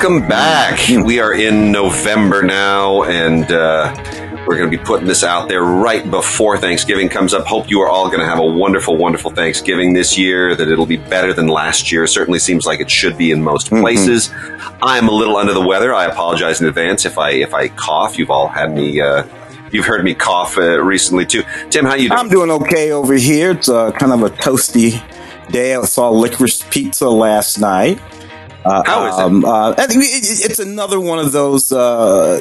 Welcome back. We are in November now, and uh, we're going to be putting this out there right before Thanksgiving comes up. Hope you are all going to have a wonderful, wonderful Thanksgiving this year, that it'll be better than last year. Certainly seems like it should be in most places. I'm a little under the weather. I apologize in advance if I if I cough. You've all had me. Uh, you've heard me cough uh, recently too. Tim, how you doing? I'm doing okay over here. It's uh, kind of a toasty day. I saw licorice pizza last night. Uh, How is it? um, uh, it- it's another one of those uh,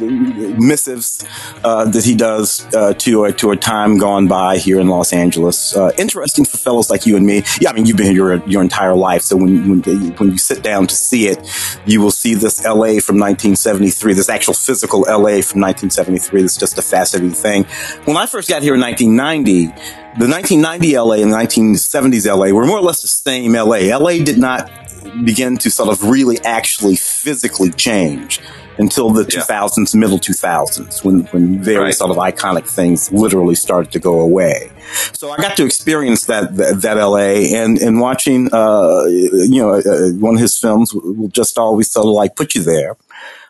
missives uh, that he does uh, to a, to a time gone by here in Los Angeles. Uh, interesting for fellows like you and me. Yeah, I mean, you've been here your, your entire life, so when when when you sit down to see it, you will see this L.A. from 1973, this actual physical L.A. from 1973. It's just a fascinating thing. When I first got here in 1990, the 1990 LA and the 1970s LA were more or less the same LA. LA did not begin to sort of really actually physically change until the Yeah. 2000s, middle 2000s, when, when very Right. sort of iconic things literally started to go away. So I got to experience that that, that LA and and watching uh you know uh, one of his films will just always sort of like put you there.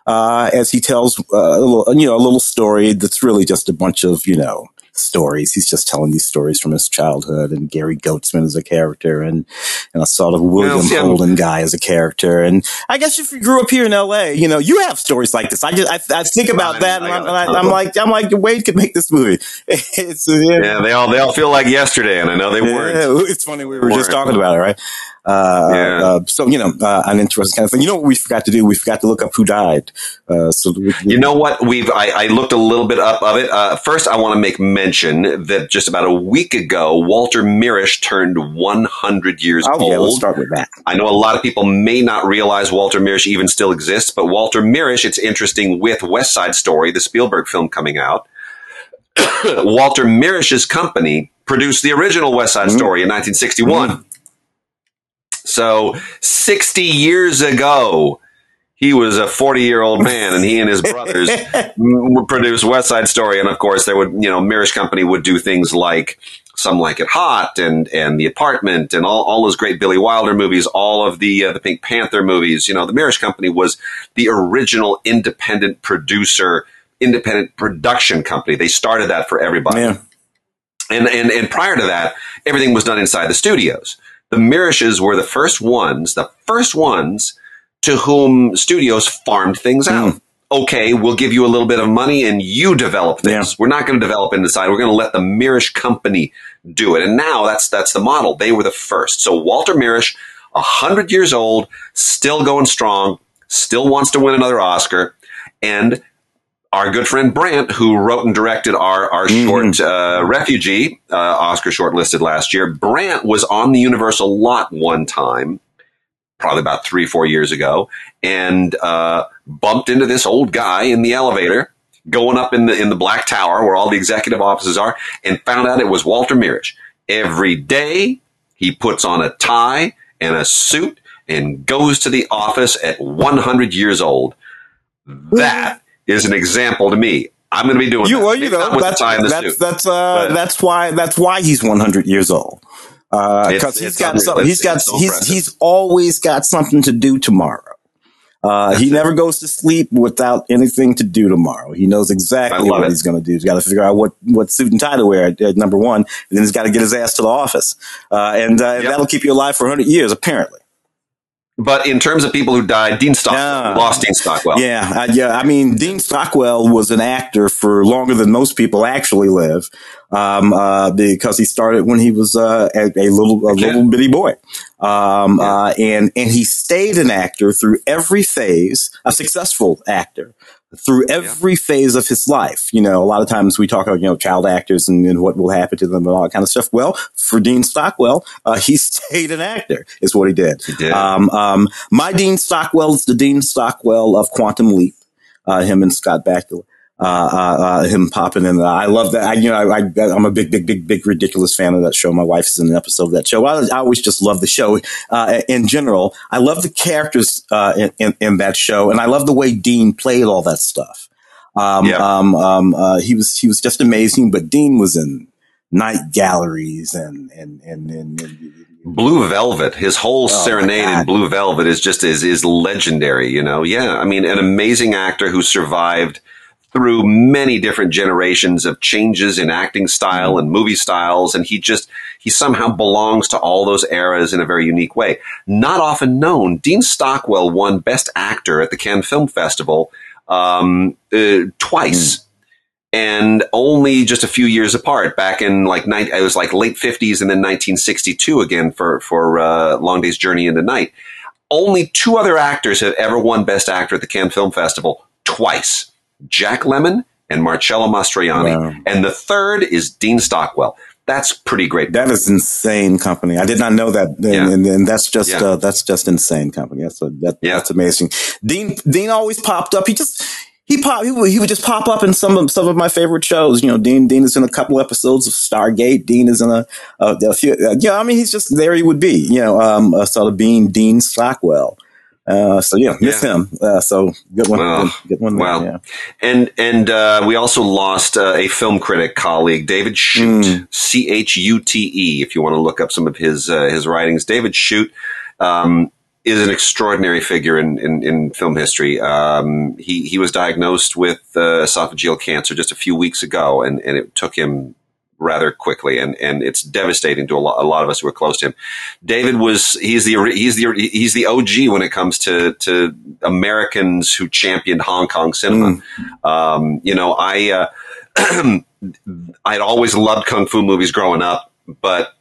Uh, as he tells uh, a little, you know, a little story that's really just a bunch of, you know, stories. He's just telling these stories from his childhood, and Gary Goetzman is a character, and and a sort of William I'm- Holden guy is a character. And I guess if you grew up here in L.A., you know, you have stories like this. I just I, I think about that, and I'm, got a ton and I, I'm like I'm like Wade could make this movie. It's uh, yeah, they all they all feel like yesterday, and I know they weren't. yeah, it's funny. We were just Weren't. talking about it, right? Uh, Yeah. uh, so you know, uh, an interesting kind of thing. You know what we forgot to do? We forgot to look up who died. Uh, so that we, You know what? We've I, I looked a little bit up of it. Uh, first, I want to make mention that just about a week ago, Walter Mirisch turned 100 years oh old. yeah, let's start with that. I know a lot of people may not realize Walter Mirisch even still exists, but Walter Mirisch, it's interesting with West Side Story, the Spielberg film coming out. Walter Mirisch's company produced the original West Side Mhm. Story in 1961. So 60 years ago, he was a 40 year old man and he and his brothers produced West Side Story. And of course, there would, you know, Mirisch Company would do things like Some Like It Hot and, and The Apartment and all, all those great Billy Wilder movies, all of the, uh, the Pink Panther movies. You know, the Mirisch Company was the original independent producer, independent production company. They started that for everybody. Yeah. And, and, and prior to that, everything was done inside the studios. The Mirisches were the first ones, the first ones to whom studios farmed things hmm. out. Okay, we'll give you a little bit of money and you develop things. Yeah. We're not going to develop inside. We're going to let the Mirisch company do it. And now that's, that's the model. They were the first. So Walter Mirisch, a hundred years old, still going strong, still wants to win another Oscar. And our good friend Brant, who wrote and directed our, our Mhm. short uh, Refugee, uh, Oscar shortlisted last year, Brant was on the Universal lot one time, probably about three, four years ago, and uh, bumped into this old guy in the elevator going up in the in the Black Tower where all the executive offices are, and found out it was Walter Mirisch. Every day he puts on a tie and a suit and goes to the office at 100 years old. That is an example to me. I'm going to be doing You that. well, you know that's the tie and the that's that's uh, but- that's why that's why he's 100 years old. Because It's- he's got something. He's got so he's impressive. he's always got something to do tomorrow. Uh, he never goes to sleep without anything to do tomorrow. He knows exactly what it. he's going to do. He's got to figure out what, what suit and tie to wear. At, at number one, and then he's got to get his ass to the office, uh, and uh, Yep. that'll keep you alive for 100 years, apparently. But in terms of people who died, Dean Stockwell Ah. lost Dean Stockwell. Yeah, uh, yeah. I mean, Dean Stockwell was an actor for longer than most people actually live, um, uh, because he started when he was uh, a, a little a little bitty boy, um, Yeah. uh, and and he stayed an actor through every phase, a successful actor through every phase of his life. You know, a lot of times we talk about, you know, child actors and, and what will happen to them and all that kind of stuff. Well, for Dean Stockwell, uh, he stayed an actor is what he did. He did. Um, um, my Dean Stockwell is the Dean Stockwell of Quantum Leap. Uh, him and Scott Bakula. Uh, uh, uh, him popping in. I love that. I, you know, I, I, I'm a big, big, big, big, ridiculous fan of that show. My wife is in an episode of that show. I, I always just love the show uh, in general. I love the characters uh, in, in, in that show, and I love the way Dean played all that stuff. Um, Yeah. um, um, uh, he was he was just amazing. But Dean was in night galleries and and and, and, and Blue Velvet, his whole Oh, serenade in Blue Velvet is just is is legendary. You know, yeah. I mean, an amazing actor who survived through many different generations of changes in acting style and movie styles, and he just he somehow belongs to all those eras in a very unique way. Not often known, Dean Stockwell won Best Actor at the Cannes Film Festival um, uh, twice and only just a few years apart. Back in like nine, it was like late fifties, and then 1962 again for for uh, Long Day's Journey into Night. Only two other actors have ever won Best Actor at the Cannes Film Festival twice: Jack Lemmon and Marcello Mastroianni, Wow. and the third is Dean Stockwell. That's pretty great. That is insane company. I did not know that, and, Yeah. and, and that's just Yeah. uh, that's just insane company. That's a, that, Yeah. that's amazing. Dean Dean always popped up. He just he pop he would, he would just pop up in some of some of my favorite shows. You know, Dean Dean is in a couple episodes of Stargate. Dean is in a, a, a few. Uh, yeah, I mean, he's just there. He would be. You know, um, uh, sort of being Dean Stockwell. Uh, so yeah, miss Yeah. him. Uh, so good one. Well, good, good one. there, well, yeah. And and uh, we also lost uh, a film critic colleague, David Chute, Mm. C H U T E. If you want to look up some of his uh, his writings, David Chute um, is an extraordinary figure in in, in film history. Um, he he was diagnosed with uh, esophageal cancer just a few weeks ago, and and it took him rather quickly, and and it's devastating to a lot, a lot of us who are close to him. David was he's the he's the he's the OG when it comes to to Americans who championed Hong Kong cinema. Um, you know, I uh, I'd always loved kung fu movies growing up, but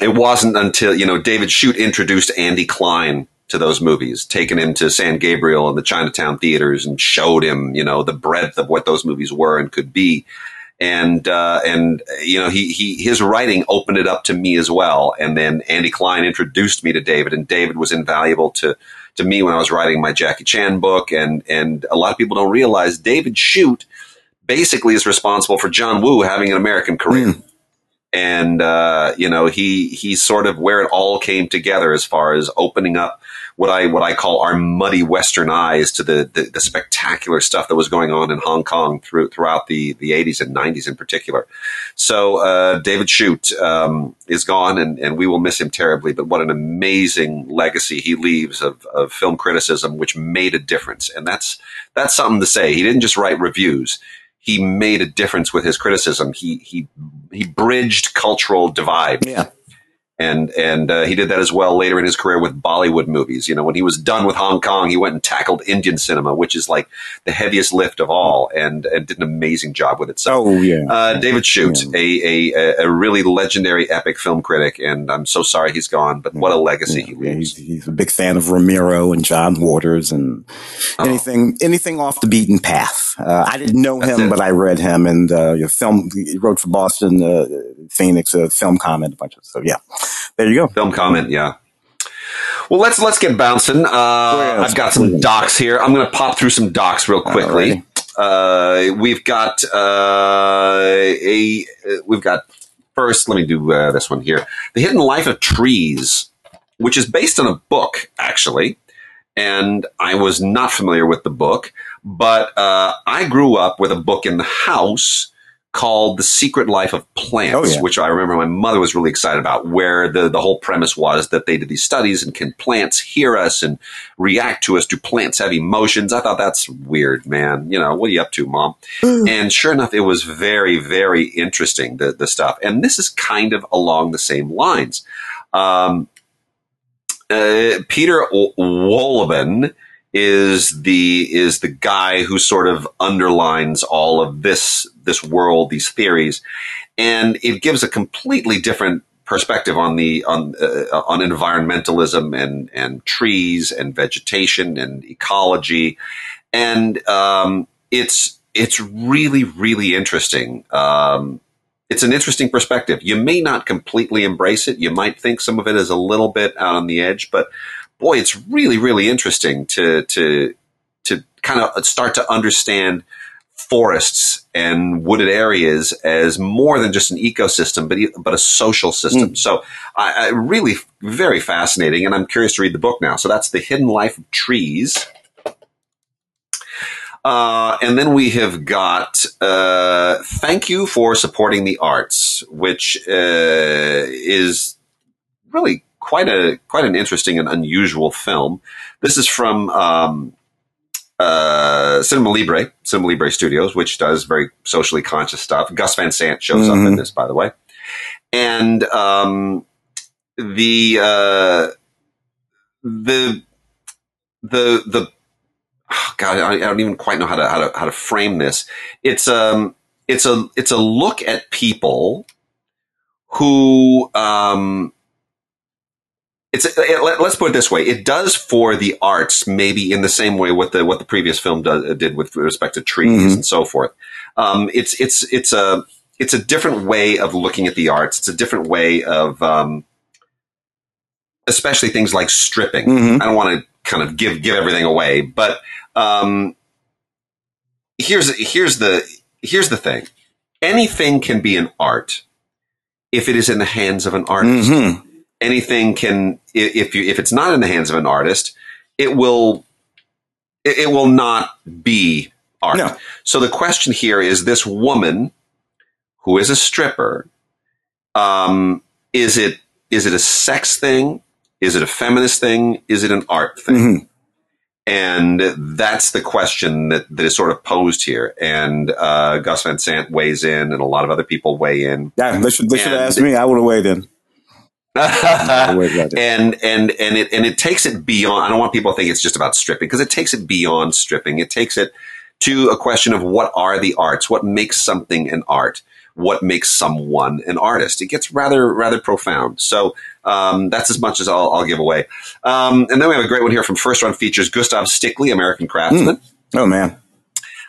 it wasn't until you know David Chute introduced Andy Klein to those movies, taking him to San Gabriel and the Chinatown theaters, and showed him you know the breadth of what those movies were and could be. And uh, and you know he he his writing opened it up to me as well. And then Andy Klein introduced me to David, and David was invaluable to to me when I was writing my Jackie Chan book. And and a lot of people don't realize David Chute basically is responsible for John Woo having an American career. Mm. And uh, you know he he's sort of where it all came together as far as opening up what I what I call our muddy Western eyes to the the, the spectacular stuff that was going on in Hong Kong through, throughout the the 80s and 90s in particular. So uh, David Chute um, is gone, and, and we will miss him terribly. But what an amazing legacy he leaves of, of film criticism, which made a difference, and that's that's something to say. He didn't just write reviews; he made a difference with his criticism. He he he bridged cultural divides Yeah. And and uh, he did that as well later in his career with Bollywood movies. You know, when he was done with Hong Kong, he went and tackled Indian cinema, which is like the heaviest lift of all, and and did an amazing job with it. So. Oh yeah. Uh, David Chute, Yeah. a, a a really legendary epic film critic, and I'm so sorry he's gone, but what a legacy he Yeah, leaves. he's, he's a big fan of Ramiro and John Waters and Oh. anything anything off the beaten path. Uh, I didn't know That's him, it. but I read him and uh, your film. He wrote for Boston uh, Phoenix, a film comment, a bunch of so yeah. There you go. Film comment, yeah. Well, let's let's get bouncing. Uh? I've got some docs here. I'm going to pop through some docs real quickly. Uh, we've got uh, a uh, we've got first. Let me do uh, this one here: "The Hidden Life of Trees," which is based on a book, actually. And I was not familiar with the book, but uh, I grew up with a book in the house called The Secret Life of Plants, Oh, yeah. which I remember my mother was really excited about, where the, the whole premise was that they did these studies and can plants hear us and react to us? Do plants have emotions? I thought that's weird, man. You know, what are you up to, mom? and sure enough, it was very, very interesting, the, the stuff. And this is kind of along the same lines. Um, uh, Peter Wohlleben is the is the guy who sort of underlines all of this this world, these theories, and it gives a completely different perspective on the on uh, on environmentalism and and trees and vegetation and ecology, and um, it's it's really really interesting. Um, it's an interesting perspective. You may not completely embrace it. You might think some of it is a little bit out on the edge, but boy, it's really, really interesting to to to kind of start to understand forests and wooded areas as more than just an ecosystem, but but a social system. So, I, I really very fascinating, and I'm curious to read the book now. So that's the hidden life of trees. Uh, and then we have got uh, thank you for supporting the arts, which uh, is really quite a quite an interesting and unusual film. This is from um, uh, Cinema Libre, Cinema Libre Studios, which does very socially conscious stuff. Gus Van Sant shows mm-hmm. up in this, by the way, and um, the uh, the the the oh God, I, I, don't even quite know how to how to how to frame this. It's um it's a it's a look at people who um it's it, let, us put it this way. It does for the arts maybe in the same way what the what the previous film did with respect to trees mm-hmm. and so forth. Um, it's it's it's a it's a different way of looking at the arts. It's a different way of um, especially things like stripping. Mm-hmm. i don't want to kind of give give everything away but um, here's here's the here's the thing. Anything can be an art if it is in the hands of an artist. Mm-hmm anything can if you if it's not in the hands of an artist, it will it, will not be art. No. So the question here is: this woman who is a stripper, um, is it is it a sex thing? Is it a feminist thing? Is it an art thing? Mm-hmm. And that's the question that, that is sort of posed here. And uh, Gus Van Sant weighs in, and a lot of other people weigh in. Yeah, they should, they should have asked me. I would have weighed in. and and and it and it takes it beyond. I don't want people to think it's just about stripping because it takes it beyond stripping. It takes it to a question of what are the arts? What makes something an art? What makes someone an artist? It gets rather rather profound. So um, that's as much as I'll, I'll give away. Um, and then we have a great one here from First Run Features: Gustav Stickley, American craftsman. Mm. Oh man,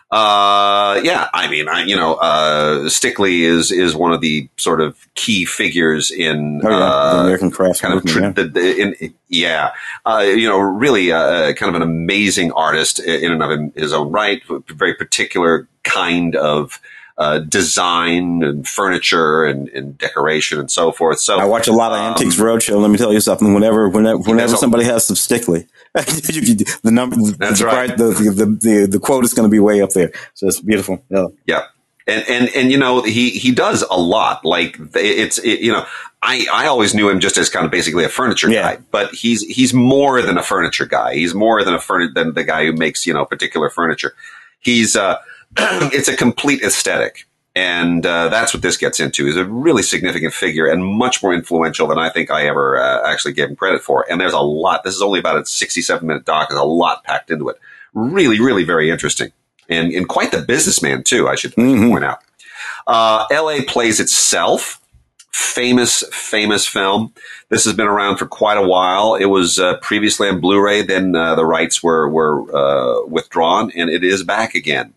uh, yeah, I mean, I, you know, uh, Stickley is is one of the sort of key figures in oh, yeah. uh, the American craft kind movement, of, yeah. The, the, in, yeah, uh, you know, really, uh, kind of an amazing artist in and of his own right. Very particular kind of uh, design and furniture and, and, decoration and so forth. So I watch a lot of um, Antiques Roadshow. Let me tell you something. Whenever whenever whenever somebody has some Stickley, the number that's the, right. The, the, the, the quote is going to be way up there. So it's beautiful. Yeah. Yeah. And, and, and, you know, he, he does a lot. Like it's, it, you know, I, I always knew him just as kind of basically a furniture yeah. guy, but he's, he's more than a furniture guy. He's more than a furniture, than the guy who makes, you know, particular furniture. He's, uh, it's a complete aesthetic. And uh, that's what this gets into. He's a really significant figure and much more influential than I think I ever uh, actually gave him credit for. And there's a lot. This is only about a 67 minute doc. There's a lot packed into it. Really, really very interesting. And, and quite the businessman, too, I should, mm-hmm. point out. Uh, LA plays itself. Famous, famous film. This has been around for quite a while. It was uh, previously on Blu-ray, then uh, the rights were were uh, withdrawn, and it is back again.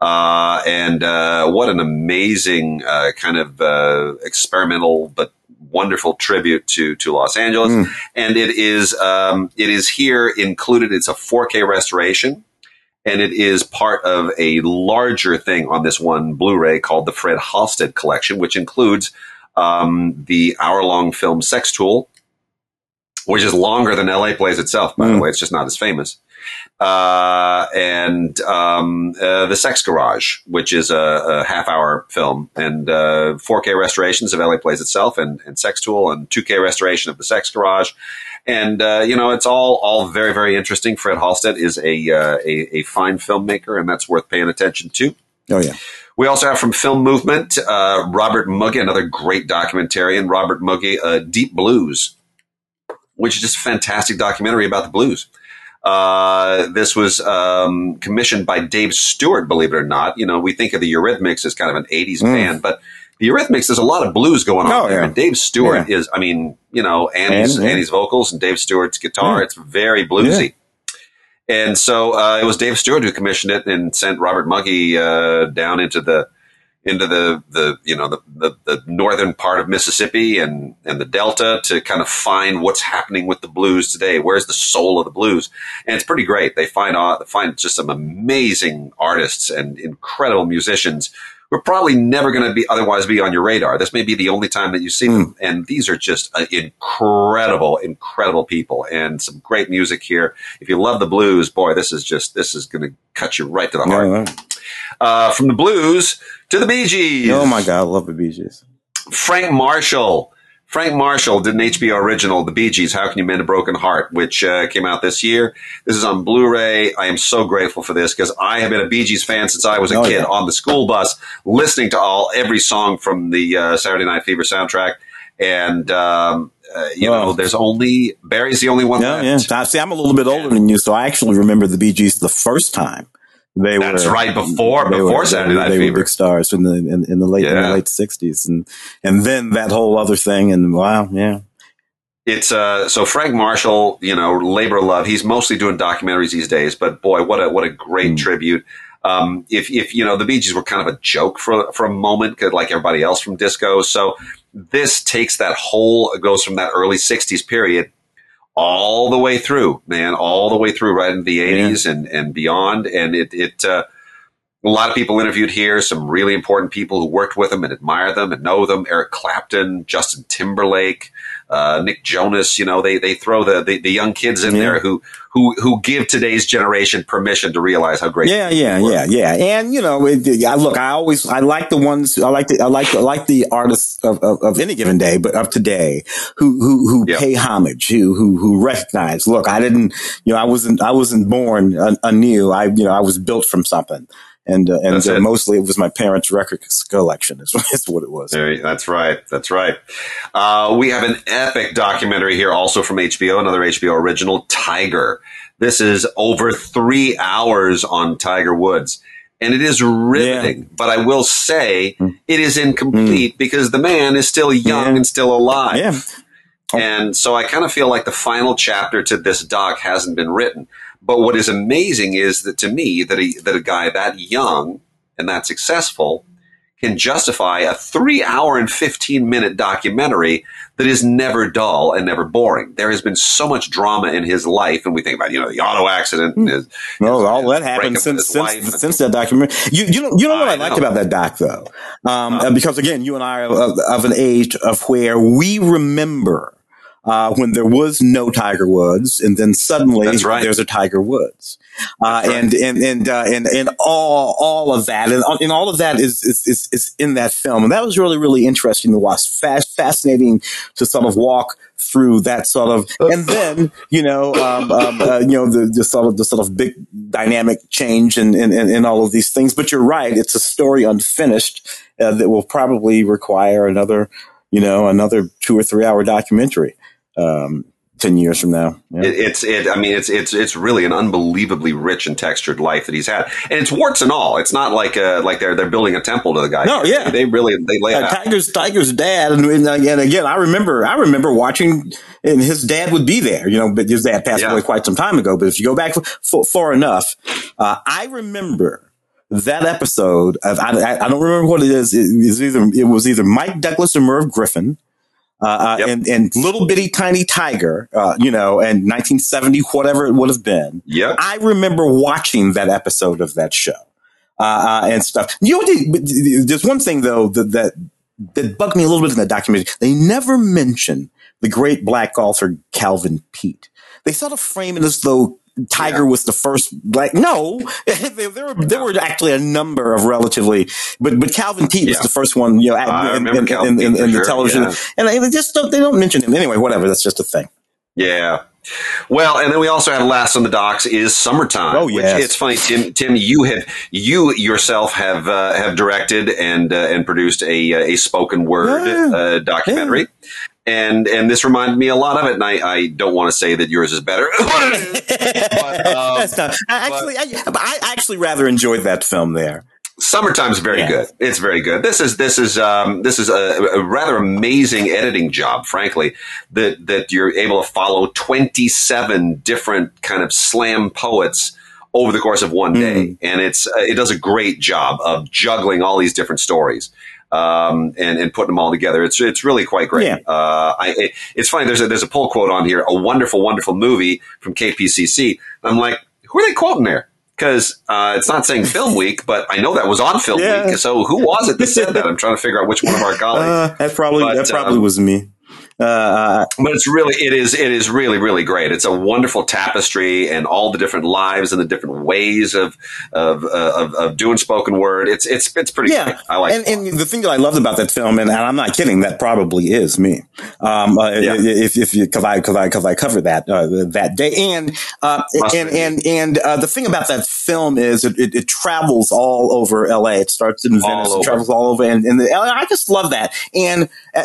Uh, and uh, what an amazing uh, kind of uh, experimental but wonderful tribute to to Los Angeles. Mm. And it is um, it is here included. It's a 4K restoration. And it is part of a larger thing on this one Blu-ray called the Fred Halstead Collection, which includes um, the hour-long film Sex Tool, which is longer than LA Plays itself. By mm. the way, it's just not as famous uh, and um, uh, The Sex Garage, which is a, a half hour film, and uh, 4K restorations of LA Plays Itself, and, and Sex Tool, and 2K restoration of The Sex Garage. And, uh, you know, it's all, all very, very interesting. Fred Halstead is a, uh, a, a, fine filmmaker, and that's worth paying attention to. Oh, yeah. We also have from Film Movement, uh, Robert Mugge, another great documentarian, Robert Mugge, Deep Blues, which is just a fantastic documentary about the blues. Uh, this was um, commissioned by Dave Stewart, believe it or not. You know, we think of the Eurythmics as kind of an 80s mm. band, but the Eurythmics, there's a lot of blues going on oh, there. Yeah. And Dave Stewart yeah. is, I mean, you know, Annie's, and, yeah. Annie's vocals and Dave Stewart's guitar. It's very bluesy. And so uh, it was Dave Stewart who commissioned it and sent Robert Mugge uh, down into the into the, the you know the, the, the, northern part of Mississippi and, and the Delta to kind of find what's happening with the blues today. Where's the soul of the blues? And it's pretty great. They find find just some amazing artists and incredible musicians who are probably never going to be otherwise be on your radar. This may be the only time that you see mm. them. Hmm. And these are just uh, incredible, incredible people and some great music here. If you love the blues, boy, this is just this is going to cut you right to the heart. Uh, from the blues to the Bee Gees. Oh my God, I love the Bee Gees. Frank Marshall. Frank Marshall did an HBO original, The Bee Gees, How Can You Mend a Broken Heart, which uh, came out this year. This is on Blu-ray. I am so grateful for this because I have been a Bee Gees fan since I was a oh, kid yeah. on the school bus, listening to all every song from the uh, Saturday Night Fever soundtrack. And um, uh, you well, know, there's only Barry's the only one. Yeah, left. yeah. See, I'm a little bit older than you, so I actually remember the Bee Gees the first time. They That's were, right before before were, Saturday Night they Fever. were big stars in the in, in the late yeah. in the late '60s, and and then that whole other thing, and wow, yeah. It's uh so Frank Marshall, you know, labor love. He's mostly doing documentaries these days, but boy, what a what a great mm. tribute. Um, if if you know the Bee Gees were kind of a joke for for a moment, like everybody else from disco, so this takes that whole goes from that early '60s period all the way through, man, all the way through right into the 80s yeah. and, and beyond. And it, it, uh, a lot of people interviewed here, some really important people who worked with them and admire them and know them. Eric Clapton, Justin Timberlake, uh, Nick Jonas, you know, they, they throw the, the, the young kids in yeah. there who, who, who give today's generation permission to realize how great. Yeah, yeah, yeah, yeah. And, you know, it, I look, I always, I like the ones, I like the, I like, I like the artists of, of, of any given day, but of today who, who, who yep. pay homage, who, who, who recognize, look, I didn't, you know, I wasn't, I wasn't born anew. I, you know, I was built from something and uh, and uh, mostly it was my parents' record collection. Is, is what it was. That's right. That's right. Uh, we have an epic documentary here, also from HBO, another HBO original, Tiger. This is over three hours on Tiger Woods. And it is riveting, yeah. but I will say mm. it is incomplete mm. because the man is still young yeah. and still alive. Yeah. And so I kind of feel like the final chapter to this doc hasn't been written. But what is amazing is that to me, that a, that a guy that young and that successful can justify a three hour and 15 minute documentary that is never dull and never boring. There has been so much drama in his life. And we think about, you know, the auto accident. And his, no, his, all that happened since, since, since that documentary. You, you know, you know what I, I liked about that doc though? Um, uh, because again, you and I are of, of an age of where we remember uh, when there was no Tiger Woods, and then suddenly right. there's a Tiger Woods, uh, right. and and and uh, and and all all of that, and, and all of that is, is, is is in that film, and that was really really interesting to watch, Fast, fascinating to sort of walk through that sort of, and then you know, um, um, uh, you know, the, the, sort of the sort of big dynamic change and and and all of these things. But you're right; it's a story unfinished uh, that will probably require another, you know, another two or three hour documentary um, 10 years from now. Yeah. It, it's, it, I mean, it's, it's, it's really an unbelievably rich and textured life that he's had. And it's warts and all. It's not like, uh, like they're, they're building a temple to the guy. No, yeah. They, really, they lay uh, Tiger's, Tiger's dad. And, and, again, again, I remember, I remember watching and his dad would be there, you know, but his dad passed yeah. away quite some time ago. But if you go back far enough, uh, I remember that episode of, I, I, don't remember what it is. It either, it was either Mike Douglas or Merv Griffin uh, uh, yep. and, and little bitty tiny tiger, uh, you know, and 1970, whatever it would have been. Yeah. I remember watching that episode of that show, uh, uh and stuff. You know, there's one thing though that, that, that bugged me a little bit in that documentary. They never mention the great black golfer Calvin Peete. They sort of frame it as though Tiger yeah. was the first black. No, there, there, were there were actually a number of relatively, but but Calvin Peete yeah. was the first one. You know, at, in, in, in, in, the sure, television, yeah. and they just don't, they don't mention him anyway. Whatever, that's just a thing. Yeah. Well, and then we also have last on the docks is summertime. Oh yeah, it's funny, Tim. Tim, you have you yourself have uh, have directed and uh, and produced a a spoken word yeah. uh, documentary. Yeah and and this reminded me a lot of it. And I, I don't want to say that yours is better. but, um, That's not, actually, but, I, I actually rather enjoyed that film there. Summertime's very yeah. good. It's very good. This is this is um, this is a, a, rather amazing editing job, frankly. That that you're able to follow 27 different kind of slam poets over the course of one day, mm. and it's uh, it does a great job of juggling all these different stories um, and, and putting them all together. It's it's really quite great. Yeah. Uh, I, it, it's funny. There's a there's a pull quote on here. A wonderful, wonderful movie from KPCC. I'm like, who are they quoting there? Because uh, it's not saying Film Week, but I know that was on Film yeah. Week. So who was it that said that? I'm trying to figure out which one of our colleagues. Uh, that probably but, that probably um, was me. Uh, but it's really, it is, it is really, really great. It's a wonderful tapestry and all the different lives and the different ways of of uh, of, of, doing spoken word. It's it's it's pretty. Yeah, great. I like. And, and, the thing that I loved about that film, and, and I'm not kidding, that probably is me. Um, uh, yeah. If if because I because I because I covered that uh, that day, and uh, and, and and uh, the thing about that film is it, it, it, travels all over L.A. It starts in Venice, it travels all over, and, and the, I just love that. And uh,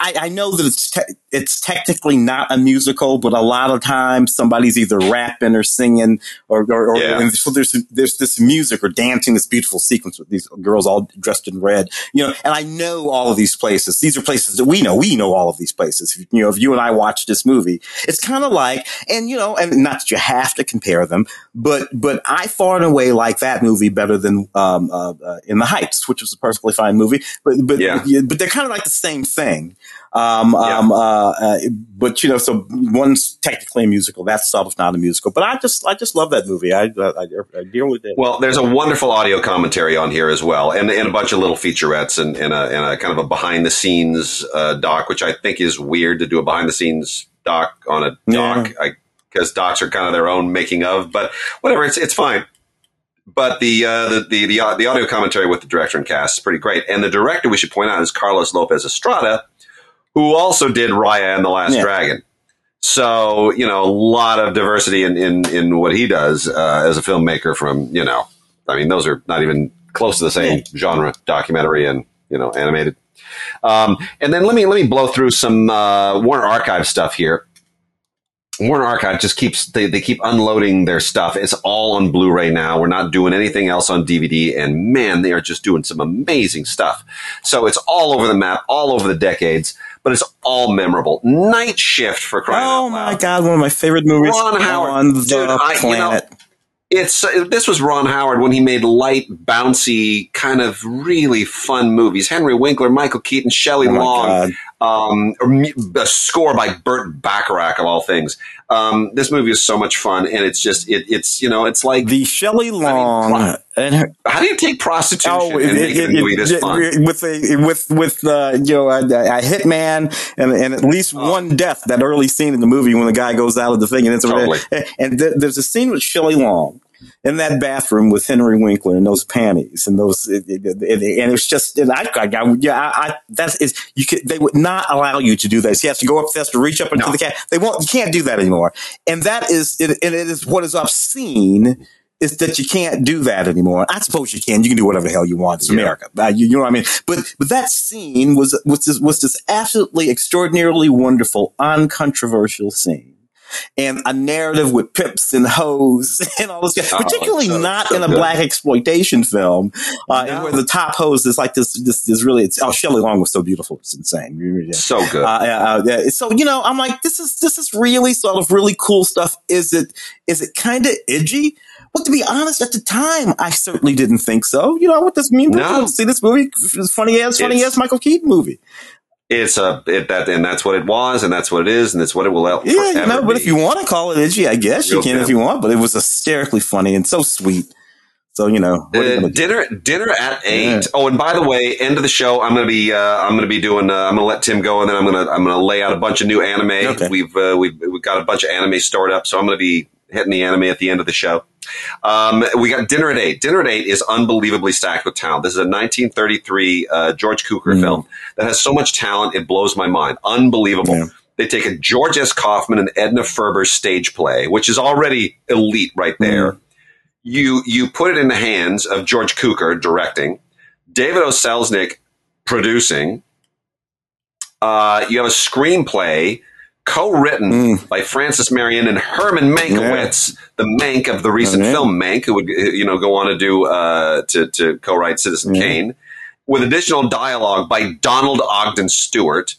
I, I know that it's te- it's technically not a musical, but a lot of times somebody's either rapping or singing, or, or, or yeah. so there's there's this music or dancing, this beautiful sequence with these girls all dressed in red, you know. And I know all of these places. These are places that we know. We know all of these places. You know, if you and I watch this movie, it's kind of like, and you know, and not that you have to compare them, but but I far and away like that movie better than um, uh, uh, In the Heights, which was a perfectly fine movie. But but yeah. but they're kind of like the same thing. Um, yeah. um, uh, uh, but you know, so one's technically a musical. That stuff's not a musical. But I just, I just love that movie. I, I, I dearly did. Well, there's a wonderful audio commentary on here as well, and, and a bunch of little featurettes and, and, a, and a kind of a behind the scenes uh, doc, which I think is weird to do a behind the scenes doc on a doc. Yeah. because docs are kind of their own making of, but whatever, it's it's fine but the, uh, the, the the the audio commentary with the director and cast is pretty great. And the director, we should point out, is Carlos Lopez Estrada, who also did Raya and the Last yeah. Dragon. So, you know, a lot of diversity in, in, in what he does uh, as a filmmaker from, you know, I mean, those are not even close to the same yeah. genre, documentary and, you know, animated. Um, and then let me, let me blow through some uh, Warner Archive stuff here. Warner Archive just keeps they, they keep unloading their stuff. It's all on Blu-ray now. We're not doing anything else on DVD, and man, they are just doing some amazing stuff. So it's all over the map, all over the decades, but it's all memorable. Night Shift for crying oh out loud. Oh my god, one of my favorite movies Ron Howard, on the Dude, I, planet. You know, it's uh, this was Ron Howard when he made light, bouncy, kind of really fun movies. Henry Winkler, Michael Keaton, Shelley oh Long, um, a score by Burt Bacharach of all things. Um, this movie is so much fun, and it's just it, it's you know it's like the Shelley Long. I mean, and her, how do you take prostitution oh, and make it, it, movie this fun with a with with uh, you know a, a hitman and, and at least oh. one death? That early scene in the movie when the guy goes out of the thing and it's totally. and th- there's a scene with Shelley Long in that bathroom with Henry Winkler and those panties and those, it, it, it, and it's just, and I, I, yeah, I, that's is you could, they would not allow you to do this. He has to go up, has to reach up into no. the cat. They won't, you can't do that anymore. And that is, it, and it is what is obscene is that you can't do that anymore. I suppose you can. You can do whatever the hell you want. It's yeah. America. Uh, you, you, know what I mean? But but that scene was was this, was this absolutely extraordinarily wonderful, uncontroversial scene and a narrative with pips and hoes and all this, oh, particularly so, not so in a good. black exploitation film, uh, no. where the top hose is like this, this, this really, it's, oh, Shelley Long was so beautiful. It's insane. So good. Uh, uh, so, you know, I'm like, this is, this is really sort of really cool stuff. Is it, is it kind of edgy? Well, to be honest, at the time, I certainly didn't think so. You know, what this mean? No. See this movie? It's funny as funny it's, as Michael Keaton movie it's a it, that and that's what it was and that's what it is and it's what it will yeah you know but if you want to call it edgy i guess you can if you want but it was hysterically funny and so sweet so you know uh, dinner dinner at eight. Yeah. Oh, and by the way, end of the show, I'm gonna be uh, I'm gonna be doing uh, I'm gonna let Tim go, and then I'm gonna I'm gonna lay out a bunch of new anime. Okay. We've uh, we've we've got a bunch of anime stored up, so I'm gonna be hitting the anime at the end of the show. Um, we got Dinner at Eight. Dinner at Eight is unbelievably stacked with talent. This is a 1933 uh, George Cukor mm. film that has so much talent, it blows my mind. Unbelievable. Yeah. They take a George S. Kaufman and Edna Ferber stage play, which is already elite right there. Mm. You you put it in the hands of George Cukor directing, David O. Selznick producing. Uh, you have a screenplay co-written mm. by Frances Marion and Herman Mankiewicz, yeah. the Mank of the recent oh, yeah. film Mank, who would you know go on to do uh, to to co-write Citizen yeah. Kane, with additional dialogue by Donald Ogden Stewart.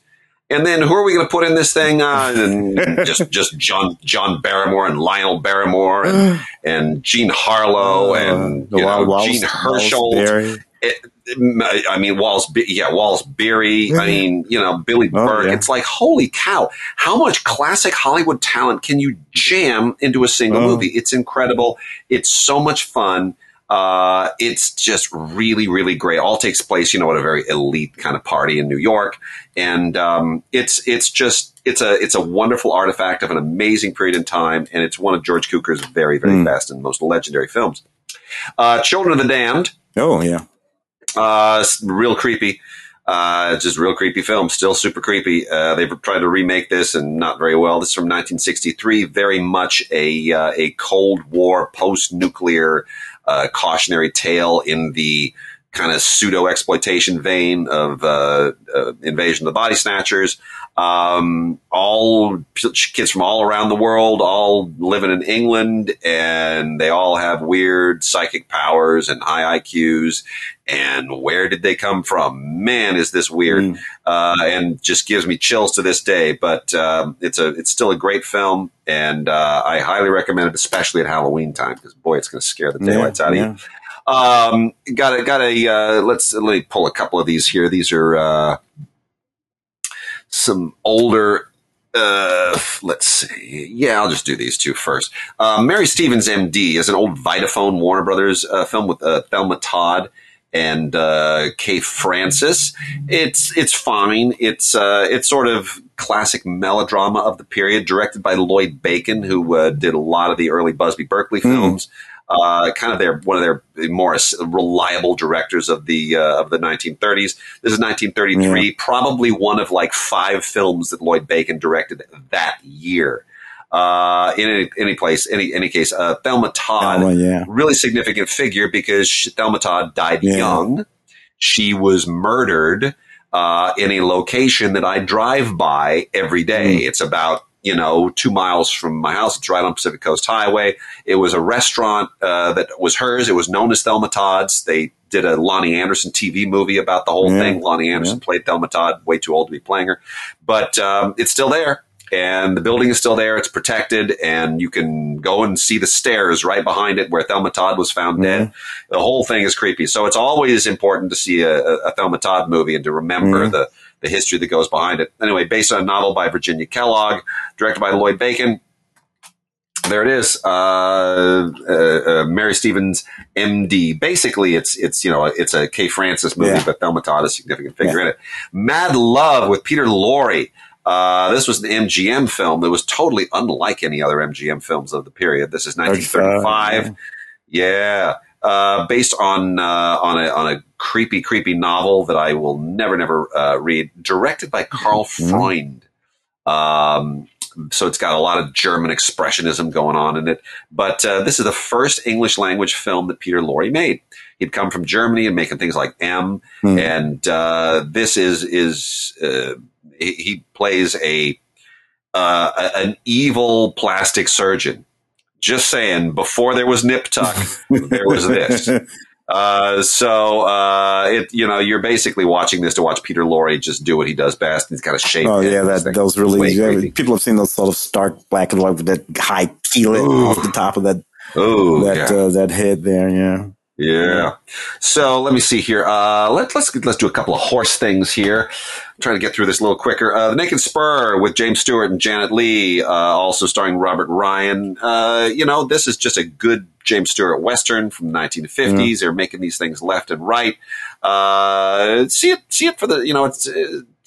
And then who are we going to put in this thing? Uh, and just just John John Barrymore and Lionel Barrymore and, and Jean Harlow uh, and you know, Hersholt. It, I mean, Wallace, yeah, Wallace Beery. I mean, you know, Billy oh, Burke. Yeah. It's like, holy cow, how much classic Hollywood talent can you jam into a single oh. movie? It's incredible. It's so much fun. Uh, it's just really, really great. All takes place, you know, at a very elite kind of party in New York, and um, it's it's just it's a it's a wonderful artifact of an amazing period in time, and it's one of George Cukor's very, very Mm. best and most legendary films. Uh, Children of the Damned, Oh yeah. Uh, real creepy. Uh, just real creepy film, still super creepy. Uh, they've tried to remake this and not very well. This is from 1963, very much a uh, a Cold War post nuclear uh, cautionary tale in the kind of pseudo exploitation vein of uh, uh, Invasion of the Body Snatchers. Um, all kids from all around the world, all living in England, and they all have weird psychic powers and high IQs. And where did they come from? Man, is this weird, Mm. uh, and just gives me chills to this day. But um, it's a it's still a great film, and uh, I highly recommend it, especially at Halloween time, because boy, it's going to scare the daylights out of you. Um, got a got a uh, let's let me pull a couple of these here. These are uh, some older. Uh, let's see. Yeah, I'll just do these two first. Uh, Mary Stevens, M.D., is an old Vitaphone Warner Brothers uh, film with uh, Thelma Todd and uh, Kay Francis. It's it's fine. It's uh, it's sort of classic melodrama of the period, directed by Lloyd Bacon, who uh, did a lot of the early Busby Berkeley Hmm. films. Uh, kind of their one of their more reliable directors of the uh, of the 1930s. This is 1933, probably one of like five films that Lloyd Bacon directed that year. Uh, in any, any place, any any case, uh, Thelma Todd Oh, yeah. really significant figure because she, Thelma Todd died Yeah. young. She was murdered uh, in a location that I drive by every day. Mm. It's about you know two miles from my house. It's right on Pacific Coast Highway. It was a restaurant uh, that was hers. It was known as Thelma Todd's. They did a Loni Anderson TV movie about the whole Yeah. thing. Loni Anderson played Thelma Todd, way too old to be playing her, but um, it's still there and the building is still there. It's protected, and you can go and see the stairs right behind it where Thelma Todd was found dead. The whole thing is creepy. So it's always important to see a, a Thelma Todd movie and to remember Mhm. the the history that goes behind it. Anyway, based on a novel by Virginia Kellogg, directed by Lloyd Bacon. There it is, uh, uh, uh, Mary Stevens, M.D. Basically, it's it's you know it's a Kay Francis movie, Yeah. but Thelma Todd is a significant figure in it. Mad Love with Peter Lorre. Uh, this was an MGM film that was totally unlike any other MGM films of the period. This is 1935. Yeah, uh, based on uh, on a on a creepy, creepy novel that I will never, never uh, read. Directed by Karl Mhm. Freund. Um, so it's got a lot of German expressionism going on in it. But uh, this is the first English language film that Peter Lorre made. He'd come from Germany and making things like M, Hmm. and uh, this is is uh, he, he plays a, uh, a- an evil plastic surgeon. Just saying, before there was Nip Tuck, there was this. Uh, so uh, it you know you're basically watching this to watch Peter Lorre just do what he does best. He's got a shape. Oh yeah, that those really yeah, people have seen those sort of stark black and white with that high keelet Ooh. off the top of that Oh that yeah. uh, that head there. Yeah. Yeah. So let me see here. Uh, let, let's let's do a couple of horse things here. trying to get through this a little quicker. Uh, the Naked Spur with James Stewart and Janet Leigh, uh, also starring Robert Ryan. Uh, you know, this is just a good James Stewart western from the 1950s. They're making these things left and right. Uh, see it, see it for the you know, it's.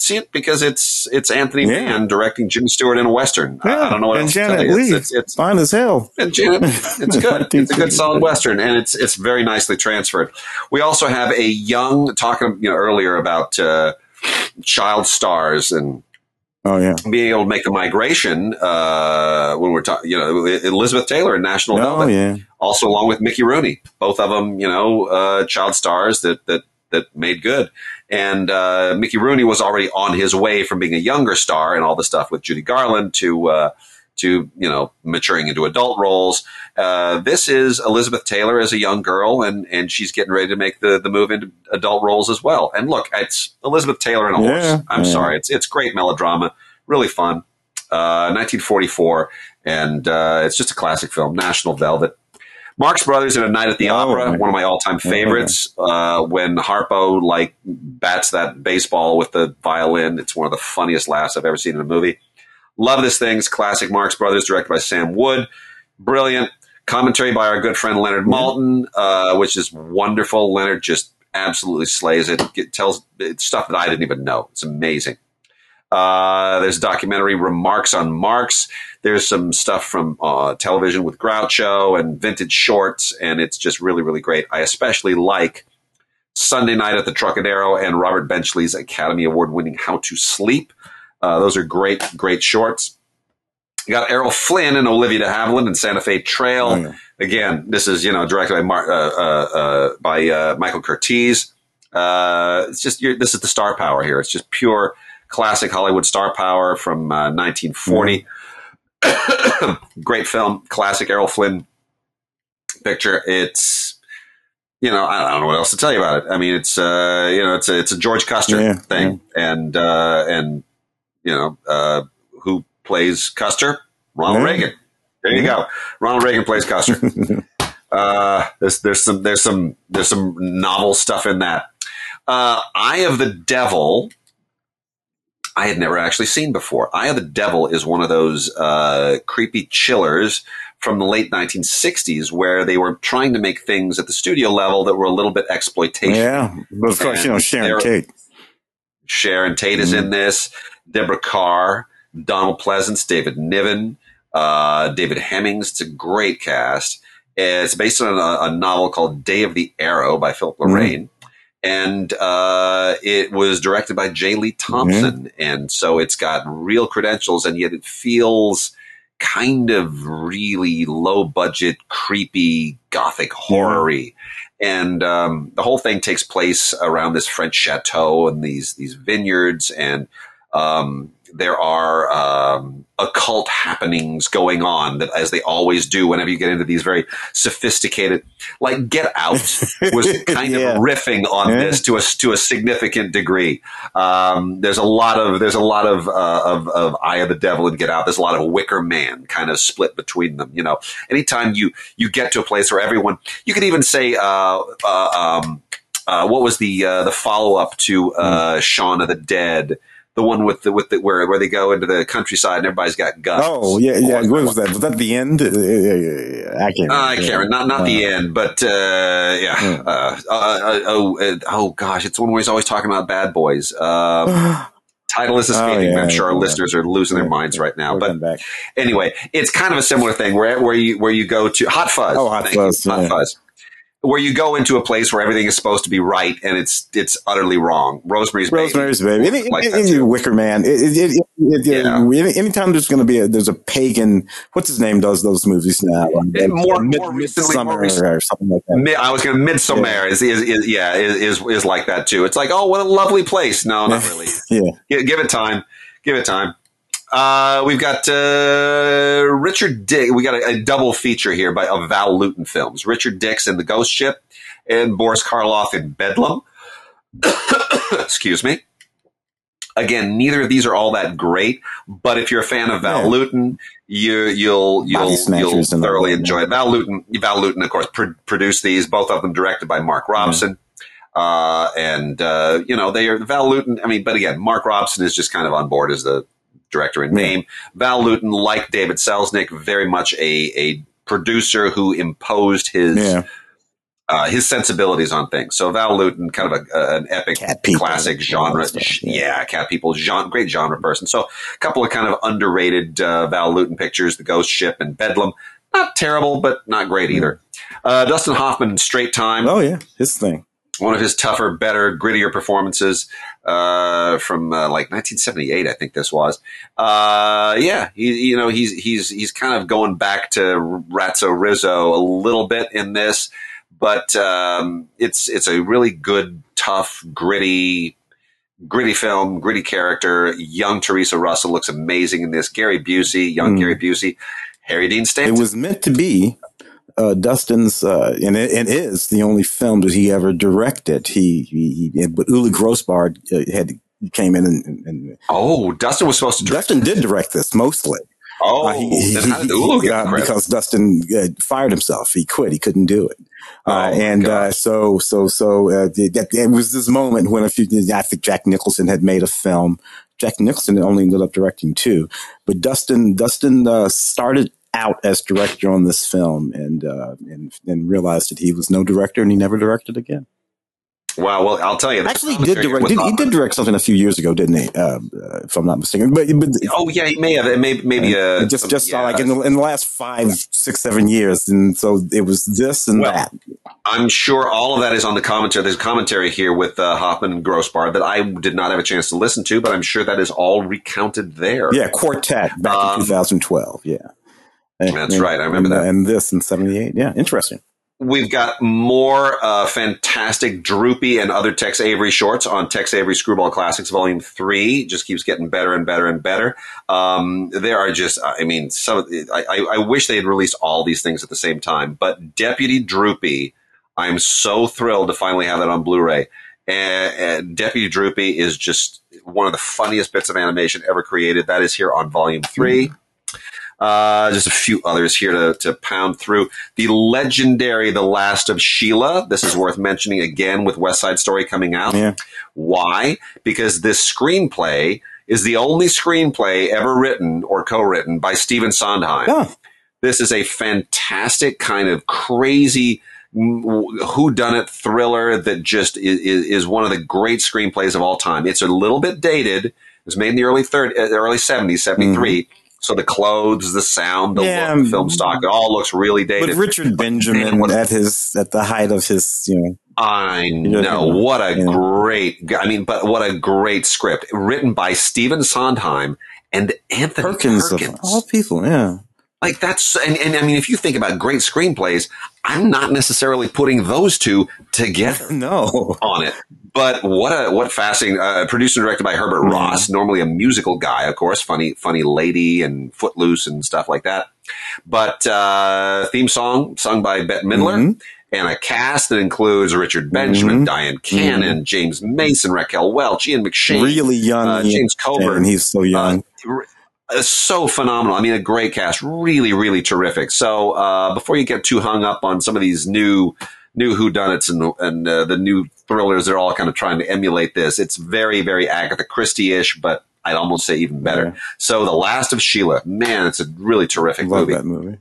See it because it's it's Anthony Yeah. Mann directing Jim Stewart in a western. I- I, don't know what and else to tell you. It's, it's, it's, fine as hell. and Janet, it's good. It's a good solid western, and it's it's very nicely transferred. We also have a young talking you know earlier about uh, child stars and Oh yeah. being able to make the migration uh, when we're talking. You know, Elizabeth Taylor in National Oh Velvet, yeah. also along with Mickey Rooney, both of them you know uh, child stars that that that made good. And uh, Mickey Rooney was already on his way from being a younger star and all the stuff with Judy Garland to uh, to you know maturing into adult roles. Uh, this is Elizabeth Taylor as a young girl, and and she's getting ready to make the the move into adult roles as well. And look, it's Elizabeth Taylor and a Yeah, horse. I'm yeah. sorry, it's it's great melodrama, really fun. Uh, 1944, and uh, it's just a classic film. National Velvet. Marx Brothers in A Night at the Oh, Opera, my- one of my all-time yeah. favorites. Uh, when Harpo like bats that baseball with the violin, it's one of the funniest laughs I've ever seen in a movie. Love this thing. It's classic Marx Brothers, directed by Sam Wood. Brilliant. Commentary by our good friend Leonard Maltin, uh, which is wonderful. Leonard just absolutely slays it. it tells stuff that I didn't even know. It's amazing. Uh, there's a documentary, Remarks on Marx. There's some stuff from uh, television with Groucho and vintage shorts, and it's just really, really great. I especially like Sunday Night at the Trocadero and Robert Benchley's Academy Award winning How to Sleep. Uh, those are great, great shorts. You got Errol Flynn and Olivia de Havilland and Santa Fe Trail. Yeah. Again, this is you know directed by Mar- uh, uh, uh by uh, Michael Curtiz. Uh, it's just this is the star power here. It's just pure classic Hollywood star power from 1940. Mm-hmm. Great film, classic Errol Flynn picture. It's you know, I don't know what else to tell you about it. I mean, it's uh, you know, it's a it's a George Custer yeah, thing, yeah. and uh, and you know, uh, who plays Custer? Ronald yeah. Reagan. There you go. Ronald Reagan plays Custer. uh, there's there's some there's some there's some novel stuff in that. Uh, Eye of the Devil. I had never actually seen before. Eye of the Devil is one of those uh, creepy chillers from the late 1960s where they were trying to make things at the studio level that were a little bit exploitation. Yeah, but of course, and you know Sharon Tate. Sharon Tate is mm-hmm. in this. Deborah Kerr, Donald Pleasence, David Niven, uh, David Hemmings. It's a great cast. It's based on a, a, novel called Day of the Arrow by Philip mm-hmm. Mm-hmm. And uh, it was directed by J. Lee Thompson. Mm-hmm. And so it's got real credentials, and yet it feels kind of really low budget, creepy, gothic horror And um, the whole thing takes place around this French chateau and these these vineyards, and um, there are um, occult happenings going on that as they always do whenever you get into these very sophisticated like get out was kind yeah. of riffing on yeah. this to a to a significant degree um, there's a lot of there's a lot of, uh, of of eye of the devil and get out there's a lot of wicker man kind of split between them you know anytime you you get to a place where everyone you could even say uh, uh, um, uh, what was the uh, the follow up to uh, mm. Shaun of the Dead the one with the with the where where they go into the countryside and everybody's got guns. Oh yeah, yeah. What was that? Was that the end? Uh, I can't. Uh, I can't. Remember. Not not uh, the end, but uh, yeah. Hmm. Uh, uh, oh oh gosh, it's one where he's always talking about bad boys. Um, title is escaping oh, yeah, I'm sure our yeah. listeners are losing their minds right now. We're but anyway, it's kind of a similar thing where where you where you go to Hot Fuzz. Oh, Hot Fuzz. Hot Fuzz where you go into a place where everything is supposed to be right and it's it's utterly wrong. Rosemary's Baby. Rosemary's Baby. Any, like any, Wicker Man. It, it, it, yeah. anytime there's going to be a there's a pagan. What's his name does those movies now? Like, more, mid, more recently, more recently, or something like that. Mid, I was going to Midsummer yeah. Is, is, is, yeah is, is is like that too. It's like oh what a lovely place. No, not really. yeah, give, give it time. Give it time. Uh, we've got uh, Richard Dick. We got a, a, double feature here by of Val Lewton films. Richard Dix in The Ghost Ship and Boris Karloff in Bedlam. Excuse me. Again, neither of these are all that great, but if you're a fan of Val yeah. Lewton, you, you'll you'll you'll thoroughly enjoy it. Val Lewton, Val Lewton, of course, pr- produced these. Both of them directed by Mark Robson. Mm-hmm. Uh, and uh, you know they are Val Lewton. I mean, but again, Mark Robson is just kind of on board as the director in name. Val Lewton, like David Selznick, very much a, a producer who imposed his yeah. uh, his sensibilities on things. So Val Lewton, kind of a, an epic classic genre, stuff, yeah. yeah. cat people, genre, great genre person. So a couple of kind of underrated uh, Val Lewton pictures: The Ghost Ship and Bedlam. Not terrible, but not great either. Uh, Dustin Hoffman, Straight Time. Oh yeah, his thing one of his tougher, better, grittier performances uh, from uh, like 1978, I think this was. Uh, yeah, he, you know, he's he's he's kind of going back to Ratso Rizzo a little bit in this, but um, it's it's a really good, tough, gritty. Gritty film, gritty character. Young Teresa Russell looks amazing in this. Gary Busey, young mm. Gary Busey, Harry Dean Stanton. It was meant to be uh, Dustin's, uh, and it, it is the only film that he ever directed. He, he, he but Ulu Grosbard uh, had came in and, and, oh, Dustin was supposed to. Direct. Dustin did direct this mostly. Oh, uh, he, he, uh, because Dustin uh, fired himself. He quit. He couldn't do it. Uh, oh, and uh, so, so, so uh, that, it was this moment when a few, I think Jack Nicholson had made a film. Jack Nicholson only ended up directing two, but Dustin, Dustin started out as director on this film, and uh, and and realized that he was no director, and he never directed again. Wow. Well, I'll tell you. Actually, he did direct. Did, he did direct something a few years ago, didn't he? Uh, uh, if I'm not mistaken. But, but Oh yeah, he may have. It may, maybe uh, just just yeah. like in the, in the last five, six, seven years, and so it was this and Well, that. I'm sure all of that is on the commentary. There's a commentary here with uh, Hoffman and Grosbard that I did not have a chance to listen to, but I'm sure that is all recounted there. Yeah, Quartet back Um, in 2012. Yeah, That's and- right, I remember and, that. And this in '78. Yeah, interesting. We've got more uh, fantastic Droopy and other Tex Avery shorts on Tex Avery Screwball Classics Volume 3. Just keeps getting better and better and better. Um, there are just, I mean, some, I, I, I wish they had released all these things at the same time, but Deputy Droopy, I'm so thrilled to finally have that on Blu ray. And, and Deputy Droopy is just one of the funniest bits of animation ever created. That is here on Volume 3. Uh, just a few others here to, to pound through. The legendary The Last of Sheila. This is worth mentioning again with West Side Story coming out. Yeah. Why? Because this screenplay is the only screenplay ever written or co-written by Stephen Sondheim. Oh, This is a fantastic kind of crazy who done it thriller that just is, is one of the great screenplays of all time. It's a little bit dated. It was made in the early 30, uh, early 70s, 73. So the clothes, the sound, the Yeah, look, the film mm-hmm. stock, it all looks really dated. with Richard Benjamin man, at his at the height of his, you know, I know, know. What a great, I mean, but what a great script written by Stephen Sondheim and Anthony Perkins, Perkins. of all people. Yeah, Like that's, and, and I mean, if you think about great screenplays, I'm not necessarily putting those two together no, on it. But what a what fascinating! Uh, produced and directed by Herbert Yeah. Ross, normally a musical guy, of course, funny funny lady and Footloose and stuff like that. But uh, theme song sung by Bette Midler. Mhm. And a cast that includes Richard Benjamin, Mhm. Dyan Cannon, James Mason, Raquel Welch, Ian McShane, really young. uh, James Coburn. he's so young. uh, so phenomenal. I mean, a great cast, really, really terrific. So, uh, before you get too hung up on some of these new, new whodunits and, and uh, the new thrillers, they're all kind of trying to emulate this. It's very, very Agatha Christie-ish, but I'd almost say even better. Yeah. So, The Last of Sheila, man, it's a really I terrific love movie. that movie.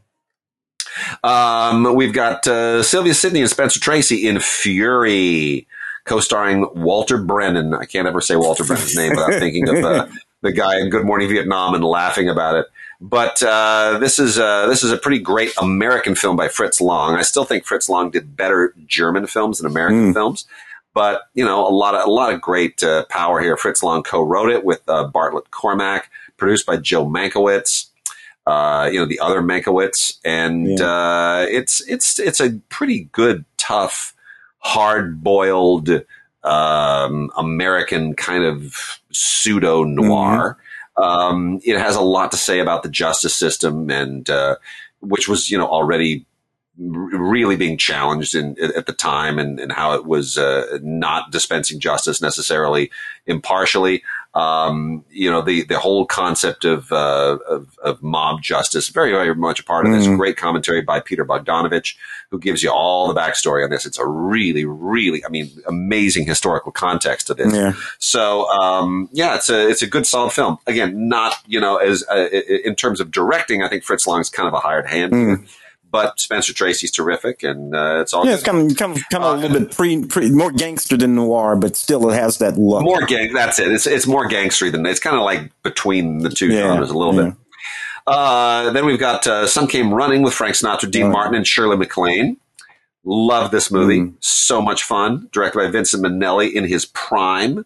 Um, we've got uh, Sylvia Sidney and Spencer Tracy in Fury, co-starring Walter Brennan. I can't ever say Walter Brennan's name without thinking of uh, the guy in Good Morning Vietnam and laughing about it. But uh, this is uh, this is a pretty great American film by Fritz Lang. I still think Fritz Lang did better German films than American Mm. films. But you know, a lot of a lot of great uh, power here. Fritz Lang co-wrote it with uh, Bartlett Cormack, produced by Joe Mankiewicz uh, you know, the other Mankiewicz, and uh, it's it's it's a pretty good, tough, hard boiled um, American kind of pseudo noir. Um, it has a lot to say about the justice system, and uh, which was you know already really being challenged in, at the time, and, and how it was uh, not dispensing justice necessarily impartially um, you know, the, the whole concept of, uh, of, of mob justice, very, very much a part of this. Mhm. Great commentary by Peter Bogdanovich, who gives you all the backstory on this. It's a really, really, I mean, amazing historical context to this. Yeah, So, um, yeah, it's a, it's a good solid film. Again, not, you know, as, uh, in terms of directing, I think Fritz Lang's kind of a hired hand here. But Spencer Tracy's terrific, and uh, it's all yeah. It's kind of kind of, kind of a little bit pre, pre more gangster than noir, but still it has that look. more gang. That's it. It's it's more gangstery than it's kind of like between the two Yeah, genres a little yeah. bit. Uh, then we've got uh, Some Came Running with Frank Sinatra, Dean Oh. Martin, and Shirley MacLaine. Love this movie. Mm. So much fun. Directed by Vincent Minnelli in his prime,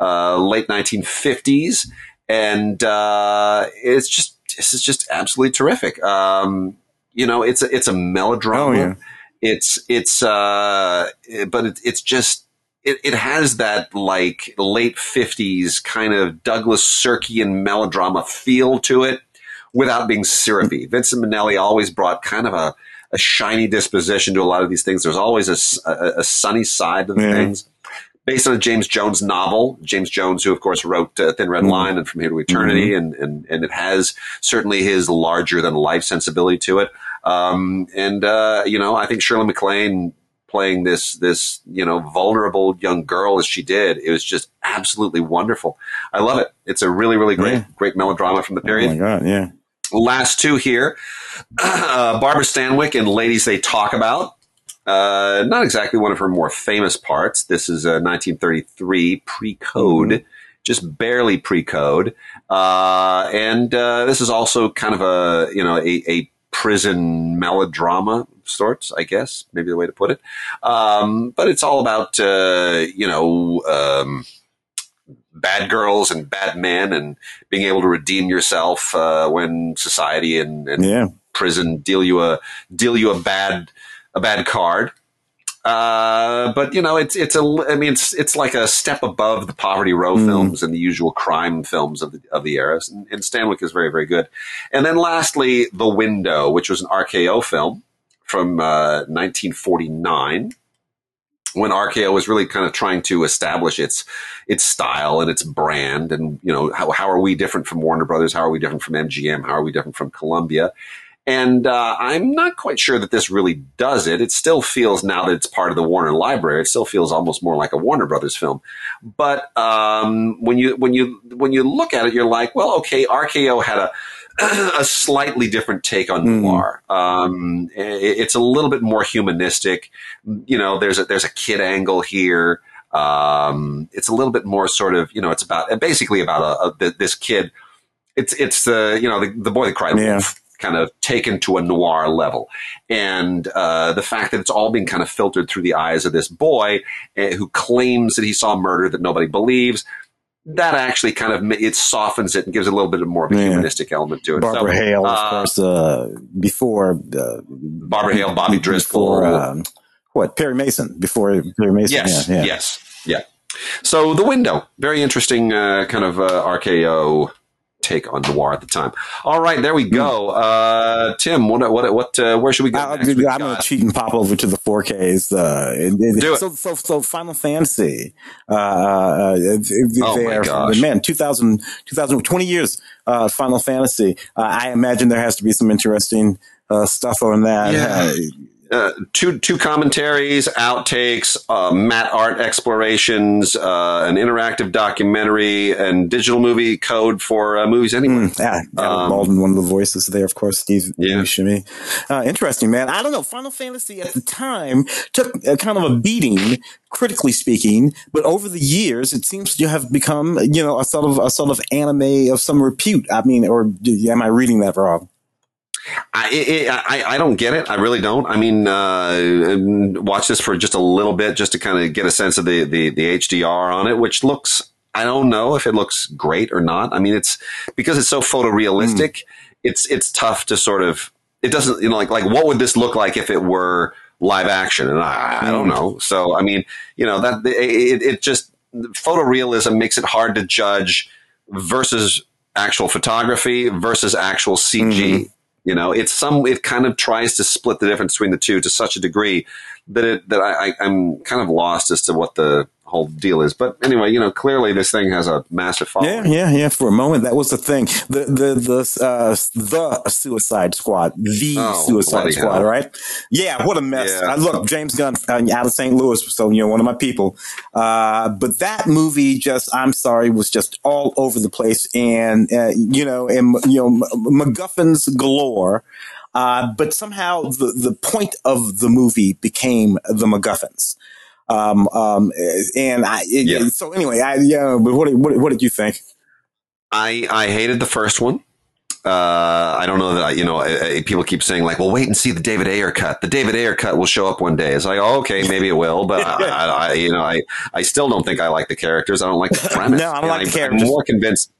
uh, late 1950s, and uh, it's just this is just absolutely terrific. Um, you know, it's a, it's a melodrama. Oh, yeah. It's it's uh, but it, it's just it, it has that like late 50s kind of Douglas Sirkian melodrama feel to it without being syrupy. Vincent Minnelli always brought kind of a, a shiny disposition to a lot of these things. There's always a sunny side to the Yeah. things. Based on a James Jones novel, James Jones, who of course wrote uh, Thin Red Mhm. Line and From Here to Eternity, and, and and it has certainly his larger than life sensibility to it. Um, and uh, you know, I think Shirley MacLaine playing this this you know vulnerable young girl as she did, it was just absolutely wonderful. I love it. It's a really really great Yeah. great melodrama from the Oh period. my god, yeah. Last two here uh, Barbara Stanwyck and Ladies They Talk About. Uh, not exactly one of her more famous parts. This is uh, 1933 pre code, mm-hmm. just barely pre code. Uh, and uh, this is also kind of a, you know, a, a prison melodrama sorts, I guess, maybe the way to put it. Um, but it's all about, uh, you know, um, bad girls and bad men and being able to redeem yourself uh, when society and, and yeah. prison deal you a deal you a bad a bad card. Uh, but you know, it's it's a. I mean, it's it's like a step above the Poverty Row mm. films and the usual crime films of the of the era. And, and Stanwyck is very very good. And then lastly, The Window, which was an RKO film from uh, 1949 when RKO was really kind of trying to establish its its style and its brand, and you know how how are we different from Warner Brothers? How are we different from MGM? How are we different from Columbia? And uh, I'm not quite sure that this really does it. It still feels now that it's part of the Warner library, it still feels almost more like a Warner Brothers film. But um, when you when you when you look at it, you're like, well, okay, RKO had a a slightly different take on mm. noir. Um, it, it's a little bit more humanistic. You know, there's a there's a kid angle here. Um, it's a little bit more sort of you know, it's about basically about a, a this kid. It's it's the you know the, the boy that cried yeah. wolf kind of taken to a noir level. And uh, the fact that it's all being kind of filtered through the eyes of this boy uh, who claims that he saw murder that nobody believes. That actually kind of it softens it and gives it a little bit more of a yeah. humanistic element to it. Barbara so, Hale, of uh, course, uh, before uh, Barbara Hale, Bobby Driscoll, before, um, what Perry Mason before Perry Mason. Yes, yeah, yeah. yes, yeah. So the window, very interesting uh, kind of uh, RKO take on noir at the time. All right, there we go. Uh, Tim, what, what, what, uh, where should we go? Uh, I'm going to cheat and pop over to the 4Ks. Uh, Do it. So, so, so Final Fantasy, uh, uh, oh there, my gosh. man, 2000, 2000, 20 years, uh, Final Fantasy. Uh, I imagine there has to be some interesting, uh, stuff on that. Yeah. Uh, two two commentaries, outtakes, uh, matte art explorations, uh, an interactive documentary, and digital movie code for uh, movies anywhere. Mm, yeah, um, Baldwin, one of the voices there, of course, Steve yeah. Buscemi. Uh, interesting, man. I don't know. Final Fantasy at the time took a, kind of a beating, critically speaking, but over the years, it seems to have become, you know, a sort of a sort of anime of some repute. I mean, or am I reading that wrong? I, it, I, I don't get it. I really don't. I mean, uh, watch this for just a little bit, just to kind of get a sense of the, the, the HDR on it, which looks, I don't know if it looks great or not. I mean, it's because it's so photorealistic. Mm. It's, it's tough to sort of, it doesn't, you know, like, like what would this look like if it were live action? And I, I don't hmm. know. So, I mean, you know, that it, it just, photorealism makes it hard to judge versus actual photography versus actual CG. Mm-hmm. You know, it's some, it kind of tries to split the difference between the two to such a degree that it, that I, I'm kind of lost as to what the, whole deal is. But anyway, you know, clearly this thing has a massive following. Yeah, yeah, yeah. For a moment, that was the thing. The the the uh, the Suicide Squad, the oh, Suicide Squad, hell. right? Yeah, what a mess. Yeah. look, James Gunn uh, out of St. Louis, so you know, one of my people. Uh, but that movie just, I'm sorry, was just all over the place, and uh, you know, and you know, MacGuffins galore. Uh, but somehow the, the point of the movie became the MacGuffins. Um, um, and I, it, yeah. so anyway, I, yeah, but what, what, what did you think? I, I hated the first one. Uh, I don't know that I, you know, I, I, people keep saying like, well, wait and see the David Ayer cut. The David Ayer cut will show up one day. It's like, oh, okay, maybe it will, but I, you know, I, I still don't think I like the characters. I don't like the premise. no, I don't like the characters. I'm more convinced.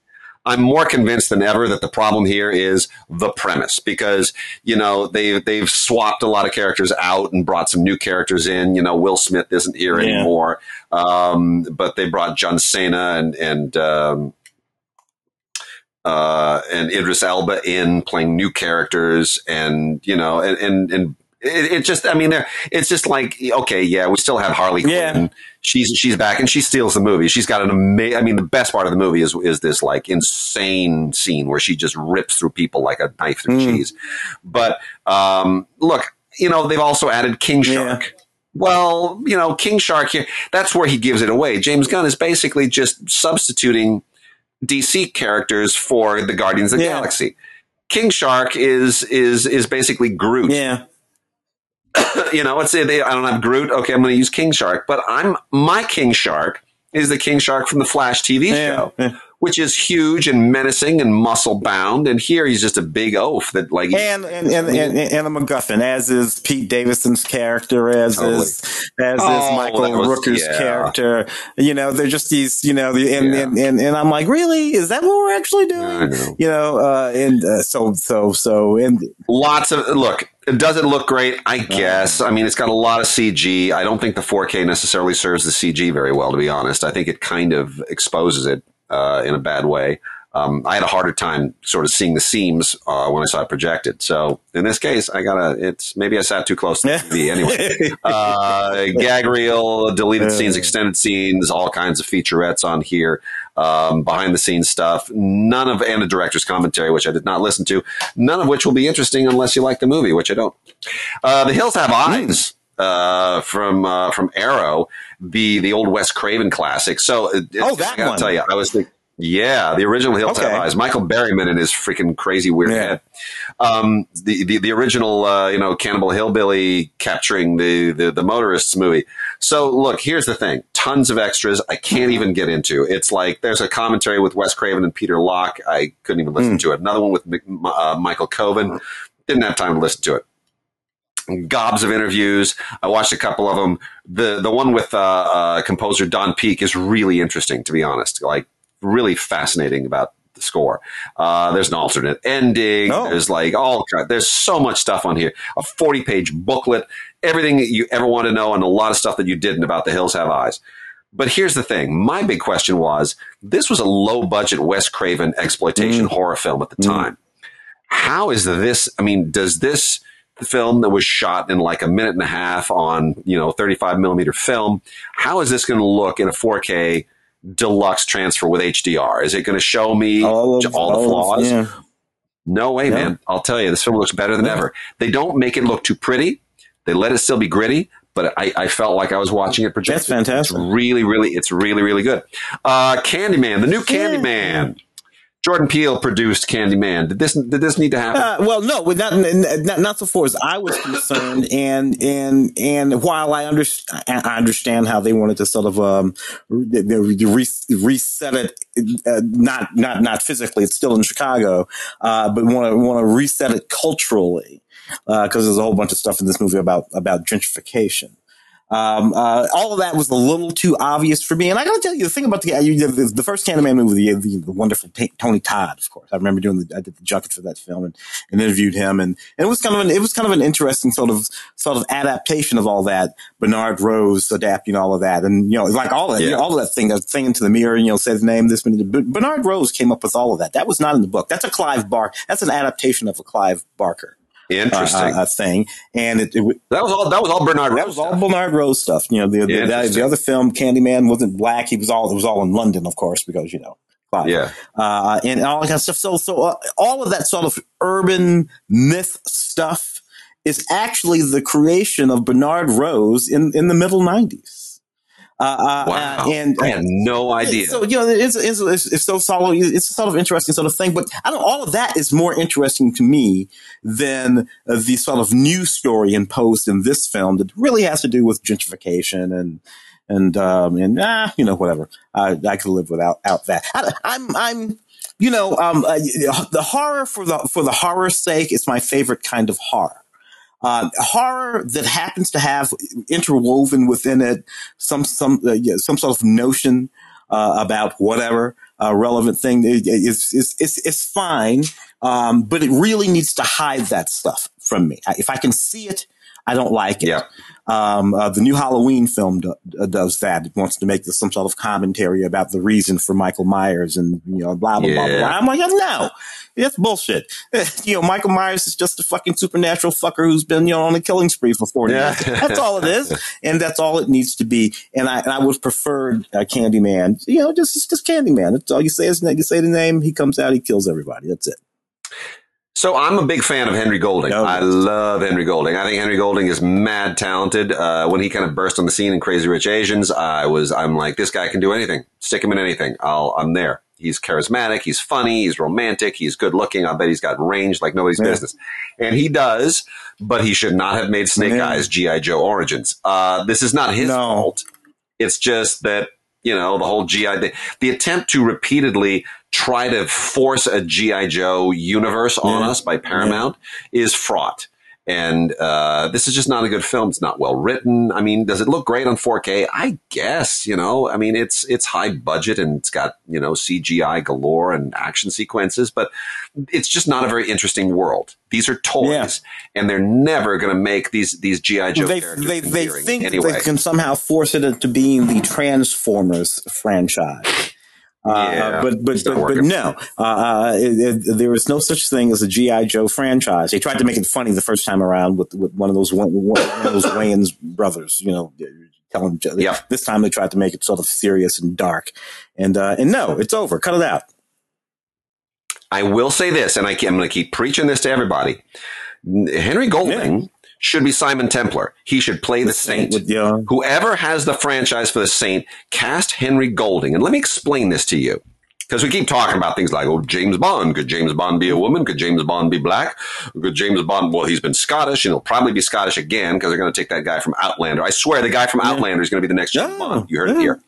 I'm more convinced than ever that the problem here is the premise because, you know, they, they've swapped a lot of characters out and brought some new characters in. You know, Will Smith isn't here yeah. anymore. Um, but they brought John Cena and, and, um, uh, and Idris Elba in playing new characters and, you know, and, and, and it, it, just, I mean, it's just like, okay, yeah, we still have Harley yeah. Quinn. She's, she's back and she steals the movie. She's got an amazing, I mean, the best part of the movie is, is this like insane scene where she just rips through people like a knife through mm. cheese. But, um, look, you know, they've also added King Shark. Yeah. Well, you know, King Shark here, that's where he gives it away. James Gunn is basically just substituting DC characters for the Guardians of the yeah. Galaxy. King Shark is is is basically Groot. Yeah. You know, it's I don't have Groot. Okay, I'm going to use King Shark, but I'm my King Shark is the King Shark from the Flash TV Yeah, show, yeah. Which is huge and menacing and muscle bound. And here he's just a big oaf that like And and, and, and and a MacGuffin, as is Pete Davidson's character, as Totally. is as Oh, is Michael was- Rooker's yeah. character. You know, they're just these. You know, the, and, Yeah. and, and and I'm like, really? Is that what we're actually doing? Know. You know, uh, and uh, so so so and Lots of look. It doesn't look great? I guess. I mean, it's got a lot of CG. I don't think the 4K necessarily serves the CG very well, to be honest. I think it kind of exposes it uh, in a bad way. Um, I had a harder time sort of seeing the seams uh, when I saw it projected. So in this case, I gotta. It's maybe I sat too close to the TV anyway. uh, gag reel, deleted scenes, extended scenes, all kinds of featurettes on here, um, behind the scenes stuff. None of and a director's commentary, which I did not listen to. None of which will be interesting unless you like the movie, which I don't. Uh, the Hills Have Eyes. Uh, from uh, from Arrow, the the old Wes Craven classic. So, uh, Oh, that I gotta one. tell you, I was thinking, yeah, the original Hills Okay. Eyes. Michael Berryman and his freaking crazy weird Yeah. head um, the, the the original uh, you know Cannibal Hillbilly capturing the, the the motorists movie. So look, here's the thing: tons of extras. I can't even get into. It's like there's a commentary with Wes Craven and Peter Locke. I couldn't even listen to it. Another one with uh, Michael Koven. Didn't have time to listen to it. Gobs of interviews. I watched a couple of them. The the one with uh, uh, composer Don Peake is really interesting, to be honest. Like really fascinating about the score. Uh, there's an alternate ending. Oh. There's like all. There's so much stuff on here. A 40 page booklet. Everything you ever want to know, and a lot of stuff that you didn't about The Hills Have Eyes. But here's the thing. My big question was: this was a low budget Wes Craven exploitation horror film at the time. How is this? I mean, does this film that was shot in like a minute and a half on you know 35 millimeter film? How is this going to look in a 4K deluxe transfer with HDR? Is it going to show me all, of- the all of- flaws? yeah. No way, Yeah. man. I'll tell you, this film looks better than ever. They don't make it look too pretty. They let it still be gritty, but I, I felt like I was watching it projected. That's fantastic. It's really, really, it's really, really good. Uh, Candyman, the new Candyman. Jordan Peele produced Candyman. Did this did this need to happen? Uh, well, no, not, not not so far as I was concerned, and and and while I understand, I understand how they wanted to sort of um re- re- reset it, uh, not not not physically, it's still in Chicago, uh, but want to want to reset it culturally because there's a whole bunch of stuff in this movie about about gentrification. Um, uh, all of that was a little too obvious for me. And I got to tell you, the thing about the, the, the first Candyman movie, the, the, the wonderful T- Tony Todd, of course. I remember doing the, I did the junket for that film and, and interviewed him. And, and it was kind of an, it was kind of an interesting sort of, sort of adaptation of all that. Bernard Rose adapting all of that. And, you know, like all of that, Yeah. you know, all of that thing, that thing into the mirror, and you know, say the name, this, many- Bernard Rose came up with all of that. That was not in the book. That's a Clive Barker. That's an adaptation of a Clive Barker. Interesting. uh, uh, thing, and it, it, that was all. That was all Bernard. that Rose was all stuff. Bernard Rose stuff. You know, the the, the, the other film, Candyman, wasn't black. He was all it was all in London, of course, because you know. Yeah. uh, and all that kind of stuff. So, so uh, all of that sort of urban myth stuff is actually the creation of Bernard Rose in in the middle '90s. Uh, uh, Wow. uh, and I had no idea. so you know, it's, it's, it's, so solid. It's a sort of interesting sort of thing. But I don't. All of that is more interesting to me than uh, the sort of new story imposed in this film that really has to do with gentrification and and um, and ah, you know, whatever. I, I could live without out that. I, I'm I'm. You know, um, uh, the horror for the for the horror's sake is my favorite kind of horror uh, horror that happens to have interwoven within it some some uh, yeah, some sort of notion uh, about whatever uh, relevant thing is is is is, is fine, um, but it really needs to hide that stuff from me. If I can see it, I don't like it. Yeah. Um, uh, the new Halloween film do, uh, does that. It wants to make this some sort of commentary about the reason for Michael Myers and you know blah blah blah Yeah. blah. I'm like, no, that's bullshit. you know, Michael Myers is just a fucking supernatural fucker who's been you know on a killing spree for forty Yeah. years. That's all it is, and that's all it needs to be. And I and I would prefer uh, Candyman. You know, just just Candyman. That's all you say. Is you say the name, he comes out, he kills everybody. That's it. So I'm a big fan of Henry Golding. Oh, I love Henry Golding. I think Henry Golding is mad talented. Uh, when he kind of burst on the scene in Crazy Rich Asians, I was, I'm like, this guy can do anything. Stick him in anything. I'll, I'm there. he's charismatic, he's funny, he's romantic, he's good looking. I bet he's got range like nobody's Yeah. business, and he does. But he should not have made Snake Yeah. Eyes GI Joe Origins. Uh, this is not his No. fault. It's just that you know the whole GI the, the attempt to repeatedly try to force a GI Joe universe on Yeah. us by Paramount is fraught. And uh, this is just not a good film. It's not well written. I mean, does it look great on 4K? I guess. You know, I mean, it's it's high budget and it's got you know CGI galore and action sequences, but it's just not a very interesting world. These are toys, Yeah. and they're never going to make these these GI Joe they characters they, they think anyway. they can somehow force it into being the Transformers franchise. Uh, Yeah, but but but, but no, uh, uh, it, it, there is no such thing as a GI Joe franchise. They tried to make it funny the first time around with, with one of those one, one of those Wayans brothers, you know, telling Yeah. this time they tried to make it sort of serious and dark, and uh, and no, it's over. Cut it out. I will say this, and I, am going to keep preaching this to everybody. Henry Golding should be Simon Templar. He should play the Saint. Yeah, Whoever has the franchise for the Saint, cast Henry Golding. And let me explain this to you. Because we keep talking about things like, oh, James Bond. Could James Bond be a woman? Could James Bond be black? Could James Bond, well, he's been Scottish and he'll probably be Scottish again because they're going to take that guy from Outlander. I swear the guy from Outlander is going to be the next James Yeah, Bond. You heard it here.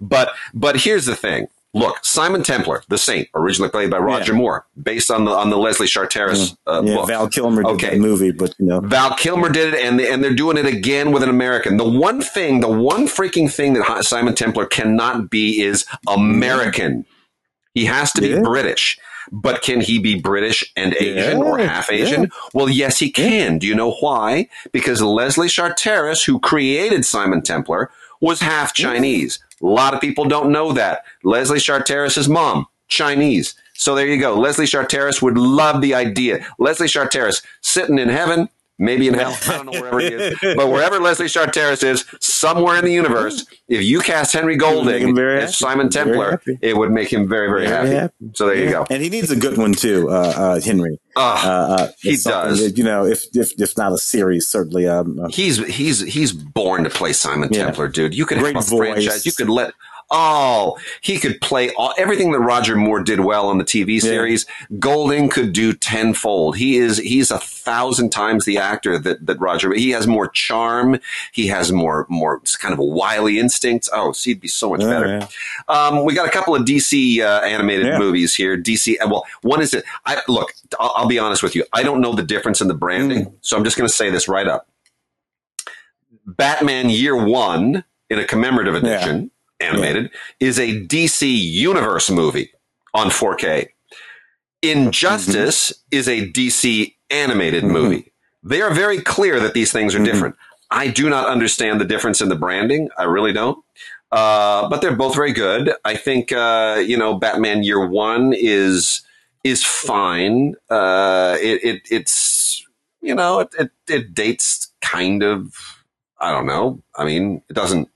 But, but here's the thing. Look, Simon Templar, the Saint, originally played by Roger Moore, based on the, on the Leslie Charteris uh, yeah. book. Val Kilmer did Okay. that movie, but you know, Val Kilmer did it, and and they're doing it again with an American. The one thing, the one freaking thing that Simon Templar cannot be is American. He has to be Yeah. British. But can he be British and Asian or half Asian? Well, yes, he can. Do you know why? Because Leslie Charteris, who created Simon Templar, was half Chinese. A lot of people don't know that. Leslie Charteris' mom, Chinese. So there you go. Leslie Charteris would love the idea. Leslie Charteris sitting in heaven, maybe in hell, I don't know wherever he is, but wherever Leslie Charteris is, somewhere in the universe, if you cast Henry Golding as. Simon Templar, it would make him very, very, happy. happy. So there you go. and he needs a good one too, uh, uh, Henry. Ah, Uh, uh, He does. that, you know, if, if if not a series, certainly. Um, uh, he's he's he's born to play Simon Yeah. Templar, dude. You could Great have a voice. franchise. You could let oh he could play all, everything that Roger Moore did well on the TV series. Golding could do tenfold. He is he's a thousand times the actor that that Roger. He has more charm. He has more more kind of a wily instincts. Oh, so he'd be so much Yeah, better. yeah. Um, we got a couple of DC uh, animated Yeah. movies here. DC, uh, well, one is it. I look. I'll, I'll be honest with you. I don't know the difference in the branding, Mm. so I'm just going to say this right up. Batman Year One in a commemorative edition, animated, is a DC Universe movie on 4K. Injustice is a DC animated Mhm. movie. They are very clear that these things are Mhm. different. I do not understand the difference in the branding. I really don't. Uh, but they're both very good. I think uh, you know Batman Year One is is fine. Uh, it, it it's you know it, it it dates kind of. I don't know. I mean, it doesn't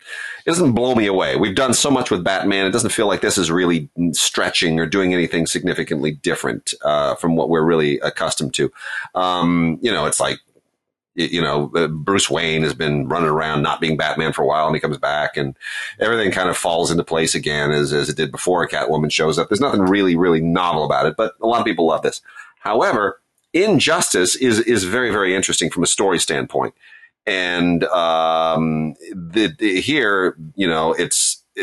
it doesn't blow me away. We've done so much with Batman. It doesn't feel like this is really stretching or doing anything significantly different uh, from what we're really accustomed to. Um, you know, it's like you know, uh, Bruce Wayne has been running around not being Batman for a while and he comes back and everything kind of falls into place again as, as it did before Catwoman shows up. There's nothing really, really novel about it, but a lot of people love this. However, Injustice is, is very, very interesting from a story standpoint. And, um, the, the, here, you know, it's, uh,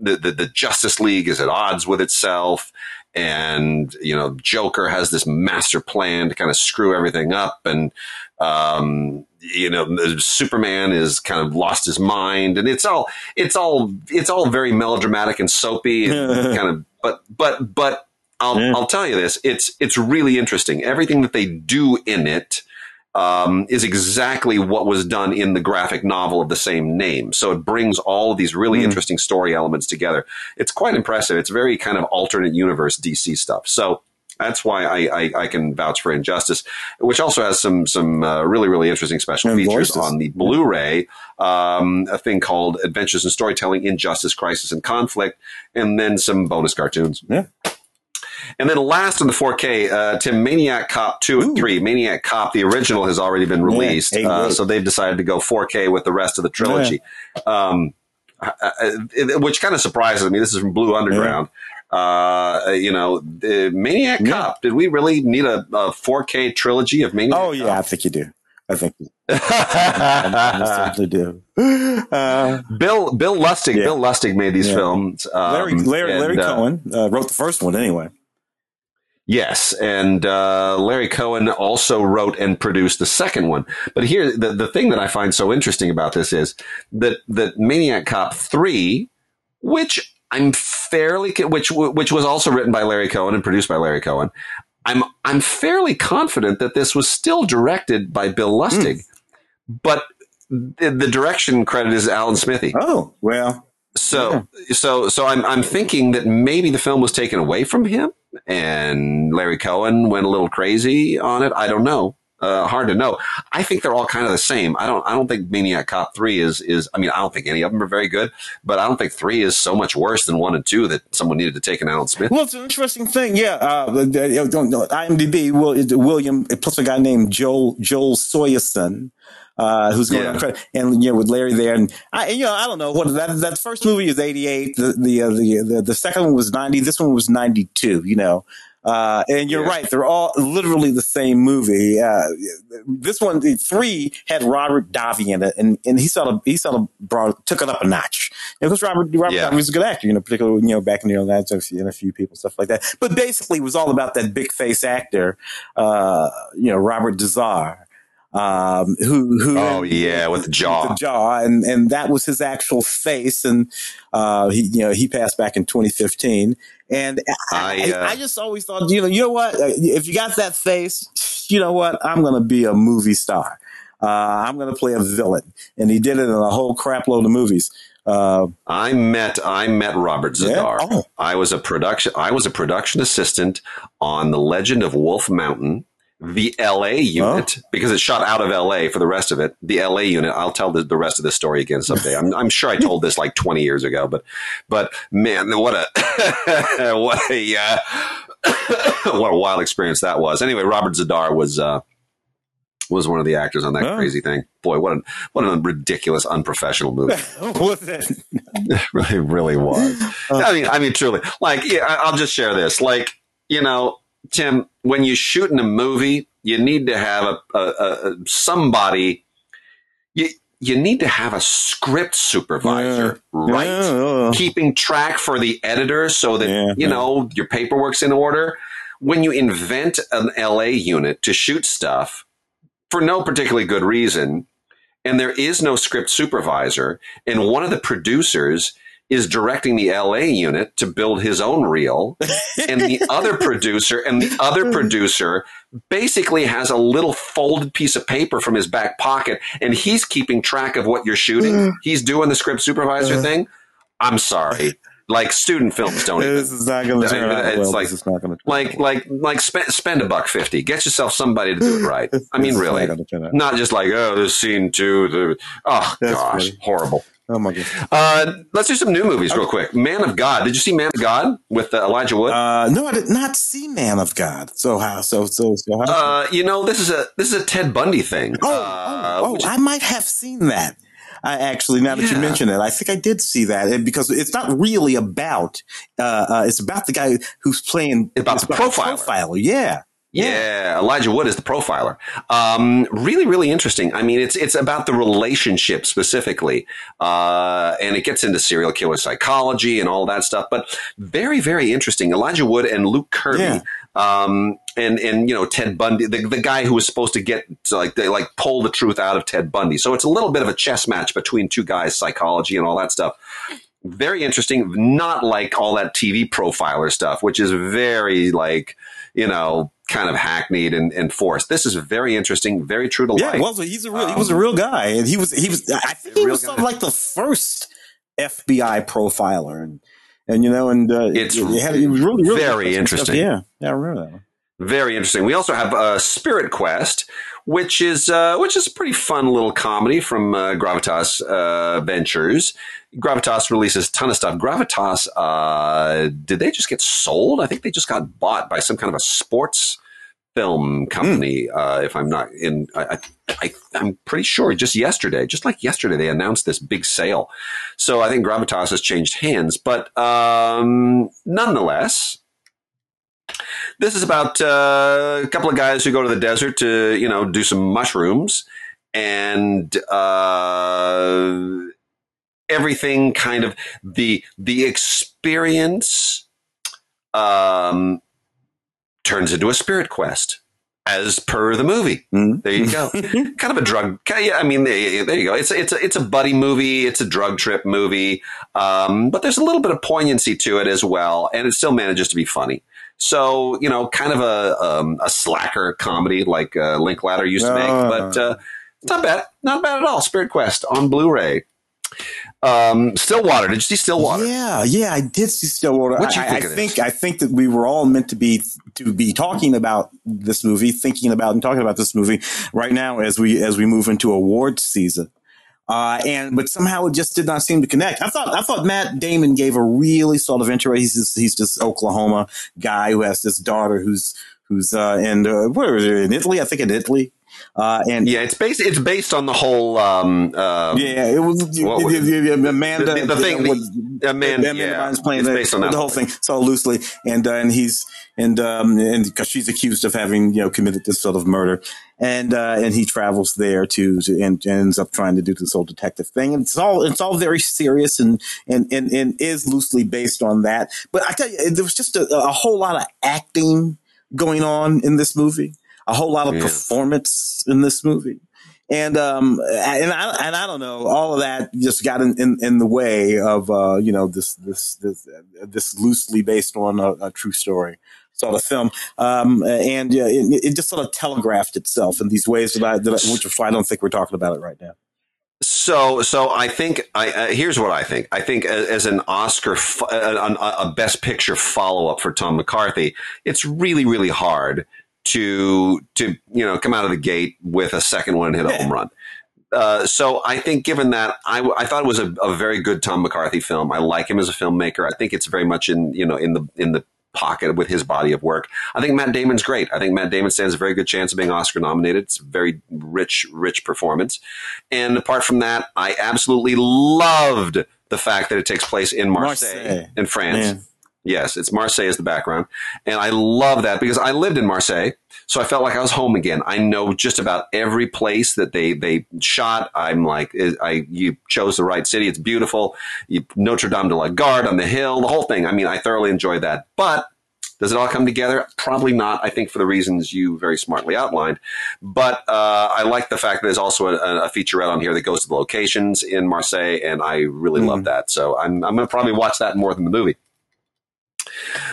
the, the, the Justice League is at odds with itself. And, you know, Joker has this master plan to kind of screw everything up. And, um, you know, Superman is kind of lost his mind, and it's all, it's all, it's all very melodramatic and soapy, and kind of. But, but, but, I'll, Yeah. I'll tell you this: it's, it's really interesting. Everything that they do in it um, is exactly what was done in the graphic novel of the same name. So it brings all of these really Hmm. interesting story elements together. It's quite impressive. It's very kind of alternate universe DC stuff. So that's why I, I, I can vouch for Injustice, which also has some some uh, really really interesting special And features voices. on the Blu-ray. Um, a thing called Adventures in Storytelling: Injustice, Crisis, and Conflict, and then some bonus cartoons. Yeah. And then last in the 4K, uh, Tim Maniac Cop 2 and Ooh. 3. Maniac Cop, the original, has already been released. eight uh, so they've decided to go 4K with the rest of the trilogy. Um, uh, uh, which kind of surprises me. This is from Blue Underground. Uh, you know, Maniac Yeah. Cop. Did we really need a, a 4K trilogy of Maniac? Oh yeah, I think you do. I think you I certainly do. Uh, Bill Bill Lustig. Yeah. Bill Lustig made these Yeah. films. Um, Larry Larry, Larry uh, Cohen uh, wrote the first one anyway. Yes, and uh, Larry Cohen also wrote and produced the second one. But here, the the thing that I find so interesting about this is that that Maniac Cop three, which I'm fairly which which was also written by Larry Cohen and produced by Larry Cohen. I'm I'm fairly confident that this was still directed by Bill Lustig, but the, the direction credit is Alan Smithee. Oh well, So, so, so I'm, I'm thinking that maybe the film was taken away from him and Larry Cohen went a little crazy on it. I don't know. Uh, hard to know. I think they're all kind of the same. I don't, I don't think Maniac Cop 3 is, is, I mean, I don't think any of them are very good, but I don't think 3 is so much worse than 1 and 2 that someone needed to take an Alan Smith. well, it's an interesting thing. Yeah, uh, don't know. IMDb. Will, William plus a guy named Joel Joel Soisson. Uh, who's going Yeah. on credit, and you know with Larry there, and I, you know, I don't know what that that first movie is eighty eight, the the, uh, the the the second one was ninety, this one was ninety two, you know, uh, and you're Yeah. right, they're all literally the same movie. Uh, this one, the three had Robert Davi in it, and, and he sort of he sort of brought took it up a notch. And because Robert Robert Yeah. Davi was a good actor, you know, particularly you know back in the early nineties, and a few people stuff like that. But basically, it was all about that big face actor, uh, you know, Robert Z'Dar. Um, who, who, Oh, yeah, with the jaw. the jaw, and and that was his actual face, and uh, he, you know, he passed back in 2015, and I, I, uh, I, I just always thought, you know, you know what, if you got that face, you know what, I'm gonna be a movie star. Uh, I'm gonna play a villain, and he did it in a whole crap load of movies. Uh, I met I met Robert Yeah? Oh. I was a production I was a production assistant on The Legend of Wolf Mountain, the LA unit, Oh. because it shot out of LA for the rest of it. The LA unit. I'll tell the, the rest of the story again someday. I'm, I'm sure I told this like 20 years ago, but but man, what a what a uh, what a wild experience that was. Anyway, Robert Z'Dar was. Uh, was one of the actors on that Oh. crazy thing. Boy, what a what a ridiculous, unprofessional movie. that? It really, really was. I mean, I mean, truly. Like, yeah, I- I'll just share this. Like, you know, Tim, when you shoot in a movie, you need to have a, a, a somebody. You you need to have a script supervisor, right? Yeah. Keeping track for the editor so that Yeah, you know your paperwork's in order. When you invent an LA unit to shoot stuff for no particularly good reason, and there is no script supervisor, and one of the producers is directing the LA unit to build his own reel, and the other producer and the other producer basically has a little folded piece of paper from his back pocket, and he's keeping track of what you're shooting. He's doing the script supervisor Uh. thing. I'm sorry, like student films don't even This is not going to turn out it's well. like- this is not to like like like spend spend a buck fifty. Get yourself somebody to do it right. I mean, really, not just like oh, this scene too. The oh That's gosh, funny. horrible. Oh my god. Uh, let's do some new movies real quick. Man of God. Did you see Man of God with uh, Elijah Wood? Uh, no, I did not see Man of God. So how? So so so how? Uh, you know, this is a this is a Ted Bundy thing. oh, Uh, oh, oh, I might have seen that. I actually, now that you mention it, I think I did see that and because it's not really about. Uh, uh, it's about the guy who's playing About the profiler. profiler, yeah. Yeah. Elijah Wood is the profiler. Um, really, really interesting. I mean, it's it's about the relationship specifically, uh, and it gets into serial killer psychology and all that stuff. But very, very interesting. Elijah Wood and Luke Kirby. Yeah. Um, and, and, you know, Ted Bundy, the, the guy who was supposed to get, to like, they like pull the truth out of Ted Bundy. So it's a little bit of a chess match between two guys, psychology and all that stuff. Very interesting. Not like all that TV profiler stuff, which is very like, you know, kind of hackneyed and, and forced. This is very interesting, very true to Yeah, life. well, he's a real, he was a real guy, and he was he was. I think he was like the first FBI profiler, and and you know, and uh, It's it, had, it was really, really very interesting. interesting. Yeah, yeah, I remember that one. Very interesting. We also have uh, Spirit Quest, which is uh, which is a pretty fun little comedy from uh, Gravitas uh, Ventures. Gravitas releases a ton of stuff. Gravitas, uh, did they just get sold? I think they just got bought by some kind of a sports film company. Uh, if I'm not in, I, I, I, am pretty sure just yesterday, just like yesterday, they announced this big sale. So I think Gravitas has changed hands. But um, nonetheless, this is about uh, a couple of guys who go to the desert to, you know, do some mushrooms and uh, everything kind of the the experience um, turns into a spirit quest as per the movie. Mm-hmm. There you go. kind of a drug. I mean, there you go. It's it's a, it's a buddy movie. It's a drug trip movie. Um, but there's a little bit of poignancy to it as well, and it still manages to be funny. So you know, kind of a um, a slacker comedy like uh, Linklater used to make, uh. but uh, not bad, not bad at all. Spirit Quest on Blu-ray. Um, Stillwater. Did you see Stillwater? Yeah, yeah, I did see Stillwater. What you I, think I think I think that we were all meant to be to be talking about this movie, thinking about and talking about this movie right now as we as we move into awards season. Uh, and but somehow it just did not seem to connect. I thought I thought Matt Damon gave a really sort of intro. He's this, he's this Oklahoma guy who has this daughter who's who's uh, in uh, where is it in Italy? I think in Italy. Uh, and yeah, it's based it's based on the whole um, uh, yeah it was, what, Amanda the, the thing the, Amanda, Amanda yeah, playing the, the whole thing. So loosely. And uh, and he's and um and because she's accused of having you know committed this sort of murder. And uh, and he travels there to, to and, ends up trying to do this whole detective thing. And it's all it's all very serious and and and, and is loosely based on that. But I tell you there was just a, a whole lot of acting going on in this movie a whole lot of yeah. performance in this movie. And, um, and I, and I don't know, all of that just got in, in, in the way of, uh, you know, this, this, this, this loosely based on a, a true story sort of film. Um, and uh, it, it, just sort of telegraphed itself in these ways that I, that I, which is why I don't think we're talking about it right now. So, so I think I, uh, here's what I think. I think as, as an Oscar, a, a Best Picture follow up for Tom McCarthy, it's really, really hard to to you know come out of the gate with a second one and hit a home run. Uh, so I think, given that, I, I thought it was a, a, very good Tom McCarthy film. I like him as a filmmaker. I think it's very much in you know in the in the pocket with his body of work. I think Matt Damon's great. I think Matt Damon stands a very good chance of being Oscar nominated. It's a very rich, rich performance. And apart from that, I absolutely loved the fact that it takes place in Marseille, Marseille. in France. Man. Yes, it's Marseille as the background. And I love that because I lived in Marseille. So I felt like I was home again. I know just about every place that they, they shot. I'm like, I, you chose the right city. It's beautiful. You, Notre Dame de la Garde on the hill, the whole thing. I mean, I thoroughly enjoyed that. But does it all come together? Probably not. I think for the reasons you very smartly outlined. But uh, I like the fact that there's also a, a, featurette on here that goes to the locations in Marseille, and I really mm. love that. So I'm, I'm going to probably watch that more than the movie.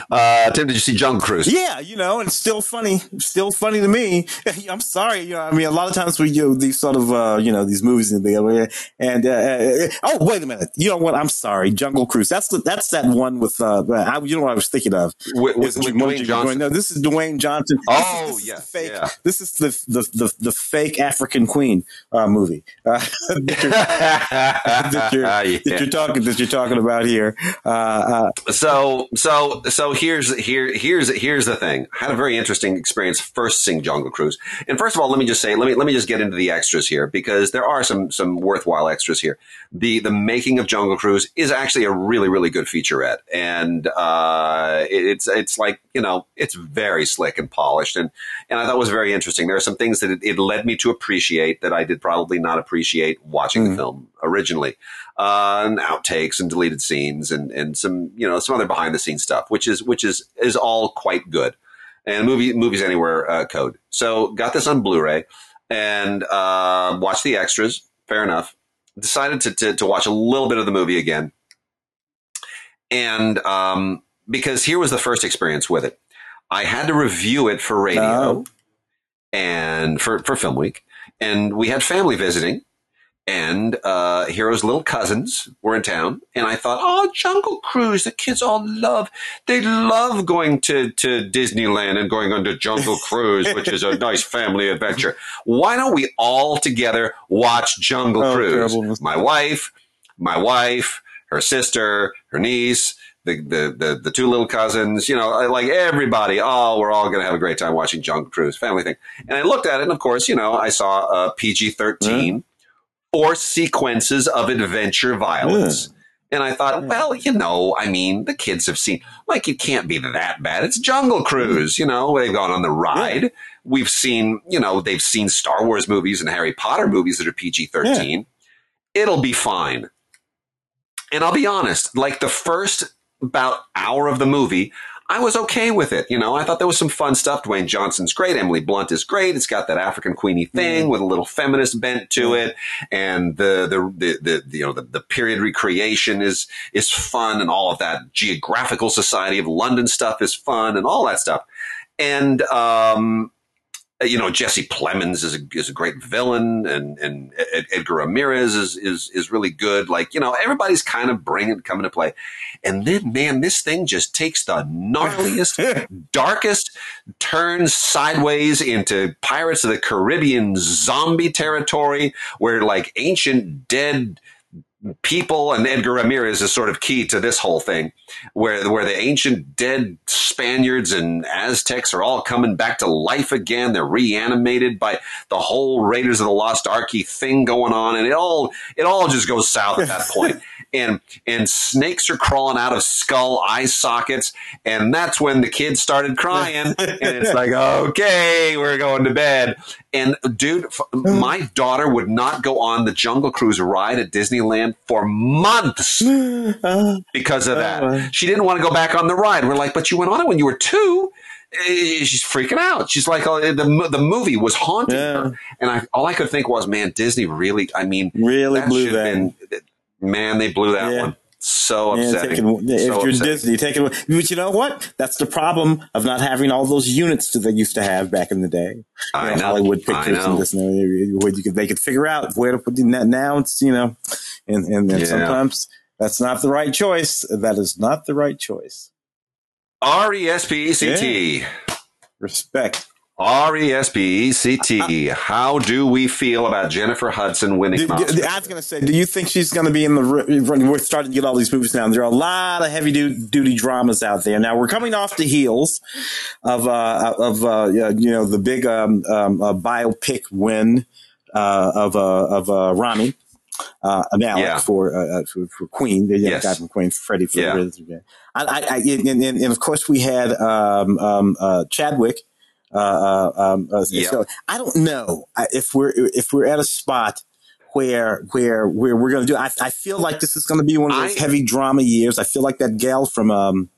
Uh, Tim, did you see Jungle Cruise? Yeah, you know, and still funny, still funny to me. I'm sorry, you know, I mean, a lot of times we do these sort of, uh, you know, these movies and the and uh, uh, oh, wait a minute, you know what? I'm sorry, Jungle Cruise. That's the, that's that one with, uh, I, you know what I was thinking of? With, with, with Dwayne Johnson. No, this is Dwayne Johnson. Oh, this, yeah, fake. Yeah. This is the the the, the fake African Queen uh, movie uh, that, you're, that, you're, yeah. that, you're, talking that you're talking about here. Uh, uh, so so so here's here here's here's the thing. I had a very interesting experience first seeing Jungle Cruise. And first of all, let me just say, let me let me just get into the extras here because there are some some worthwhile extras here. The the making of Jungle Cruise is actually a really really good featurette, and uh, it's it's like you know it's very slick and polished, and and I thought it was very interesting. There are some things that it, it led me to appreciate that I did probably not appreciate watching mm. the film originally uh, and outtakes and deleted scenes and, and some, you know, some other behind the scenes stuff, which is, which is, is all quite good. And movie, movies anywhere, uh, code. So got this on Blu-ray and, uh, watched the extras. Fair enough. Decided to, to, to watch a little bit of the movie again. And, um, because here was the first experience with it. I had to review it for radio oh. and for, for Film Week. And we had family visiting and uh, Hero's little cousins were in town, and I thought, oh, Jungle Cruise, the kids all love, they love going to, to Disneyland and going on to Jungle Cruise, which is a nice family adventure. Why don't we all together watch Jungle oh, Cruise? My wife, my wife, her sister, her niece, the, the, the, the two little cousins, you know, like everybody, oh, we're all going to have a great time watching Jungle Cruise, family thing. And I looked at it, and of course, you know, I saw uh, PG 13 or sequences of adventure violence. And I thought, well, you know, I mean, the kids have seen, like, it can't be that bad. It's Jungle Cruise, you know, they've gone on the ride. We've seen, you know, they've seen Star Wars movies and Harry Potter movies that are PG 13. It'll be fine. And I'll be honest, like the first about hour of the movie, I was okay with it. You know, I thought there was some fun stuff. Dwayne Johnson's great. Emily Blunt is great. It's got that African Queenie thing with a little feminist bent to it. And the, the, the, the, the you know, the, the period recreation is, is fun and all of that geographical society of London stuff is fun and all that stuff. And, um, Uh, you know, Jesse Plemons is a, is a great villain and, and Edgar Ramirez is, is, is really good. Like, you know, everybody's kind of bringing, coming to play. And then, man, this thing just takes the gnarliest, darkest turns sideways into Pirates of the Caribbean zombie territory where like ancient dead people and Edgar Ramirez is sort of key to this whole thing where where the ancient dead Spaniards and Aztecs are all coming back to life again. They're reanimated by the whole Raiders of the Lost Ark thing going on and it all it all just goes south at that point. And and snakes are crawling out of skull eye sockets and that's when the kids started crying. And it's like okay we're going to bed. And dude my daughter would not go on the jungle cruise ride at Disneyland for months because of that she didn't want to go back on the ride we're like but you went on it when you were two eh, she's freaking out. She's like, oh, the the movie was haunting yeah. her, and I all I could think was, man, Disney really. I mean, really that blew that. Been, man, they blew that yeah. one. So upsetting. Taking, if so you're upsetting. Disney, taking, but you know what? That's the problem of not having all those units that they used to have back in the day. I you know, Hollywood pictures and this and where you could, they could figure out where to put the. Now it's, you know, and, and, and yeah. sometimes that's not the right choice. That is not the right choice. R E S P E C T. Respect. R E S P E C T. How do we feel about Jennifer Hudson winning? Do, do, I was going to say, do you think she's going to be in the? We're starting to get all these movies now. There are a lot of heavy duty dramas out there now. We're coming off the heels of uh, of uh, you know the big um, um, uh, biopic win uh, of uh, of uh, Rami. Uh, Malek yeah. for, uh, for, for Queen, the yes. guy from Queen, Freddie. For yeah. I, I, I and, and, and, of course we had um, um, Chadwick uh, uh, um, uh, yep. so I don't know if we're if we're at a spot where where where we're going to do. I, I feel like this is going to be one of those I, heavy drama years. I feel like that gal from. Um,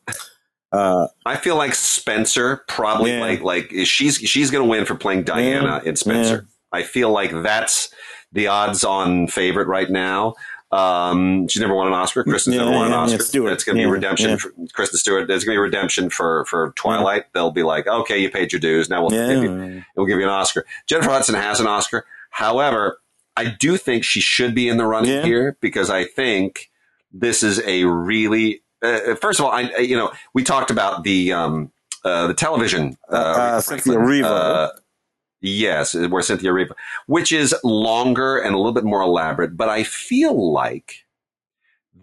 uh, I feel like Spencer probably yeah. like like she's she's going to win for playing Diana yeah. in Spencer. Yeah. I feel like that's the odds on favorite right now. Um, she's never won an Oscar. Kristen's yeah, never won an Oscar. Yeah, Stewart. It's going to be redemption. For, Kristen Stewart. There's going to be redemption for for Twilight. They'll be like, okay, you paid your dues. Now we'll give you we'll give you an Oscar. Jennifer Hudson has an Oscar. However, I do think she should be in the running here because I think this is a really uh, first of all, I you know we talked about the um, uh, the television uh, uh Erivo uh, Yes, where Cynthia Erivo, which is longer and a little bit more elaborate, but I feel like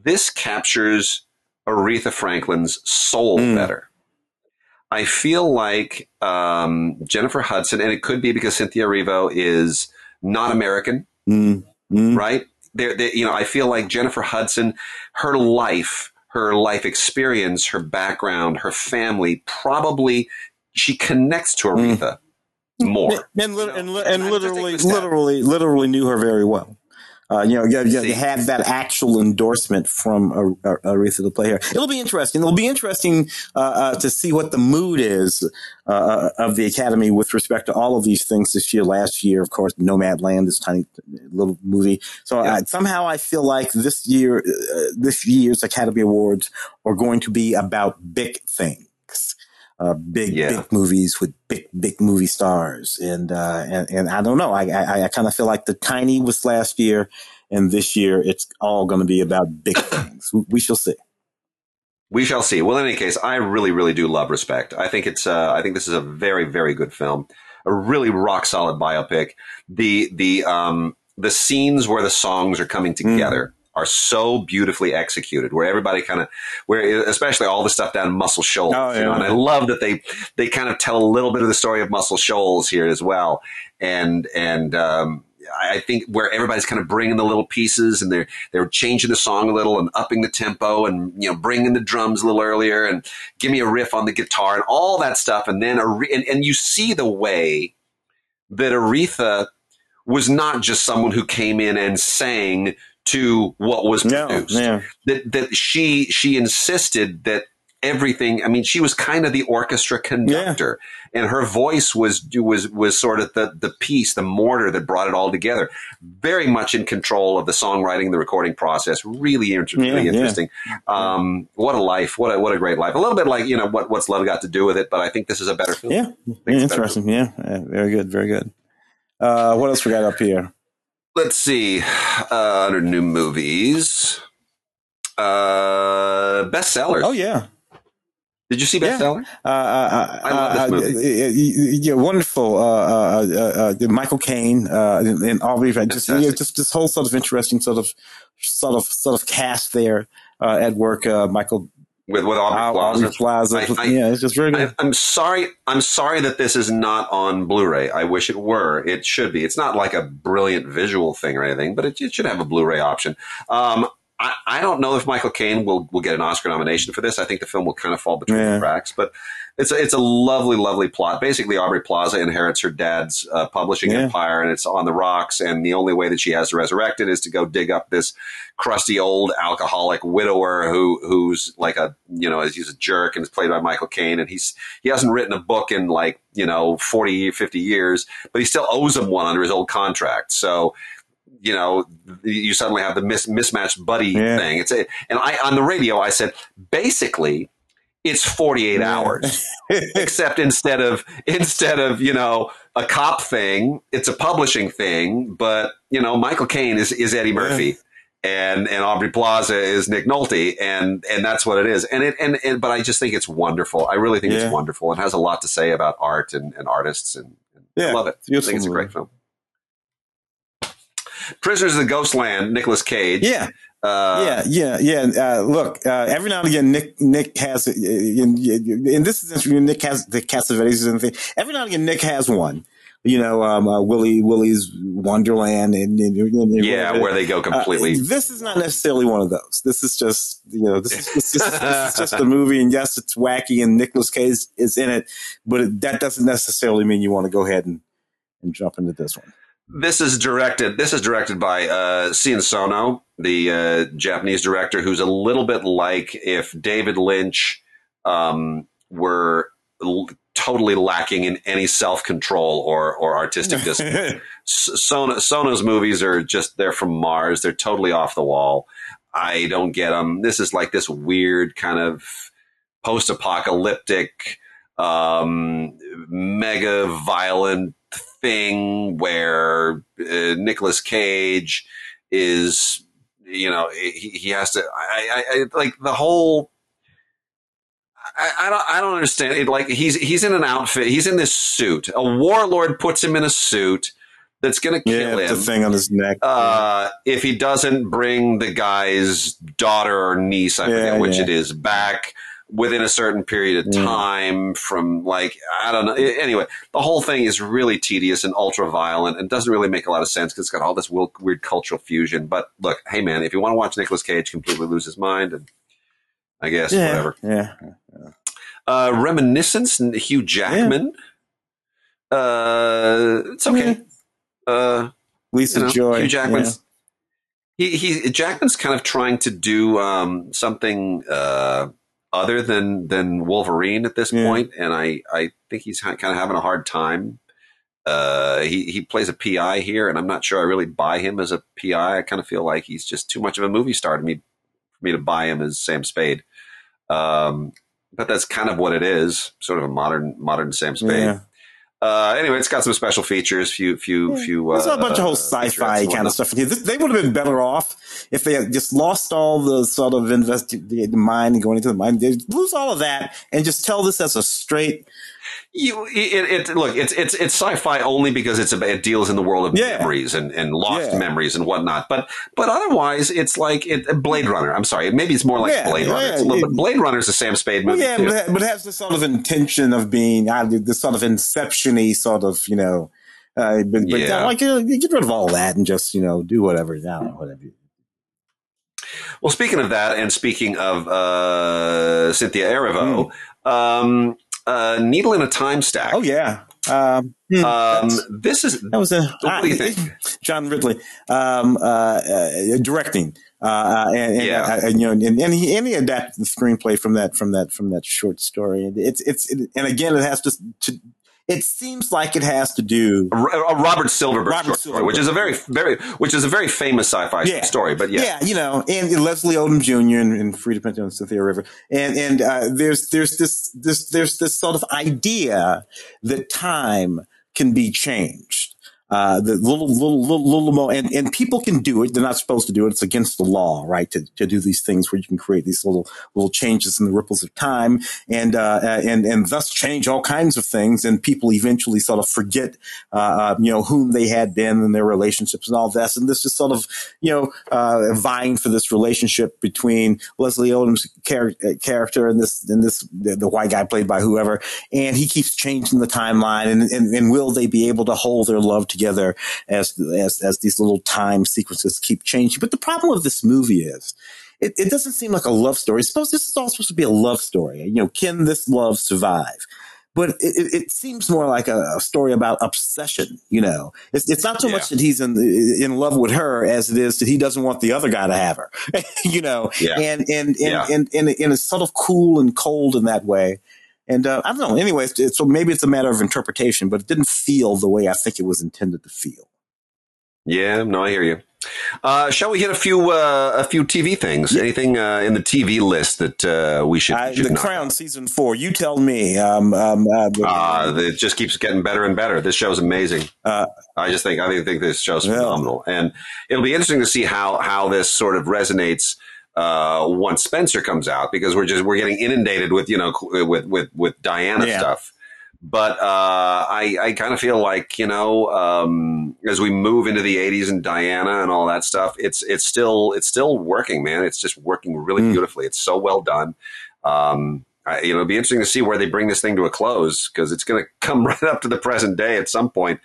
this captures Aretha Franklin's soul mm. better. I feel like um, Jennifer Hudson, and it could be because Cynthia Erivo is not American, mm. Mm. right? There, you know, I feel like Jennifer Hudson, her life, her life experience, her background, her family, probably she connects to Aretha mm more. And, li- and, li- and, and literally, literally, literally knew her very well. Uh, you know, you, you, had that actual endorsement from Aretha to play here. It'll be interesting. It'll be interesting uh, uh, to see what the mood is uh, uh, of the Academy with respect to all of these things this year. Last year, of course, Nomadland, this tiny little movie. So yeah. somehow I feel like this year, uh, this year's Academy Awards are going to be about big things uh, big yeah. big movies with big big movie stars, and uh, and, and I don't know. I I, I kind of feel like the tiny was last year, and this year it's all going to be about big things. We, we, shall see. We shall see. Well, in any case, I really really do love Respect. I think it's uh, I think this is a very very good film, a really rock solid biopic. The the um the scenes where the songs are coming mm. together. Mm are so beautifully executed where everybody kind of, where especially all the stuff down Muscle Shoals, Oh, you know, and I love that they, they kind of tell a little bit of the story of Muscle Shoals here as well. And, and, um, I I think where everybody's kind of bringing the little pieces and they're they're changing the song a little and upping the tempo and you know bringing the drums a little earlier and give me a riff on the guitar and all that stuff and then a re- and, and you see the way that Aretha was not just someone who came in and sang to what was No, produced. yeah. that that she she insisted that everything i mean she was kind of the orchestra conductor and her voice was was was sort of the the piece the mortar that brought it all together. Very much in control of the songwriting the recording process. Really, inter- Yeah, really yeah. interesting. Um what a life. What a what a great life. A little bit like you know what what's love got to do with it but i think this is a better film. Yeah, yeah interesting. Yeah, uh, very good, very good. Uh, what else we got up here? Let's see uh under new movies uh bestsellers Oh yeah, did you see Yeah. bestseller uh, uh, I love this uh, movie. uh, yeah, wonderful. Uh, uh, uh, uh, Michael Caine uh, and, and Aubrey, just yeah, just this whole sort of interesting sort of sort of sort of cast there uh, at work. Uh, Michael with with Aubrey uh, Plaza. Aubrey Plaza. I- I- yeah, it's just very good. I, I'm sorry. I'm sorry that this is not on Blu-ray. I wish it were. It should be. It's not like a brilliant visual thing or anything, but it, it should have a Blu-ray option. Um, I, I don't know if Michael Caine will will get an Oscar nomination for this. I think the film will kind of fall between Yeah. the cracks, but it's a, it's a lovely, lovely plot. Basically, Aubrey Plaza inherits her dad's uh, publishing Yeah. empire, and it's on the rocks. And the only way that she has to resurrect it is to go dig up this crusty old alcoholic widower who who's like a you know he's a jerk and is played by Michael Caine, and he's he hasn't written a book in like you know 40, 50 years, but he still owes him one under his old contract. So you know, you suddenly have the mis- mismatched buddy Yeah. thing. It's a, and I on the radio I said basically it's 48 hours. Except instead of instead of you know a cop thing it's a publishing thing but you know michael caine is, is eddie murphy. And and aubrey plaza is nick nolte and and that's what it is. And it and, and but i just think it's wonderful. I really think Yeah. it's wonderful. It has a lot to say about art and, and artists and, and Yeah, i love it. I think it's a great film. Prisoners of the ghostland nicolas cage. Yeah, uh, yeah, yeah, yeah. Uh, look, uh, every now and again, Nick Nick has, and, and this is interesting. Nick has the Cassavetes and thing. Every now and again, Nick has one. You know, um, uh, Willy Willy's Wonderland, and, and, and yeah where they go Uh, completely this is not necessarily one of those. This is just, you know, this is, this is, this is just a movie, and yes, it's wacky, and Nicolas Cage is in it, but it, that doesn't necessarily mean you want to go ahead and, and jump into this one. This is directed. This is directed by uh, Sion Sono, the uh, Japanese director, who's a little bit like if David Lynch um, were l- totally lacking in any self control or or artistic discipline. S- Sono, Sono's movies are just they're from Mars. They're totally off the wall. I don't get them. This is like this weird kind of post apocalyptic, um, mega violent thing where uh, Nicolas Cage is, you know, he, he has to. I, I, I like the whole. I, I don't. I don't understand. It, like he's he's in an outfit. He's in this suit. A warlord puts him in a suit that's going to Yeah, kill him the thing on his neck. uh, if he doesn't bring the guy's daughter or niece, I Yeah, forget which yeah. it is, back within a certain period of Yeah. time from like, I don't know. Anyway, the whole thing is really tedious and ultra violent and doesn't really make a lot of sense because it's got all this weird, weird cultural fusion. But look, hey man, if you want to watch Nicolas Cage completely lose his mind and I guess yeah, whatever. yeah. Uh, Reminiscence, Hugh Jackman. Uh, it's okay. Uh, Lisa you know, Joy. Hugh Jackman's he he Jackman's kind of trying to do um, something uh, other than than Wolverine at this Yeah. point, and I I think he's kind of having a hard time. Uh, he he plays a PI here, and I'm not sure I really buy him as a PI. I kind of feel like he's just too much of a movie star to me for me to buy him as Sam Spade. Um, but that's kind of what it is, sort of a modern modern Sam Spade. Yeah. Uh, anyway, it's got some special features, few few few. There's a uh, bunch of whole uh, sci-fi kind of stuff in here. This, they would have been better off if they had just lost all the sort of invest the, the mind and going into the mind. They lose all of that and just tell this as a straight You, it, it, look, it's it's it's sci-fi only because it's a, it deals in the world of Yeah. memories and, and lost Yeah. memories and whatnot. But but otherwise, it's like it, Blade Runner. I'm sorry, maybe it's more like Yeah, Blade Runner. It's a little it- bit, Blade Runner is a Sam Spade movie. yeah, too. but, it- but it has this sort of intention of being uh, this sort of inception-y sort of, you know, uh, but, but Yeah. like uh, get rid of all that and just you know do whatever, don't whatever. Well, speaking of that, and speaking of uh, Cynthia Erivo, um, uh, Needle in a Time Stack. Oh yeah, um, hmm, Um, this is that was a what do you think? John Ridley um, uh, uh, directing, uh, uh, and, and, Yeah. uh, and, you know, and, and he and he adapted the screenplay from that from that from that short story. And it's it's it, and again, it has to, to. It seems like it has to do. a a Robert Silverberg Robert story, which is a very, very, which is a very famous sci-fi Yeah. story. But yeah, Yeah, you know, and, and Leslie Odom Jr. and, and Freida Pinto and Cynthia Erivo, and and uh, there's there's this this there's this sort of idea that time can be changed. Uh, the little, little, little, little and, and people can do it. They're not supposed to do it. It's against the law, right? To, to do these things where you can create these little, little changes in the ripples of time and, uh, uh, and, and thus change all kinds of things. And people eventually sort of forget, uh, uh, you know, whom they had been and their relationships and all this. And this is sort of, you know, vying for this relationship between Leslie Odom's char- character and this, and this, the, the white guy played by whoever. And he keeps changing the timeline. And, and, and will they be able to hold their love together as, as, as these little time sequences keep changing? But the problem with this movie is, it, it doesn't seem like a love story. Suppose this is all supposed to be a love story. You know, can this love survive? But it, it, seems more like a, a story about obsession. You know, it's, it's not so Yeah. much that he's in in love with her as it is that he doesn't want the other guy to have her. you know, Yeah. and and and, Yeah. and, and and it's sort of cool and cold in that way. And uh, I don't know. Anyways, so maybe it's a matter of interpretation, but it didn't feel the way I think it was intended to feel. yeah, no, I hear you. Uh, shall we hit a few uh, a few TV things? Anything uh, in the TV list that uh, we should? Uh, should the knock Crown season four. You tell me. Um, um, uh, Uh, it just keeps getting better and better. This show's amazing. Uh, I just think I think, think this show's Yeah. phenomenal, and it'll be interesting to see how how this sort of resonates uh, once Spencer comes out because we're just we're getting inundated with you know with with with Diana Yeah. stuff. But uh, I I kind of feel like you know um, as we move into the '80s and Diana and all that stuff, it's it's still it's still working, man. It's just working really Mm. beautifully. It's so well done. Um, I, you know, it'll be interesting to see where they bring this thing to a close because it's going to come right up to the present day at some point.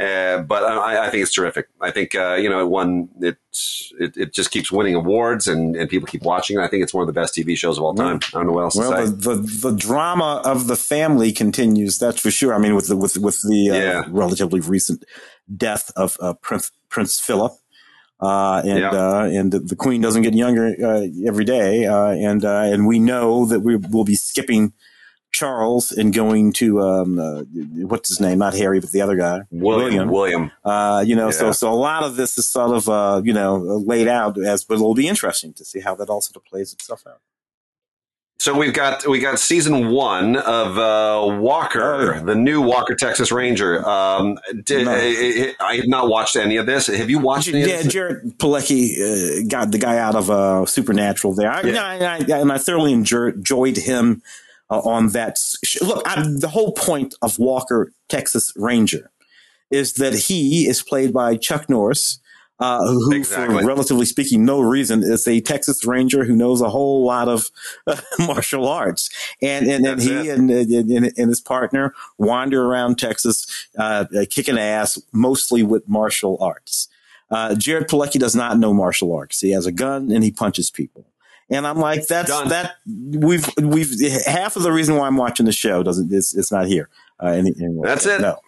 Uh, but I, I think it's terrific. I think uh, you know, it won. It's it, it just keeps winning awards, and, and people keep watching. I think it's one of the best TV shows of all time. I don't know what else Well, to the, say. the the drama of the family continues. That's for sure. I mean, with the with with the uh, Yeah. relatively recent death of uh, Prince Prince Philip, uh, and Yeah. uh, and the, the Queen doesn't get younger uh, every day, uh, and uh, and we know that we will be skipping Charles and going to um, uh, what's his name? Not Harry, but the other guy, William, William. Uh, you know, so Yeah. so a lot of this is sort of uh, you know laid out as, but it'll be interesting to see how that all sort of plays itself out. So we've got we got season one of uh, Walker, Oh, the new Walker Texas Ranger. Um, did, No. I, I have not watched any of this. Have you watched any Yeah, of this? Jared Padalecki uh, got the guy out of uh, Supernatural there, I, Yeah. I, I, and I thoroughly enjoyed him uh, on that. Sh- Look, I, the whole point of Walker Texas Ranger is that he is played by Chuck Norris, uh, who, Exactly. for relatively speaking, no reason, is a Texas Ranger who knows a whole lot of uh, martial arts, and and, and he and, and and his partner wander around Texas, uh, uh, kicking ass, mostly with martial arts. Uh, Jared Padalecki does not know martial arts. He has a gun and he punches people. And I'm like, that's Done. that. We've we've half of the reason why I'm watching the show doesn't it's, it's not here. Uh, any, anyway. That's it. No,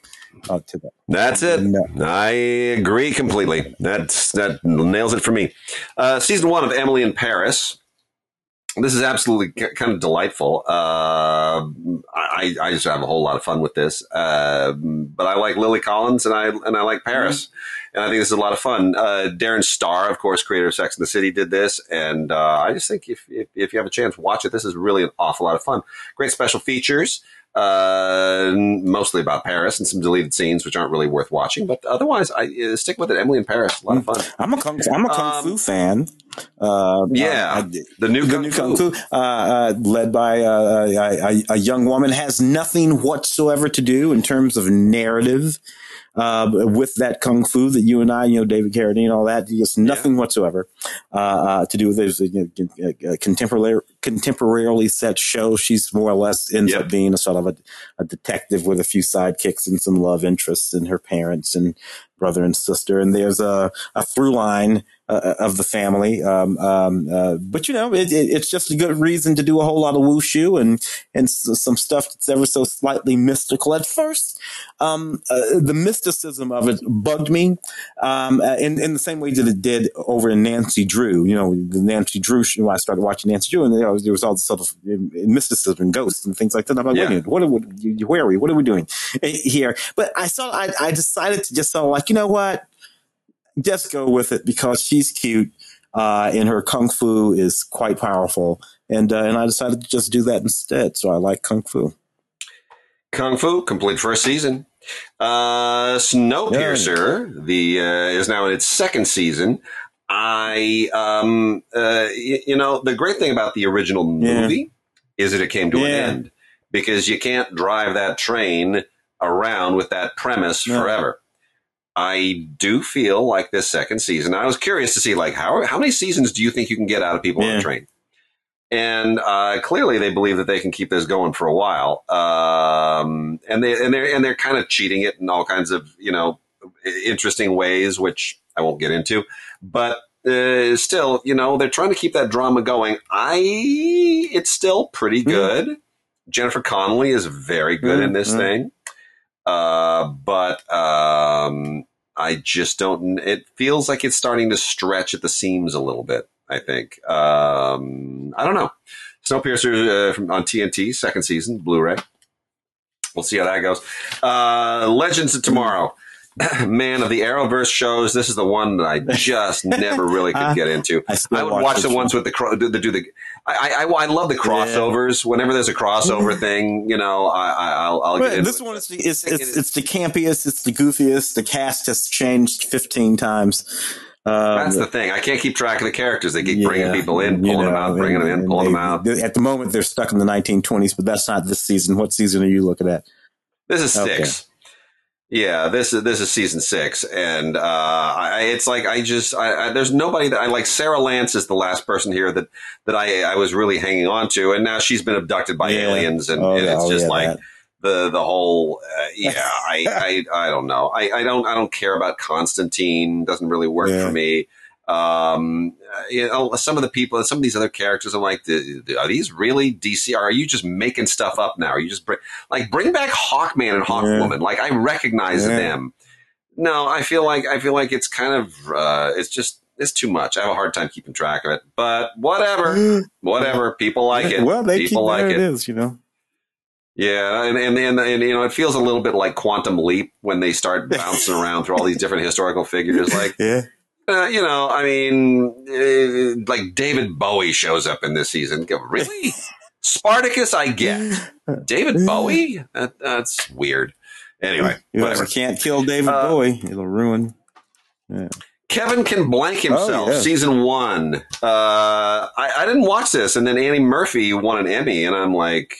uh, that. That's it. No. I agree completely. That's that nails it for me. Uh, season one of Emily in Paris. This is absolutely k- kind of delightful. Uh, I, I just have a whole lot of fun with this. Uh, but I like Lily Collins and I and I like Paris. And I think this is a lot of fun. Uh, Darren Star, of course, creator of Sex and the City, did this, and uh, I just think if, if, if you have a chance, watch it. This is really an awful lot of fun. Great special features uh, mostly about Paris and some deleted scenes, which aren't really worth watching. But otherwise, I uh, stick with it. Emily in Paris, a lot of fun. I'm a kung, I'm a kung Um, fu fan. Uh, Yeah, I- the new the Kung new Fu. kung fu, uh, uh, led by uh, a, a young woman, has nothing whatsoever to do in terms of narrative uh, with that kung fu that you and I, you know, David Carradine, all that. Just nothing whatsoever uh, uh, to do with it. It's a, you a contemporary, contemporarily set show. She's more or less ends Yep. up being a sort of a, a detective with a few sidekicks and some love interests and her parents and brother and sister. And there's a, a through line uh, of the family. Um, um, uh, but you know, it, it, it's just a good reason to do a whole lot of wushu and and s- some stuff that's ever so slightly mystical. At first, um, uh, the mysticism of it bugged me, um, uh, in in the same way that it did over in Nancy Drew. You know, the Nancy Drew. Show, I started watching Nancy Drew, and there was, there was all this sort of uh, mysticism and ghosts and things like that. I'm like, Yeah. wait a minute, what are we, where are we? What are we doing uh, here? But I saw, I, I decided to just sort of like, you know what? just go with it because she's cute uh, and her kung fu is quite powerful. And uh, and I decided to just do that instead. So I like kung fu. Kung Fu, complete first season. Uh, Snowpiercer, the uh, is now in its second season. I, um, uh, y- you know, the great thing about the original Yeah. movie is that it came to an end because you can't drive that train around with that premise No. forever. I do feel like this second season. I was curious to see like how how many seasons do you think you can get out of people on Yeah. a train? And uh, clearly, they believe that they can keep this going for a while. Um, and they and they're and they're kind of cheating it in all kinds of you know interesting ways, which I won't get into. But uh, still, you know, they're trying to keep that drama going. I it's still pretty good. Jennifer Connelly is very good in this Mhm. thing. Uh, but um, I just don't. It feels like it's starting to stretch at the seams a little bit. I think. Um, I don't know. Snowpiercer uh, from, on TNT, second season, Blu-ray. We'll see how that goes. Uh, Legends of Tomorrow. Man of the Arrowverse shows. This is the one that I just never really could get into. I, I would watch this the one. ones with the cro- do the, do the I, I I love the crossovers. Whenever there's a crossover thing, you know, I, I I'll, I'll get into this it. one is the, it's, it's, it's the campiest, it's the goofiest. The cast has changed 15 times. Um, That's the thing. I can't keep track of the characters. They keep yeah, bringing people in, you pulling them out, bringing and- them in, pulling them out. they- At the moment, they're stuck in the 1920s, but that's not this season. What season are you looking at? This is Okay. Yeah, this is this is season six, and uh, I, it's like I just I, I, there's nobody that I like. Sara Lance is the last person here that that I I was really hanging on to, and now she's been abducted by Yeah. aliens, and, Oh, and it's oh, just yeah, like that. the the whole uh, yeah I, I I don't know I, I don't I don't care about Constantine doesn't really work Yeah. for me. Um, uh, you know, some of the people, some of these other characters, I'm like, "D- d- are these really DC? Are you just making stuff up now? Are you just bring, like bring back Hawkman and Hawkwoman? Like I recognize Yeah. them. No, I feel like I feel like it's kind of uh, it's just it's too much. I have a hard time keeping track of it, but whatever, whatever. People like it. Well, they keep people like it. it is, you know. Yeah, and, and and and you know, it feels a little bit like Quantum Leap when they start bouncing around through all these different historical figures. Like, Yeah. Uh, you know, I mean, uh, like David Bowie shows up in this season. Go, Really, Spartacus? I get David Bowie. That, that's weird. Anyway, You whatever. can't kill David Uh, Bowie. It'll ruin. Kevin can blank himself. Oh, yeah. Season one. Uh, I, I didn't watch this, and then Annie Murphy won an Emmy, and I'm like,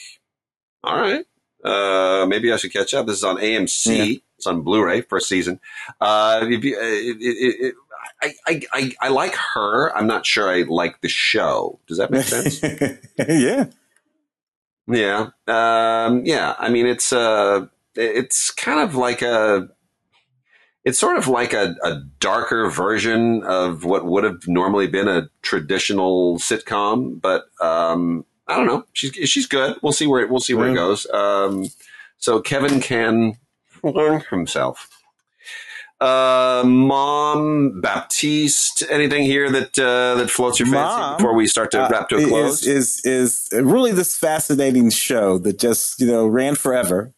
all right, uh, maybe I should catch up. This is on AMC. Yeah. It's on Blu-ray first season. Uh, if you, uh, it, it, it, I, I, I, I like her. I'm not sure I like the show. Does that make sense? yeah. Yeah. Um, yeah. I mean, it's, uh, it's kind of like a, it's sort of like a, a darker version of what would have normally been a traditional sitcom, but, um, I don't know. She's, she's good. We'll see where, we'll see where it goes. Um, so Kevin can learn himself. Uh, Mom Baptiste, anything here that, uh, that floats your fancy Mom, before we start to Uh, wrap to a close? Is, is is really this fascinating show that just you know ran forever.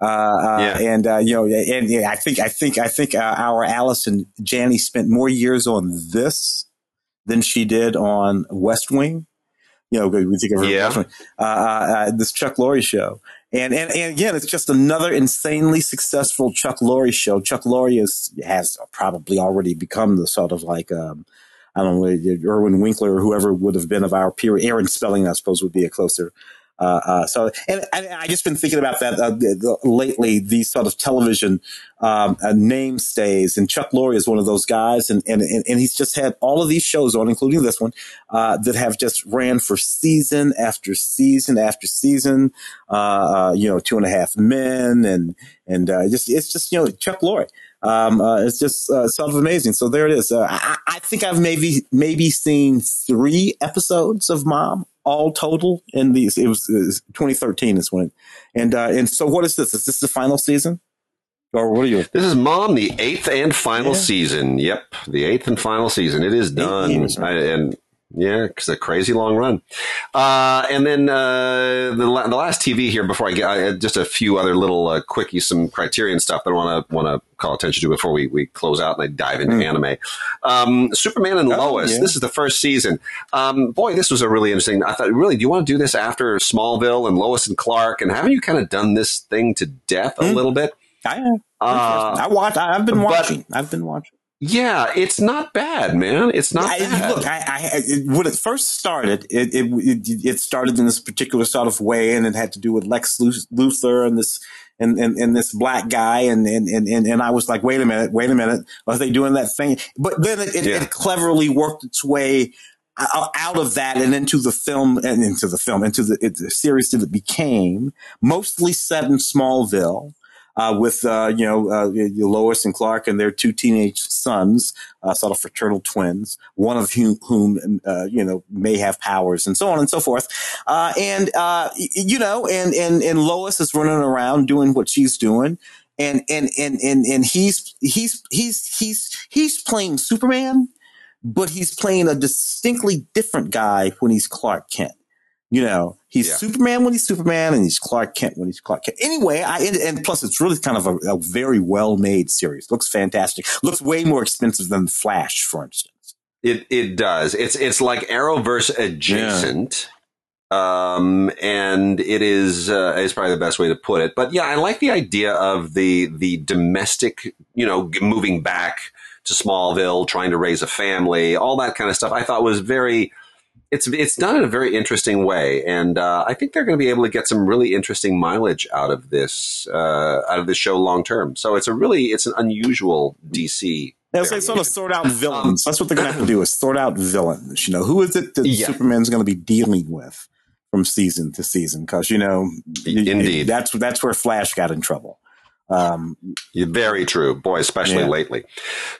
Uh, yeah. and, uh, you know, and yeah, I think, I think, I think, uh, our Allison Janney spent more years on this than she did on West Wing. You know, we think of her, yeah. Uh, uh, this Chuck Lorre show. And, and, and again, it's just another insanely successful Chuck Lorre show. Chuck Lorre is, has probably already become the sort of like, um, I don't know, Irwin Winkler or whoever would have been of our period. Aaron Spelling, I suppose, would be a closer uh, uh, so, and, and, I just been thinking about that uh, lately. These sort of television um, uh, and Chuck Lorre is one of those guys, and, and and he's just had all of these shows on, including this one, uh, that have just ran for season after season after season. Uh, you know, Two and a Half Men, and and just it's just you know Chuck Lorre. Um, it's just sort of amazing. So there it is. I, I, think I've maybe maybe seen three episodes of Mom all total in these. It was, it was 2013 is when, and uh, and so what is this? Is this the final season? Or what are you? This is Mom, the eighth and final yeah. season. Yep, the eighth and final season. It is done? I, and yeah, it's a crazy long run. Uh, and then uh, the, la- the last TV here before I get I, just a few other little uh, quickies, some criterion stuff that I want to want to call attention to before we, we close out and I dive into mm. anime. Um, Superman and oh, Lois. Yeah. This is the first season. Um, boy, this was a really interesting. I thought, really, do you want to do this after Smallville and Lois and Clark? And haven't you kind of done this thing to death a mm. little bit? I. Uh, I watched. I've been watching. But, I've been watching. Yeah, it's not bad, man. It's not I, bad. Look, I, I, it, when it first started, it, it, it started in this particular sort of way, and it had to do with Lex Luthor and this and, and, and this black guy, and, and and and I was like, wait a minute, wait a minute, are they doing that thing? But then it, yeah. it cleverly worked its way uh, uh, out of that and into the film and into the film into the, the series that it became, mostly set in Smallville uh, with uh, you know uh, Lois and Clark and their two teenage sons, uh, sort of fraternal twins, one of whom, whom uh, you know may have powers and so on and so forth. Uh, and you know, and and and Lois is running around doing what she's doing. And, and, and, and, and he's, he's, he's, he's, he's playing Superman, but he's playing a distinctly different guy when he's Clark Kent. You know, he's yeah. Superman when he's Superman and he's Clark Kent when he's Clark Kent. Anyway, I, and, plus it's really kind of a, a very well made series. Looks fantastic. Looks way more expensive than Flash, for instance. It, it does. It's, it's like Arrowverse adjacent. Yeah. Um, and it is, uh, is probably the best way to put it. But yeah, I like the idea of the, the domestic, you know, moving back to Smallville, trying to raise a family, all that kind of stuff. I thought was very, it's it's done in a very interesting way, and uh, I think they're going to be able to get some really interesting mileage out of this uh, out of this show long term. So it's a really it's an unusual DC. Yeah, it's like sort of sort out villains. That's what they're going to have to do is sort out villains. You know, who is it that yeah. Superman's going to be dealing with from season to season? Because you know, indeed, that's that's where Flash got in trouble. Um, very true, boy, especially yeah. lately.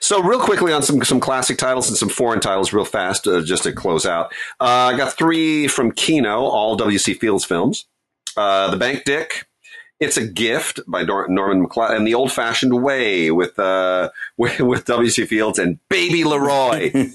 So, real quickly on some some classic titles and some foreign titles, real fast, uh, just to close out. Uh, I got three from Kino, all W.C. Fields films. Uh, the Bank Dick, It's a Gift by Norman McLeod, and The Old Fashioned Way with uh, with, with W.C. Fields and Baby Leroy.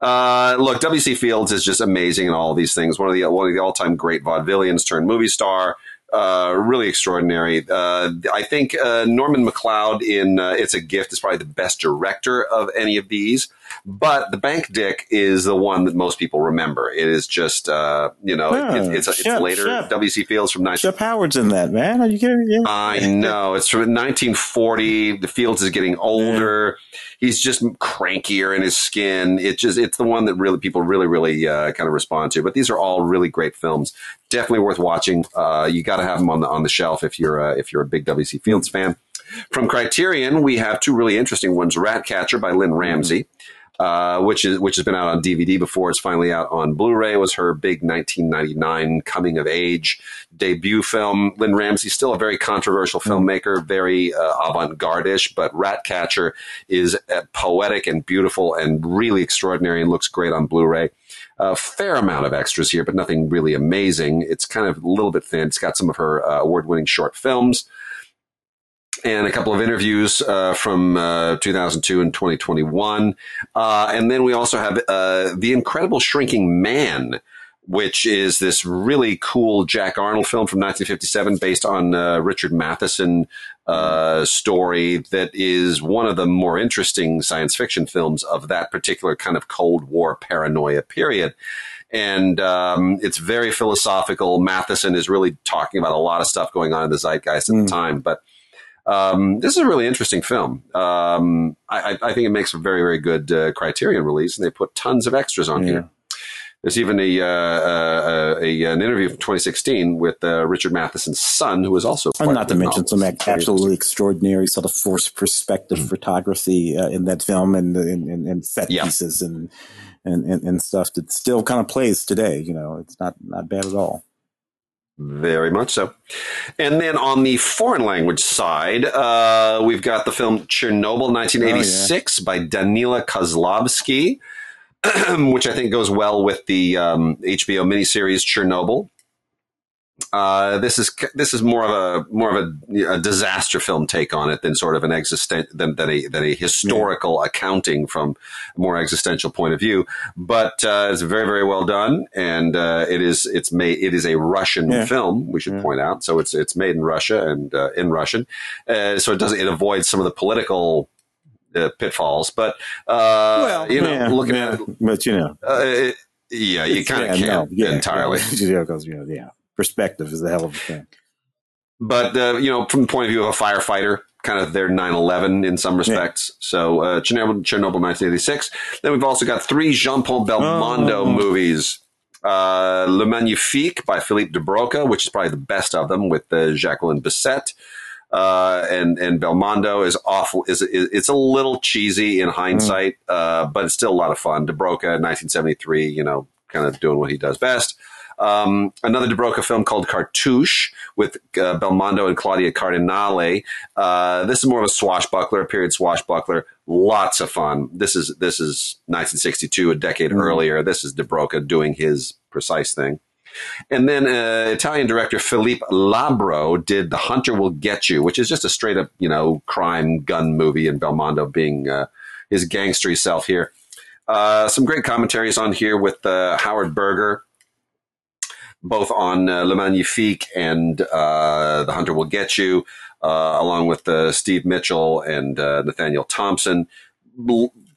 Uh, look, W.C. Fields is just amazing in all these things. One of the one of the all time great vaudevillians turned movie star. Uh, really extraordinary. Uh, I think uh, Norman McLeod in uh, It's a Gift is probably the best director of any of these. But The Bank Dick is the one that most people remember. It is just, uh, you know, it, it's, it's Shemp, later. Shemp. W.C. Fields from 19- Shemp Howard's in that, man. Are you kidding? Yeah. I know. It's from 1940. The Fields is getting older. Yeah. He's just crankier in his skin. It just, it's the one that really people really, really uh, kind of respond to. But these are all really great films. Definitely worth watching. Uh, you got to have them on the on the shelf if you're uh, if you're a big W.C. Fields fan. From Criterion, we have two really interesting ones: Ratcatcher by Lynne Ramsay. Uh, which is which has been out on DVD before. It's finally out on Blu-ray. It was her big 1999 coming of age debut film. Lynne Ramsay, still a very controversial hmm. filmmaker, very uh, avant-garde-ish, but Ratcatcher is uh, poetic and beautiful and really extraordinary and looks great on Blu-ray. A fair amount of extras here, but nothing really amazing. It's kind of a little bit thin. It's got some of her uh, award-winning short films and a couple of interviews uh, from uh, 2002 and 2021. Uh, and then we also have uh, The Incredible Shrinking Man. which is this really cool Jack Arnold film from 1957 based on uh, Richard Matheson uh, story that is one of the more interesting science fiction films of that particular kind of Cold War paranoia period. And um, it's very philosophical. Matheson is really talking about a lot of stuff going on in the zeitgeist at mm. the time, but um, this is a really interesting film. Um, I, I, think it makes a very, very good uh, Criterion release, and they put tons of extras on yeah. here. There's even a, uh, uh, a, an interview from 2016 with uh, Richard Matheson's son, who was also and not to mention some absolutely extraordinary sort of forced perspective mm-hmm. photography uh, in that film and and, and set yeah. pieces and, and, and and stuff that still kind of plays today. You know, it's not not bad at all. Very much so. And then on the foreign language side, uh, we've got the film Chernobyl 1986 oh, yeah. by Danila Kozlovsky. which I think goes well with the um, HBO miniseries Chernobyl. Uh, this is this is more of a more of a, a, disaster film take on it than sort of an existent than, than a than a historical yeah. accounting from a more existential point of view. But uh, it's very very well done, and uh, it is it's made it is a Russian yeah. film. We should yeah. point out, so it's it's made in Russia and uh, in Russian, uh, so it doesn't it avoids some of the political uh, pitfalls. But uh, well, you know, looking at it, but you know, uh, yeah, you kind of yeah, can't no, yeah, entirely. Yeah, because you know, yeah, perspective is a hell of a thing. But uh, you know, from the point of view of a firefighter, kind of their 9-11 in some respects. So uh, Chernobyl, Chernobyl 1986. Then we've also got three Jean-Paul Belmondo oh. movies. Uh, Le Magnifique by Philippe de Broca, which is probably the best of them with uh, Jacqueline Bisset uh, and and Belmondo is awful. Is, is it's a little cheesy in hindsight, mm. uh, but it's still a lot of fun. De Broca, 1973, you know, kind of doing what he does best. Um, another De Broca film called Cartouche with uh, Belmondo and Claudia Cardinale. Uh, this is more of a swashbuckler, a period swashbuckler. Lots of fun. This is this is 1962, a decade mm. earlier. This is De Broca doing his precise thing. And then uh, Italian director Philippe Labro did The Hunter Will Get You, which is just a straight up, you know, crime gun movie and Belmondo being uh, his gangstery self here. Uh, some great commentaries on here with uh, Howard Berger, both on uh, Le Magnifique and uh, The Hunter Will Get You, along with Steve Mitchell and Nathaniel Thompson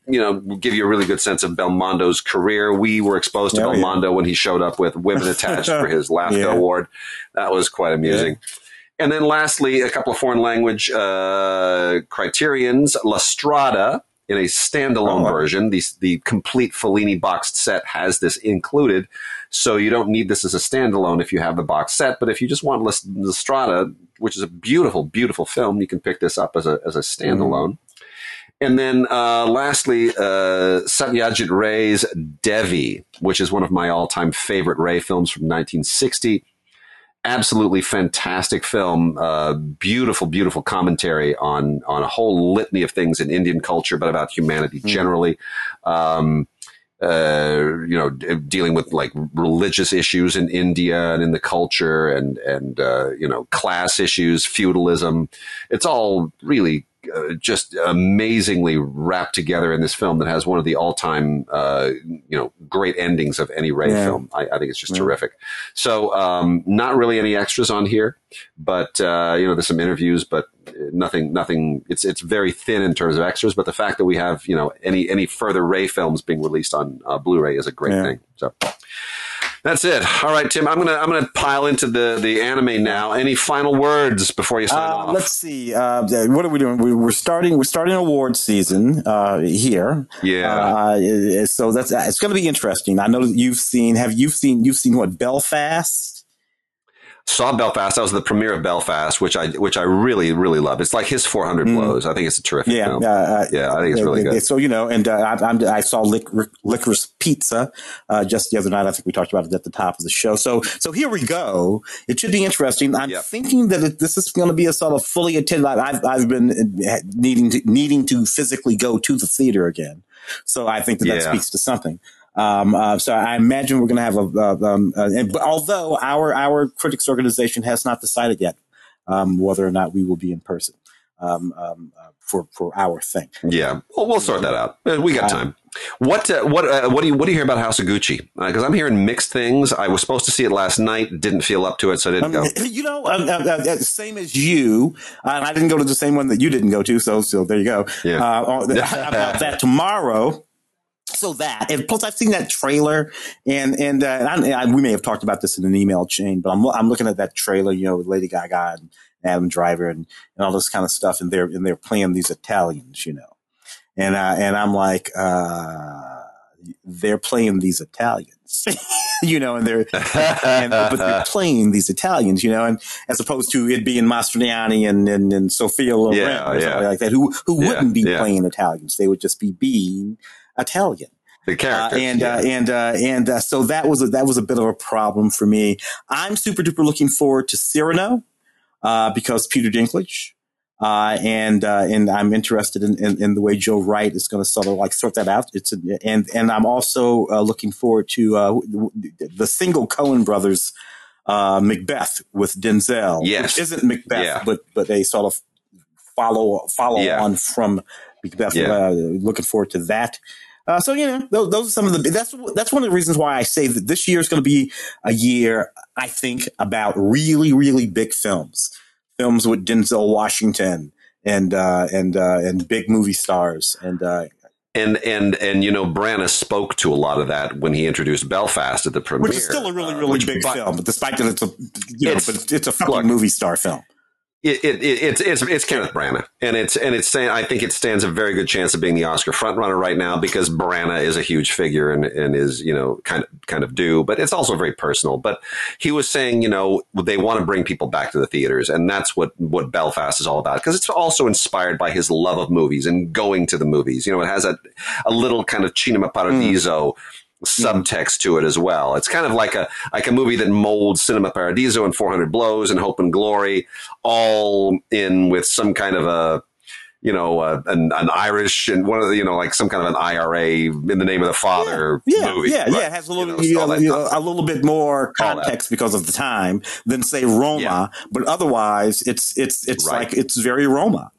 you know, give you a really good sense of Belmondo's career. We were exposed to oh, Belmondo yeah. when he showed up with women attached for his LAFTA yeah. award. That was quite amusing. Yeah. And then lastly, a couple of foreign language uh, criterions. La Strada in a standalone oh. version. The, the complete Fellini boxed set has this included. So you don't need this as a standalone if you have the box set. But if you just want La, Strada, which is a beautiful, beautiful film, you can pick this up as a, as a standalone. Mm. And then uh, lastly, uh, Satyajit Ray's Devi, which is one of my all time favorite Ray films from 1960. Absolutely fantastic film. Uh, beautiful, beautiful commentary on, on a whole litany of things in Indian culture, but about humanity mm. generally. Um, uh, you know, dealing with like religious issues in India and in the culture and, and, uh, you know, class issues, feudalism. It's all really uh, just amazingly wrapped together in this film that has one of the all-time, uh, you know, great endings of any Ray yeah. film. I, I, think it's just yeah. terrific. So, um, not really any extras on here, but uh, you know, there's some interviews, but nothing, nothing. It's it's very thin in terms of extras. But the fact that we have you know any any further Ray films being released on uh, Blu-ray is a great yeah. thing. So. That's it. All right, Tim. I'm gonna I'm gonna pile into the the anime now. Any final words before you sign uh, off? Let's see. Uh, what are we doing? We, are starting. We're starting award season uh, here. Yeah. Uh, so that's it's going to be interesting. I know you've seen. Have you seen? You've seen what Belfast? Saw Belfast. That was the premiere of Belfast, which I which I really really love. It's like his 400 mm. blows. I think it's a terrific yeah, film. Uh, yeah, I think it's really good. So you know, and uh, I, I, saw Lic- Licorice Pizza uh, just the other night. I think we talked about it at the top of the show. So so here we go. It should be interesting. I'm yep. thinking that it, this is going to be a sort of fully attended. I've I've been uh, needing to needing to physically go to the theater again. So I think that yeah. that speaks to something. Um, uh, so I imagine we're going to have a, um, uh, and, although our, our critics organization has not decided yet, um, whether or not we will be in person. um, um, uh, for for our thing. Yeah, well, we'll sort that out. Uh, we got time. What uh, what uh, what do you what do you hear about House of Gucci? Because I'm hearing mixed things. I was supposed to see it last night, didn't feel up to it, so I didn't Um, go. you know, um, uh, uh, same as you, uh, and I didn't go to the same one that you didn't go to. So, so there you go. Yeah. Uh, about that tomorrow. So that, and plus I've seen that trailer, and and, uh, and I, I, we may have talked about this in an email chain, but I'm I'm looking at that trailer, you know, with Lady Gaga and Adam Driver and, and all this kind of stuff, and they're and they're playing these Italians, you know, and uh, and I'm like, uh, they're playing these Italians, you know, and they're and, but they're playing these Italians, you know, and as opposed to it being Mastroianni and and, and Sophia Loren Yeah, or yeah. something like that, who who Yeah, wouldn't be playing Italians? They would just be being Italian. The Uh, and yeah. uh, and uh, and uh, so that was a, that was a bit of a problem for me. I'm super duper looking forward to Cyrano uh, because Peter Dinklage, uh, and uh, and I'm interested in, in, in the way Joe Wright is going to sort of like sort that out. It's a, and and I'm also uh, looking forward to uh, the single Coen brothers uh, Macbeth with Denzel, Yes. which isn't Macbeth, Yeah. but but a sort of follow follow Yeah. on from Macbeth. Yeah. Uh, looking forward to that. Uh, so you know, those, those are some of the. That's that's one of the reasons why I say that this year is going to be a year. I think about really, really big films, films with Denzel Washington and uh, and uh, and big movie stars. And uh, and and and you know, Branagh spoke to a lot of that when he introduced Belfast at the premiere, which is still a really, uh, really big but- film, despite that it's a you know, It's- it's a fucking look. movie star film. It, it, it, it's it's it's Kenneth Branagh, and it's and it's saying I think it stands a very good chance of being the Oscar frontrunner right now because Branagh is a huge figure and, and is you know kind of kind of due, but it's also very personal. But he was saying you know they want to bring people back to the theaters, and that's what what Belfast is all about because it's also inspired by his love of movies and going to the movies. You know, it has a a little kind of cinema paradiso subtext to it as well. It's kind of like a like a movie that molds Cinema Paradiso and 400 Blows and Hope and Glory, all in with some kind of a you know uh, an, an Irish and one of the you know like some kind of an IRA in the name of the father Yeah, movie. yeah, right? yeah. It has a little, you know, you know, a little bit more context because of the time than say Roma, Yeah. but otherwise, it's it's it's Right. like it's very Roma.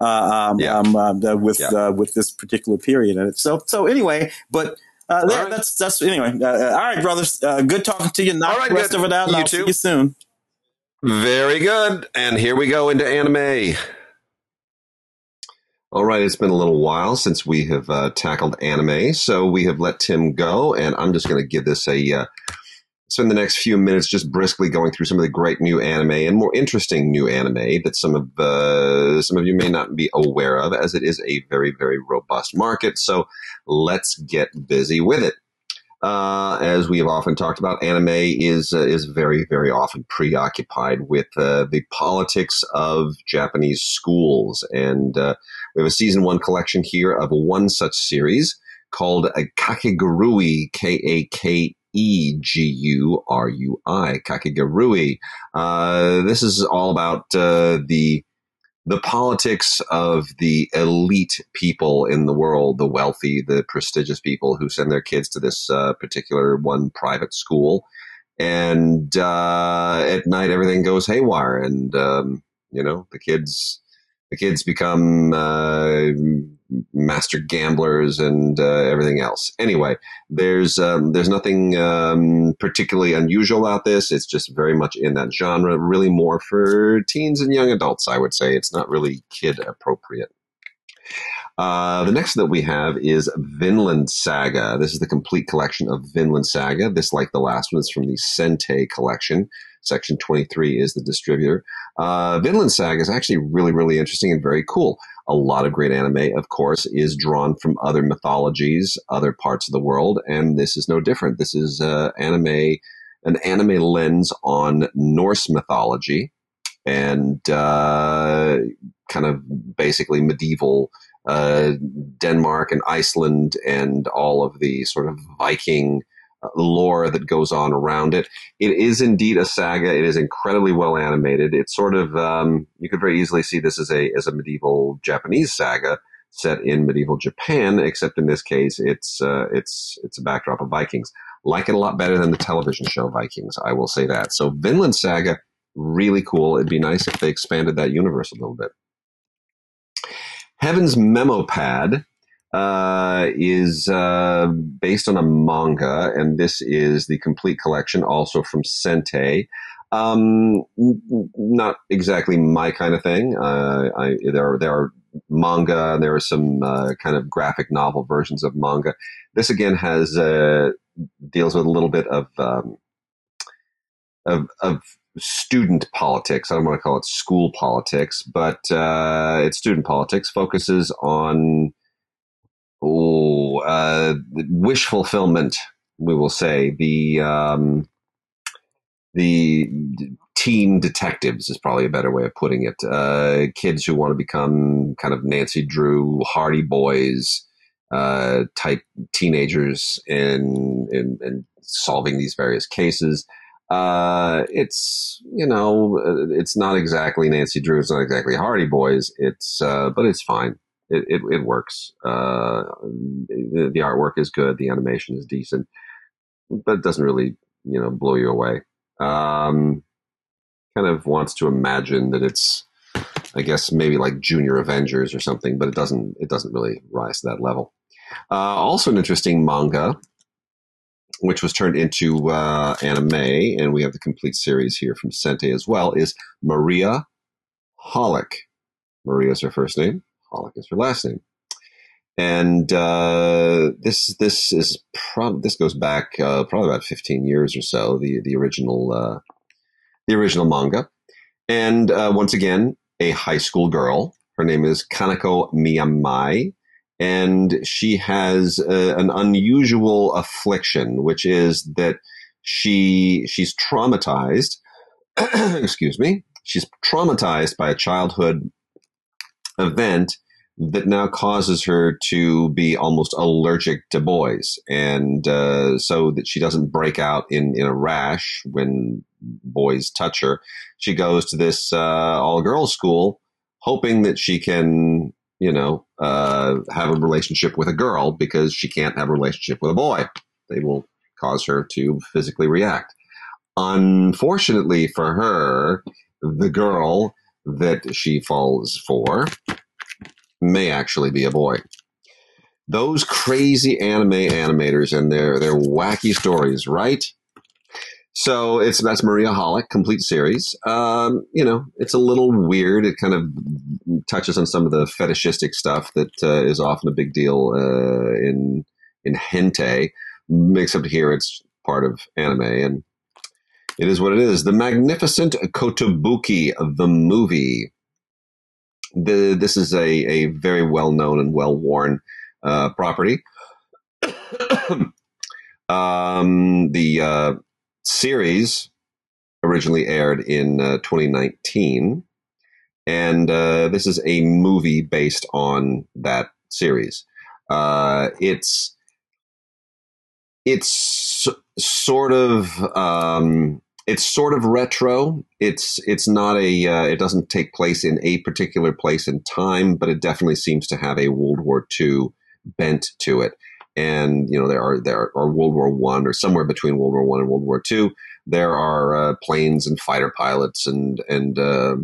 Uh, um, Yeah. um, um, uh, with Yeah. uh, with this particular period in it. So so anyway, but uh, right. that's that's anyway. Uh, uh, all right, brothers. Uh, good talking to you. Knock All right, the rest good. of it out. You I'll see you soon. Very good. And here we go into anime. All right, it's been a little while since we have uh, tackled anime, so we have let Tim go, and I'm just going to give this a uh, spend the next few minutes just briskly going through some of the great new anime and more interesting new anime that some of uh, some of you may not be aware of, as it is a very very robust market. So let's get busy with it. Uh, as we have often talked about, anime is uh, is very very often preoccupied with uh, the politics of Japanese schools, and uh, we have a season one collection here of one such series called Kakegurui, K A K E G U R U I, Kakegurui. Uh, this is all about uh, the the politics of the elite people in the world, the wealthy, the prestigious people who send their kids to this uh, particular one private school. And uh, at night, everything goes haywire, and um, you know the kids, the kids become uh, master gamblers and uh, everything else. Anyway, there's um, there's nothing um, particularly unusual about this. It's just very much in that genre, really more for teens and young adults. I would say it's not really kid appropriate. Uh, the next that we have is Vinland Saga. This is the complete collection of Vinland Saga. This, like the last one, is from the Sentai collection. Section 23 is the distributor. Uh, Vinland Saga is actually really, really interesting and very cool. A lot of great anime, of course, is drawn from other mythologies, other parts of the world, and this is no different. This is uh, anime, an anime lens on Norse mythology and uh, kind of basically medieval uh, Denmark and Iceland and all of the sort of Viking lore that goes on around it. It is indeed a saga. It is incredibly well animated. It's sort of um, you could very easily see this as a as a medieval Japanese saga set in medieval Japan, except in this case, it's uh, it's it's a backdrop of Vikings. Like it a lot better than the television show Vikings. I will say that. So Vinland Saga, really cool. It'd be nice if they expanded that universe a little bit. Heaven's Memo Pad uh, is uh, based on a manga, and this is the complete collection, also from Sentai. Um, not exactly my kind of thing. Uh, I, there are there are manga, and there are some uh, kind of graphic novel versions of manga. This again has uh, deals with a little bit of um, of, of student politics. I don't want to call it school politics, but uh, it's student politics. Focuses on oh, uh, wish fulfillment. We will say the um, the teen detectives is probably a better way of putting it. Uh, kids who want to become kind of Nancy Drew, Hardy Boys uh, type teenagers in, in, in solving these various cases. Uh, it's you know it's not exactly Nancy Drew, it's not exactly Hardy Boys. It's uh, but it's fine. It it, it works. Uh, the, the artwork is good. The animation is decent, but it doesn't really you know blow you away. Um, kind of wants to imagine that it's, I guess maybe like Junior Avengers or something, but it doesn't. It doesn't really rise to that level. Uh, also, an interesting manga, which was turned into uh, anime, and we have the complete series here from Sentai as well, is Maria Holic. Maria is her first name. Holic is her last name. And uh, this this is prob- this goes back uh, probably about fifteen years or so. The the original uh, the original manga, and uh, once again a high school girl. Her name is Kanako Miyamae, and she has a, an unusual affliction, which is that she she's traumatized. excuse me. She's traumatized by a childhood event that now causes her to be almost allergic to boys, and uh, so that she doesn't break out in in a rash when boys touch her. She goes to this uh, all girls school, hoping that she can you know, uh, have a relationship with a girl because she can't have a relationship with a boy. They will cause her to physically react. Unfortunately for her, the girl that she falls for may actually be a boy. Those crazy anime animators and their their wacky stories, right? So it's that's Maria Holic, complete series. Um, you know, it's a little weird. It kind of touches on some of the fetishistic stuff that uh, is often a big deal uh, in in hentai. Except here, it's part of anime, and it is what it is. The Magnificent Kotobuki, the movie. The, this is a, a very well known and well worn uh, property. um, the uh, series originally aired in uh, 2019, and uh, this is a movie based on that series. Uh, it's it's sort of um, it's sort of retro. It's it's not a uh, it doesn't take place in a particular place in time, but it definitely seems to have a World War II bent to it and you know there are there are World War One or somewhere between World War One and World War Two. There are uh, planes and fighter pilots and and uh,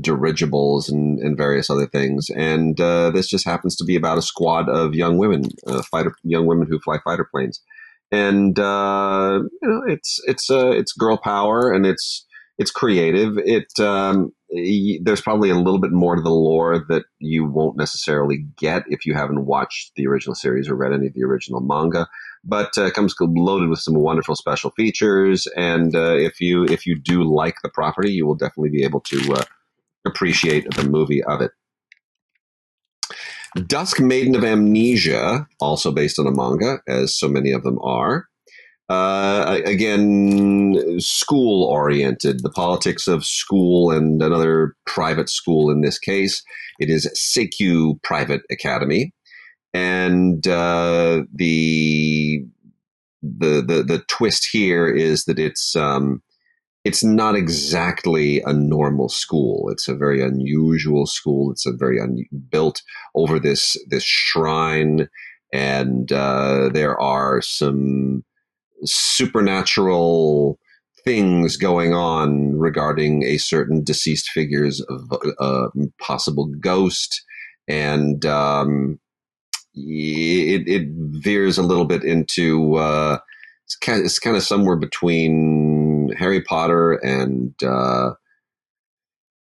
dirigibles and, and various other things. And uh, this just happens to be about a squad of young women, uh, fighter young women who fly fighter planes. And uh, you know it's it's uh, it's girl power and it's it's creative. It um, there's probably a little bit more to the lore that you won't necessarily get if you haven't watched the original series or read any of the original manga. But uh, comes loaded with some wonderful special features, and uh, if you if you do like the property, you will definitely be able to uh, appreciate the movie of it. Dusk Maiden of Amnesia, also based on a manga, as so many of them are. Uh, again, school oriented, the politics of school and another private school in this case. It is Seikyu Private Academy. And uh, the, the, the, the twist here is that it's, um, it's not exactly a normal school. It's a very unusual school. It's a very un- built over this, this shrine. And uh, there are some, supernatural things going on regarding a certain deceased figure's uh, possible ghost and um, it, it veers a little bit into uh, it's kind of, it's kind of somewhere between Harry Potter and uh,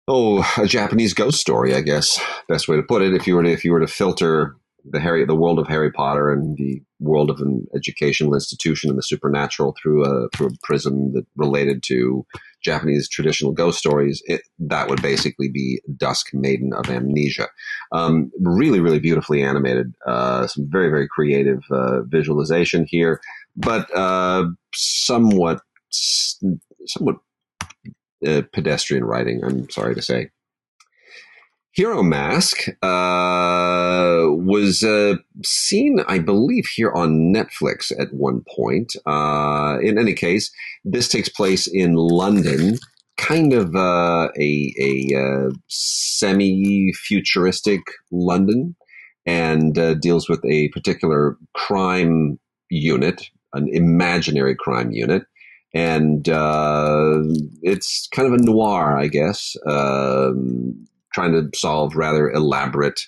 oh a Japanese ghost story, I guess best way to put it. If you were to if you were to filter the Harry the world of Harry Potter and the world of an educational institution and the supernatural through a through a prism that related to Japanese traditional ghost stories, it, that would basically be Dusk Maiden of Amnesia. Um, really, really beautifully animated. Uh, some very, very creative uh, visualization here, but uh, somewhat, somewhat uh, pedestrian writing. I'm sorry to say. Hero Mask uh, was uh, seen, I believe, here on Netflix at one point. Uh, in any case, this takes place in London, kind of uh, a, a uh, semi-futuristic London, and uh, deals with a particular crime unit, an imaginary crime unit. And it's kind of a noir, I guess. Um, trying to solve rather elaborate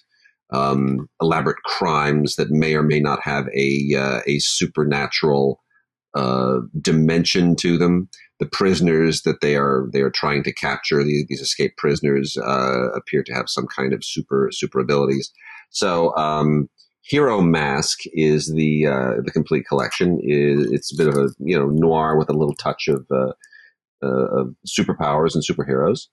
um, elaborate crimes that may or may not have a uh, a supernatural uh, dimension to them. The prisoners that they are they are trying to capture these, these escaped prisoners uh, appear to have some kind of super super abilities. So um, Hero Mask is the uh, the complete collection. It's a bit of a you know noir with a little touch of, uh, uh, of superpowers and superheroes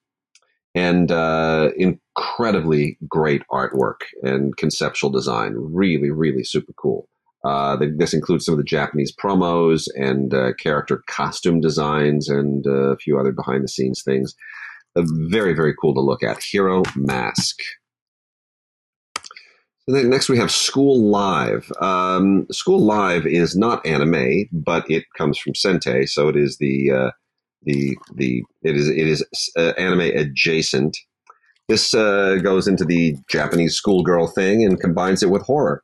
and uh, incredibly great artwork and conceptual design. Really, really super cool. Uh, this includes some of the Japanese promos and uh, character costume designs and a few other behind the scenes things. Very, very cool to look at. Hero Mask. Next we have School Live. Um, School Live is not anime, but it comes from Sentai, so it is the uh, the the it is it is uh, anime adjacent. This uh, goes into the Japanese schoolgirl thing and combines it with horror.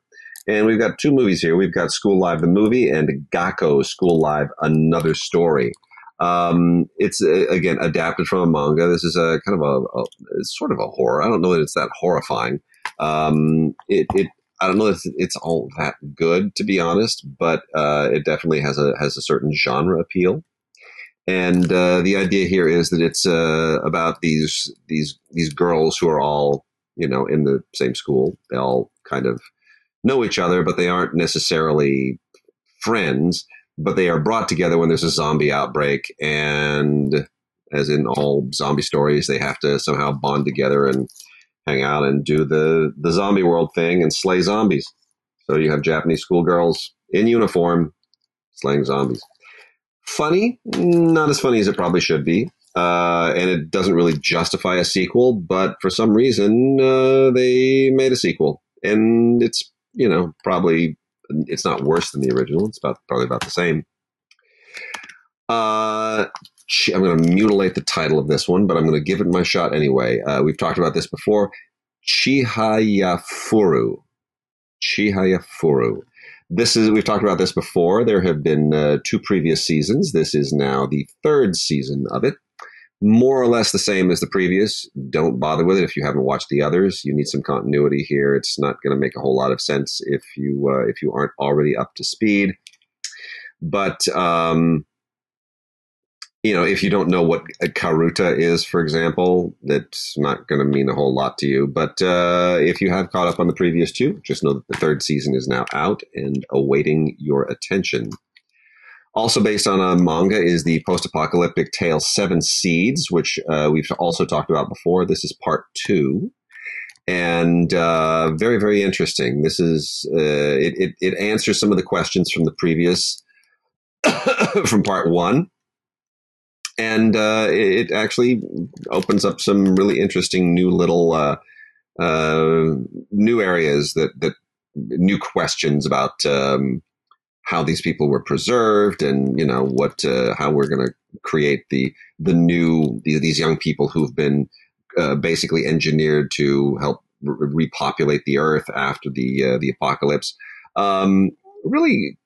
And we've got two movies here. We've got School Live the movie and Gakkou School Live Another Story. Um, it's uh, again adapted from a manga. This is a kind of a, a sort of a horror. I don't know that it's that horrifying. Um, it, it I don't know if it's all that good to be honest, but uh, it definitely has a has a certain genre appeal. And uh, the idea here is that it's uh, about these these these girls who are all you know in the same school. They all kind of know each other, but they aren't necessarily friends. But they are brought together when there's a zombie outbreak, and as in all zombie stories, they have to somehow bond together and hang out and do the the zombie world thing and slay zombies. So you have Japanese schoolgirls in uniform slaying zombies funny, not as funny as it probably should be. Uh, and it doesn't really justify a sequel, but for some reason, uh, they made a sequel. And it's, you know, probably, it's not worse than the original. It's about, probably about the same. Uh, I'm going to mutilate the title of this one, but I'm going to give it my shot anyway. Uh, we've talked about this before. Chihayafuru. Chihayafuru. This is we've talked about this before. There have been uh, two previous seasons. This is now the third season of it. More or less the same as the previous. Don't bother with it if you haven't watched the others. You need some continuity here. It's not going to make a whole lot of sense if you uh, if you aren't already up to speed. But um, you know, if you don't know what a karuta is, for example, that's not going to mean a whole lot to you. But uh, if you have caught up on the previous two, just know that the third season is now out and awaiting your attention. Also based on a manga is the post-apocalyptic tale Seven Seeds, which uh, we've also talked about before. This is part two, and uh, very very interesting. This is uh, it, it, it answers some of the questions from the previous from part one and uh, it actually opens up some really interesting new little uh, uh, new areas that that new questions about um, how these people were preserved and you know what uh, how we're going to create the the new the, these young people who've been uh, basically engineered to help re- repopulate the earth after the uh, the apocalypse. Um, really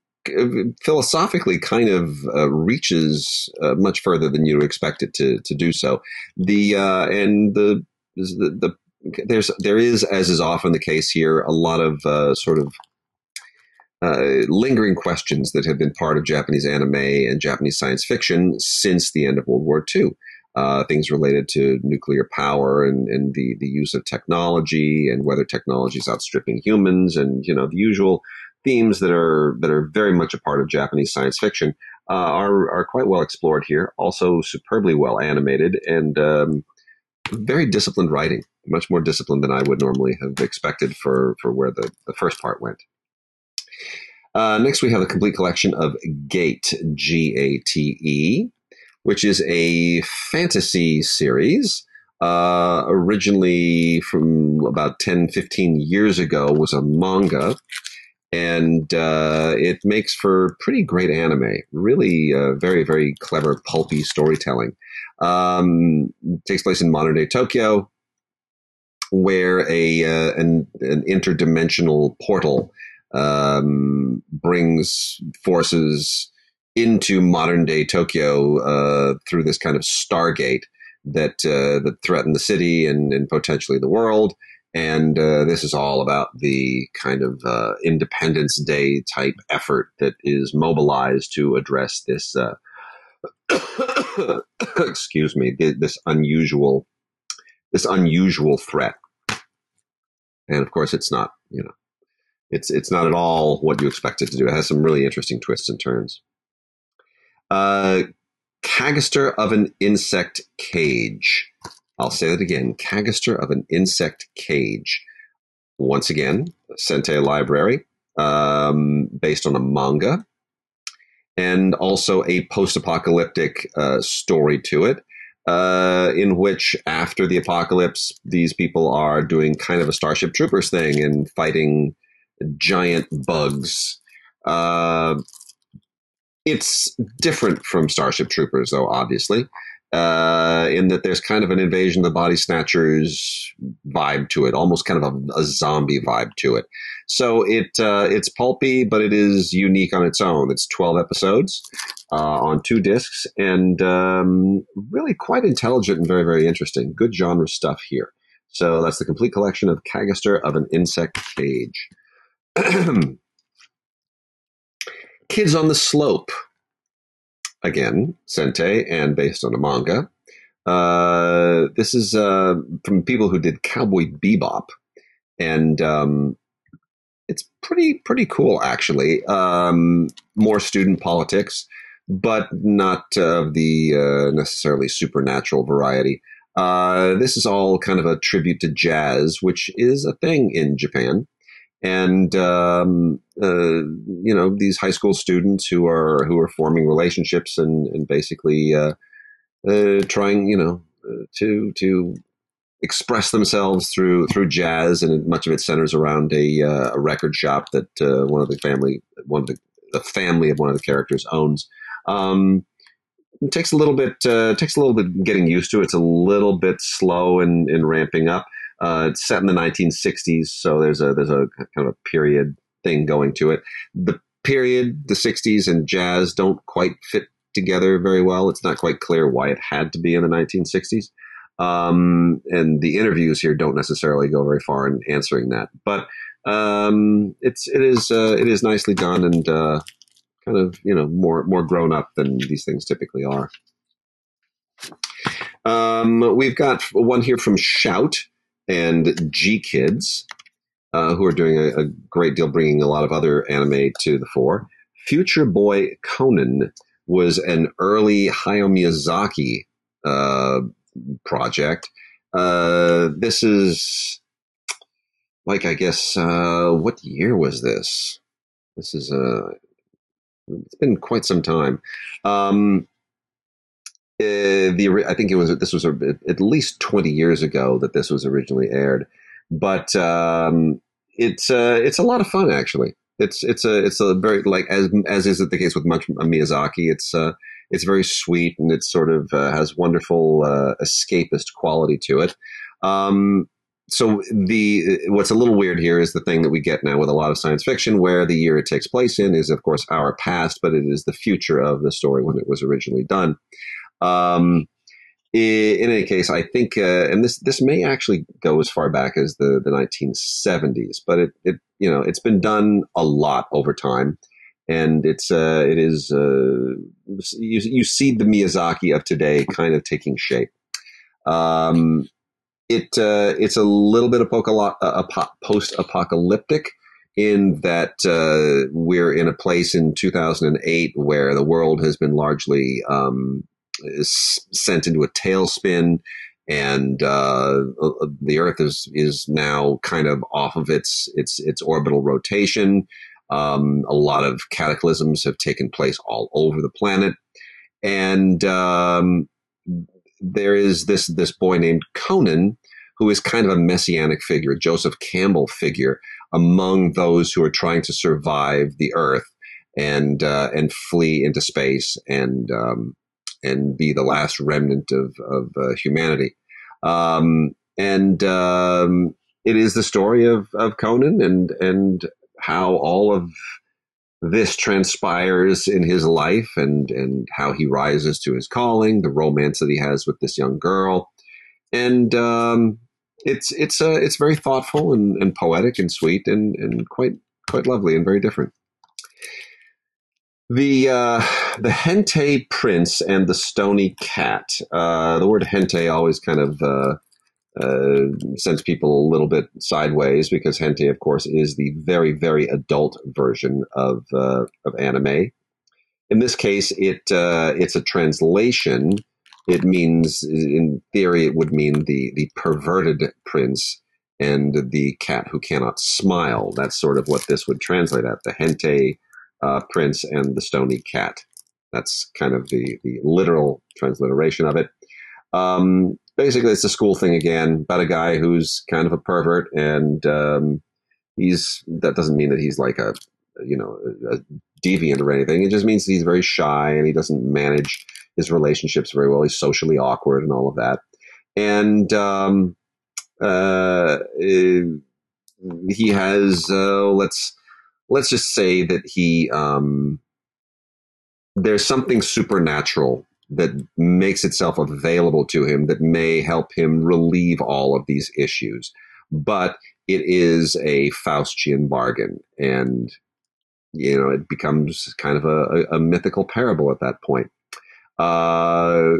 philosophically kind of uh, reaches uh, much further than you expect it to to do so. The uh, and the, the, the there's there is, as is often the case here, a lot of uh, sort of uh, lingering questions that have been part of Japanese anime and Japanese science fiction since the end of World War II. Uh, things related to nuclear power and, and the, the use of technology and whether technology is outstripping humans and you know the usual themes that are that are very much a part of Japanese science fiction uh, are are quite well explored here. Also superbly well animated and um, very disciplined writing, much more disciplined than I would normally have expected for for where the, the first part went. Uh, next, we have a complete collection of Gate, G A T E, which is a fantasy series. Uh, originally from about 10, 15 years ago, was a manga. And uh, it makes for pretty great anime. Really uh, very, very clever, pulpy storytelling. Um, takes place in modern day Tokyo, where a uh, an, an interdimensional portal um, brings forces into modern day Tokyo uh, through this kind of stargate that uh, that threaten the city and, and potentially the world. And uh, this is all about the kind of uh, Independence Day type effort that is mobilized to address this. Uh, excuse me, this unusual, this unusual threat. And of course, it's not, you know, it's it's not at all what you expect it to do. It has some really interesting twists and turns. Uh, Cagaster of an insect cage. I'll say that again. Cagaster of an insect cage. Once again, Sentai Library, um, based on a manga, and also a post-apocalyptic uh, story to it. Uh, in which, after the apocalypse, these people are doing kind of a Starship Troopers thing and fighting giant bugs. Uh, it's different from Starship Troopers, though, obviously, uh, in that there's kind of an invasion of the body snatchers vibe to it, almost kind of a, a zombie vibe to it. So it uh, it's pulpy, but it is unique on its own. It's 12 episodes uh, on two discs, and um, really quite intelligent and very very interesting. Good genre stuff here. So that's the complete collection of Cagaster of an Insect Cage. Kids on the Slope. Again, Sentai, and based on a manga. Uh, this is uh, from people who did Cowboy Bebop, and um, it's pretty pretty cool actually. Um, more student politics, but not of the uh, necessarily supernatural variety. Uh, this is all kind of a tribute to jazz, which is a thing in Japan and um, uh, you know these high school students who are who are forming relationships and and basically uh, uh, trying you know uh, to to express themselves through through jazz and much of it centers around a, uh, a record shop that uh, one of the family one of the the family of one of the characters owns. Um, it takes a little bit takes a little bit getting used to. It's a little bit slow in, in ramping up. Uh, it's set in the 1960s, so there's a there's a kind of a period thing going to it. The period, the 60s, and jazz don't quite fit together very well. It's not quite clear why it had to be in the 1960s. Um, and the interviews here don't necessarily go very far in answering that. But um, it's it is uh, it is nicely done and uh, kind of you know more more grown up than these things typically are. Um, we've got one here from Shout and GKIDS, uh, who are doing a, a, great deal, bringing a lot of other anime to the fore. Future Boy Conan was an early Hayao Miyazaki uh, project. Uh, this is like I guess uh, what year was this? This is uh, it's been quite some time. Um, uh, the I think it was this was at least twenty years ago that this was originally aired, but um, it's uh, it's a lot of fun actually. It's it's a it's a very like as as is the case with much Miyazaki. It's uh, it's very sweet and it sort of uh, has wonderful uh, escapist quality to it. Um, so the what's a little weird here is the thing that we get now with a lot of science fiction, where the year it takes place in is of course our past, but it is the future of the story when it was originally done. Um, in any case, I think, uh, and this this may actually go as far back as the, the 1970s, but it, it you know it's been done a lot over time, and it's uh, it is uh, you you see the Miyazaki of today kind of taking shape. Um, it uh, it's a little bit of post apocalyptic in that uh, we're in a place in 2008 where the world has been largely um, is sent into a tailspin, and uh, uh, the Earth is is now kind of off of its its its orbital rotation. Um, a lot of cataclysms have taken place all over the planet, and um, there is this this boy named Conan who is kind of a messianic figure, Joseph Campbell figure among those who are trying to survive the Earth and uh, and flee into space and um, and be the last remnant of, of uh, humanity. Um, and um, it is the story of, of Conan and, and how all of this transpires in his life and, and how he rises to his calling, the romance that he has with this young girl. And um, it's it's uh, it's very thoughtful and, and poetic and sweet and, and quite quite lovely and very different. The uh, the Hentai Prince and the Stony Cat. Uh, the word Hentai always kind of uh, uh, sends people a little bit sideways because Hentai, of course, is the very very adult version of uh, of anime. In this case, it uh, it's a translation. It means, in theory, it would mean the the perverted prince and the cat who cannot smile. That's sort of what this would translate at. The Hentai uh, Prince and the Stony Cat. That's kind of the, the literal transliteration of it. Um, basically, it's a school thing again about a guy who's kind of a pervert, and um, he's that doesn't mean that he's like a you know a deviant or anything. It just means he's very shy and he doesn't manage his relationships very well. He's socially awkward and all of that, and um, uh, he has uh, let's let's just say that he um, there's something supernatural that makes itself available to him that may help him relieve all of these issues. But it is a Faustian bargain, and you know it becomes kind of a, a mythical parable at that point. Uh,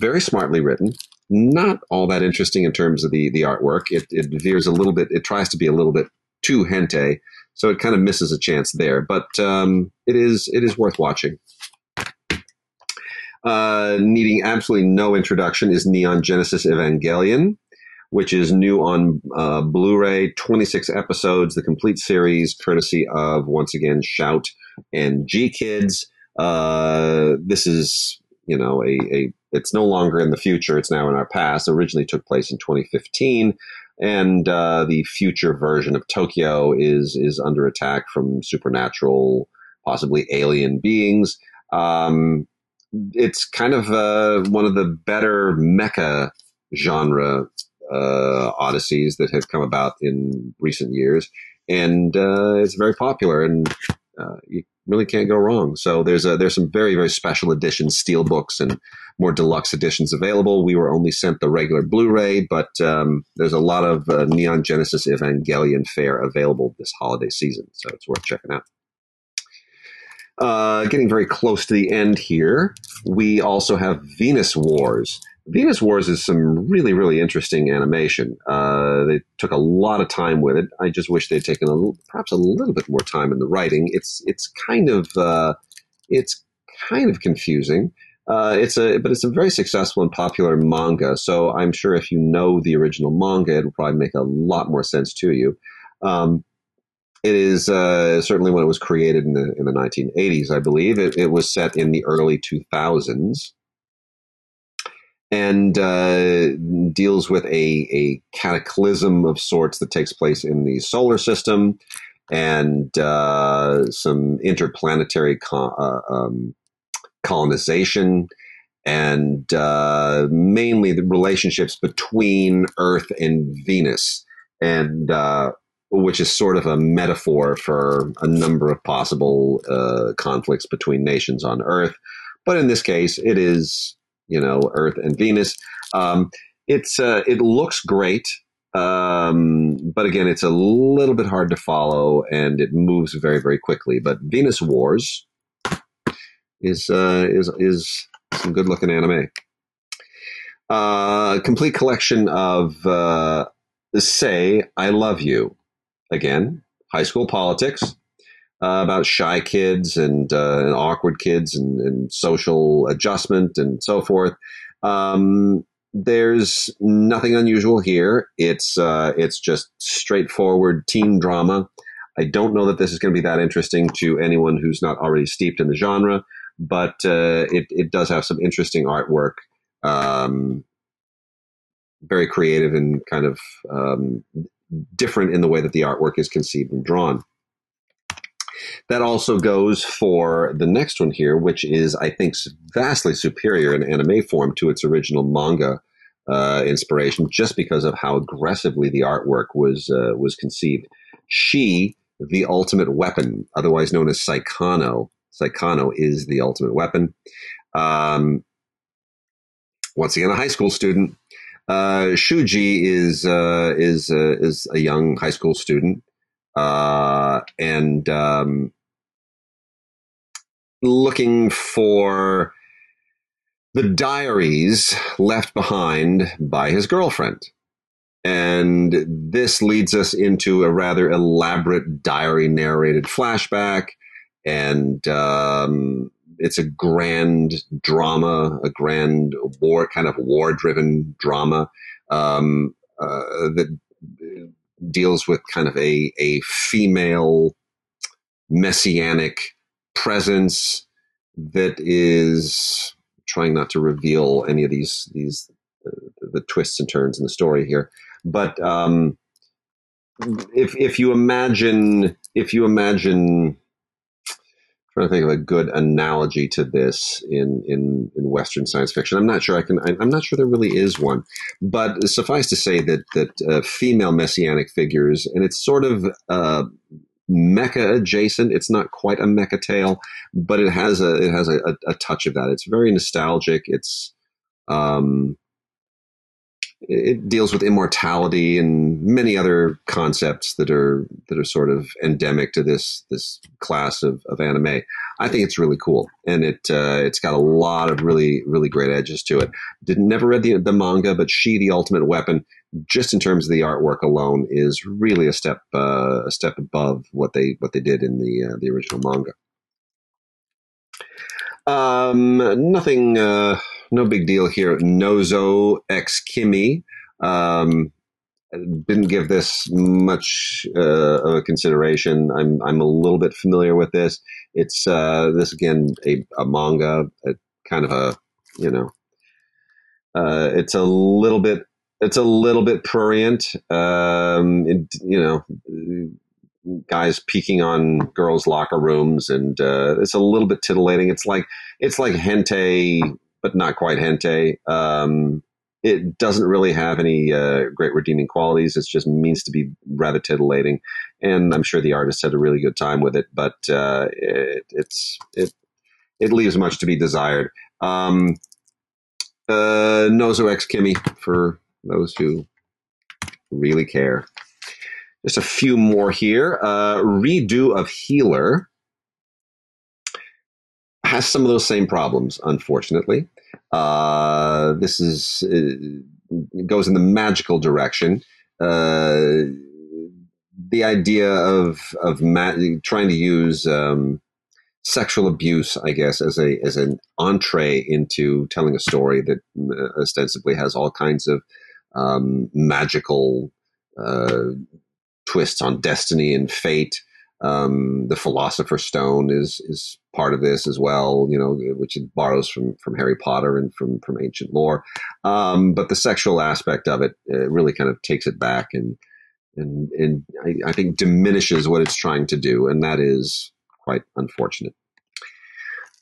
very smartly written, not all that interesting in terms of the the artwork. It, it veers a little bit. It tries to be a little bit too hentai so it kind of misses a chance there, but um, it is it is worth watching. Uh, needing absolutely no introduction is Neon Genesis Evangelion, which is new on uh, Blu-ray, 26 episodes, the complete series, courtesy of once again Shout and GKIDS. Uh, this is you know a, a it's no longer in the future; it's now in our past. Originally took place in 2015 and uh, the future version of Tokyo is is under attack from supernatural, possibly alien beings. Um, it's kind of uh, one of the better mecha genre uh, odysseys that have come about in recent years, and uh, it's very popular. And uh, you really can't go wrong. So there's a there's some very very special edition steel books, and more deluxe editions available. We were only sent the regular Blu-ray, but um, there's a lot of uh, Neon Genesis Evangelion fare available this holiday season, so it's worth checking out. Uh, getting very close to the end here, we also have Venus Wars. Venus Wars is some really, really interesting animation. Uh, they took a lot of time with it. I just wish they'd taken a perhaps a little bit more time in the writing. It's it's kind of uh, it's kind of confusing. Uh, it's a but it's a very successful and popular manga. So I'm sure if you know the original manga, it will probably make a lot more sense to you. Um, it is uh, certainly when it was created in the in the 1980s, I believe. It, it was set in the early 2000s and uh, deals with a, a cataclysm of sorts that takes place in the solar system and uh, some interplanetary co- uh, um, colonization and uh, mainly the relationships between Earth and Venus, and uh, which is sort of a metaphor for a number of possible uh, conflicts between nations on Earth. But in this case, it is you know, Earth and Venus. Um, it's uh, it looks great, um, but again, it's a little bit hard to follow, and it moves very very quickly. But Venus Wars is uh, is is some good looking anime. Uh, complete collection of uh, "Say I Love You." Again, high school politics uh, about shy kids and, uh, and awkward kids and, and, social adjustment and so forth. Um, there's nothing unusual here. It's uh, it's just straightforward teen drama. I don't know that this is going to be that interesting to anyone who's not already steeped in the genre, but uh, it it does have some interesting artwork. Um, very creative and kind of um, different in the way that the artwork is conceived and drawn. That also goes for the next one here, which is, I think, vastly superior in anime form to its original manga uh, inspiration, just because of how aggressively the artwork was uh, was conceived. She, the ultimate weapon, otherwise known as Saikano. Saikano is the ultimate weapon. Um, once again, a high school student. Uh, Shuji is uh, is uh, is a young high school student uh, and um, looking for the diaries left behind by his girlfriend. And this leads us into a rather elaborate diary narrated flashback. And um, it's a grand drama, a grand war, kind of war driven drama um, uh, that deals with kind of a, a female messianic presence that is trying not to reveal any of these these uh, the twists and turns in the story here. But um, if if you imagine if you imagine trying to think of a good analogy to this in, in, in Western science fiction. I'm not sure I can, I'm not sure there really is one, but suffice to say that, that uh, female messianic figures, and it's sort of, uh, adjacent. It's not quite a mecha tale, but it has a, it has a, a, a touch of that. It's very nostalgic. It's, um, it deals with immortality and many other concepts that are that are sort of endemic to this this class of, of anime. I think it's really cool, and it uh, it's got a lot of really really great edges to it. Didn't never read the the manga, but She the Ultimate Weapon, just in terms of the artwork alone, is really a step uh, a step above what they what they did in the uh, the original manga. Um, nothing. No big deal here. Nozo X Kimi. Um, didn't give this much uh, of a consideration. I'm I'm a little bit familiar with this. It's uh, this again a, a manga, a, kind of a you know, uh, it's a little bit it's a little bit prurient. Um, it, you know, guys peeking on girls' locker rooms, and uh, it's a little bit titillating. It's like it's like hentai but not quite hentai. Um, it doesn't really have any uh, great redeeming qualities. It just means to be rather titillating, and I'm sure the artist had a really good time with it. But uh, it, it's it it leaves much to be desired. Um, uh, Nozo X Kimi for those who really care. Just a few more here. Uh, redo of Healer has some of those same problems, unfortunately. Uh, this is uh, goes in the magical direction. Uh, the idea of of ma- trying to use um, sexual abuse, I guess, as a as an entree into telling a story that uh, ostensibly has all kinds of um, magical uh, twists on destiny and fate. Um, the Philosopher's Stone is is part of this as well, you know, which it borrows from from Harry Potter and from from ancient lore. Um, but the sexual aspect of it uh, really kind of takes it back and and and I, I, think diminishes what it's trying to do, and that is quite unfortunate.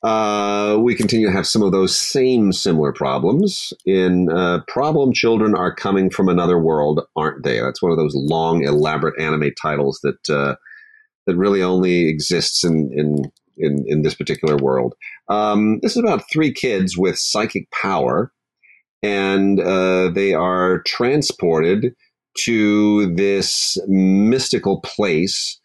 Uh, we continue to have some of those same similar problems. In uh, Problem Children Are Coming from Another World, aren't they? That's one of those long, elaborate anime titles that uh, that really only exists in, in in in this particular world. Um, this is about three kids with psychic power, and uh, they are transported to this mystical place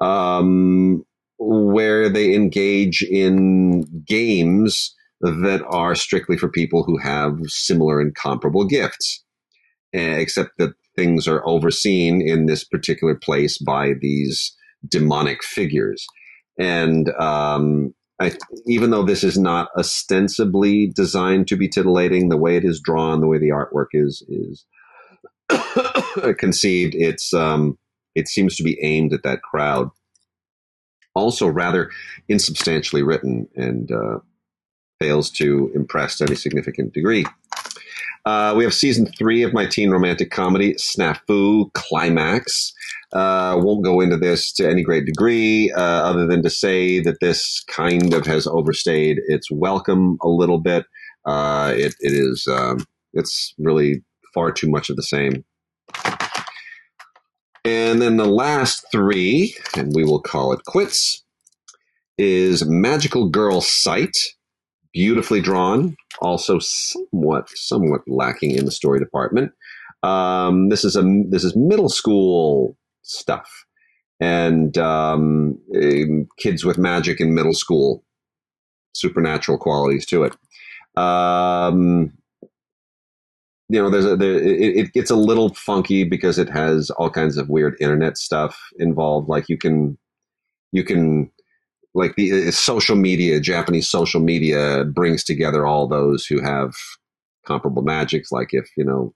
um, where they engage in games that are strictly for people who have similar and comparable gifts, eh, except that things are overseen in this particular place by these demonic figures. And um, I, even though this is not ostensibly designed to be titillating, the way it is drawn, the way the artwork is is conceived, it's um, it seems to be aimed at that crowd. Also, rather insubstantially written and uh, fails to impress to any significant degree. Uh, we have season three of my teen romantic comedy, Snafu Climax. Uh, won't go into this to any great degree, uh, other than to say that this kind of has overstayed its welcome a little bit. Uh, it, it is, um, it's really far too much of the same. And then the last three, and we will call it quits, is Magical Girl Site, beautifully drawn, also somewhat somewhat lacking in the story department. Um, this is a this is middle school stuff, and um, kids with magic in middle school, supernatural qualities to it. Um, you know, there's a, there, it, it gets a little funky because it has all kinds of weird internet stuff involved. Like you can, you can like the uh, social media, Japanese social media brings together all those who have comparable magics. Like if, you know,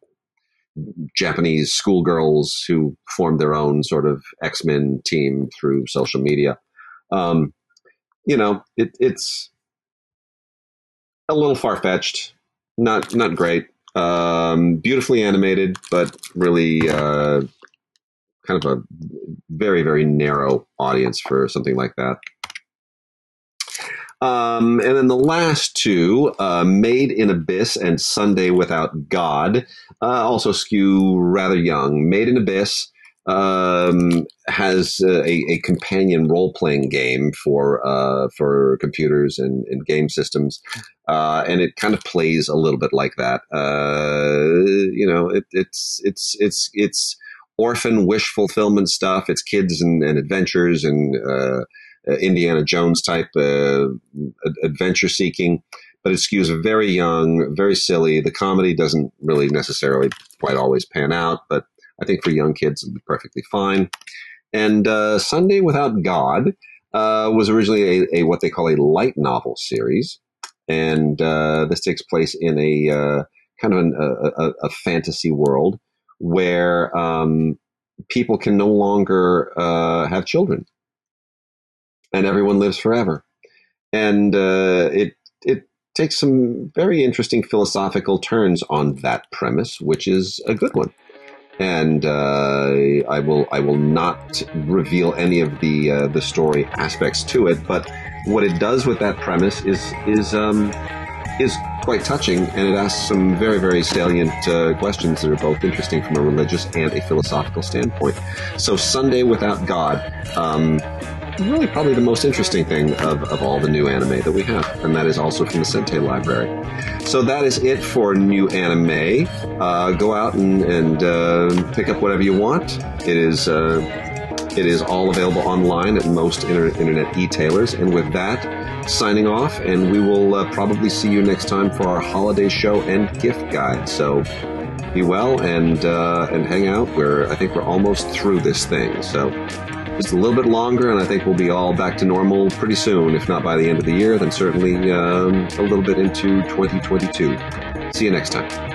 Japanese schoolgirls who formed their own sort of X Men team through social media. Um, you know, it, it's a little far fetched, not not great. Um, beautifully animated, but really uh, kind of a very very narrow audience for something like that. Um, and then the last two, uh, Made in Abyss and Sunday Without God, uh, also skew rather young. Made in Abyss um, has a, a, companion role playing game for uh, for computers and, and game systems, uh, and it kind of plays a little bit like that. Uh, you know, it, it's it's it's it's orphan wish fulfillment stuff. It's kids and, and adventures and uh, uh, Indiana Jones type uh, adventure seeking, but it skews very young, very silly. The comedy doesn't really necessarily quite always pan out, but I think for young kids it'll be perfectly fine. And uh, Sunday Without God uh, was originally a, a, what they call a light novel series, and uh, this takes place in a uh, kind of an, a, a, fantasy world where um, people can no longer have children and everyone lives forever. And uh, it it takes some very interesting philosophical turns on that premise, which is a good one. And uh, I will I will not reveal any of the uh, the story aspects to it, but what it does with that premise is is um, is quite touching, and it asks some very, very salient uh, questions that are both interesting from a religious and a philosophical standpoint. So, Sunday Without God um, really probably the most interesting thing of, of all the new anime that we have, and that is also from the Sentai library. So that is it for new anime. Uh, go out and, and uh, pick up whatever you want. It is uh, it is all available online at most inter- internet e-tailers. And with that, signing off, and we will uh, probably see you next time for our holiday show and gift guide. So be well and uh, and hang out. We're I think we're almost through this thing. So just a little bit longer, and I think we'll be all back to normal pretty soon. If not by the end of the year, then certainly um, a little bit into 2022. See you next time.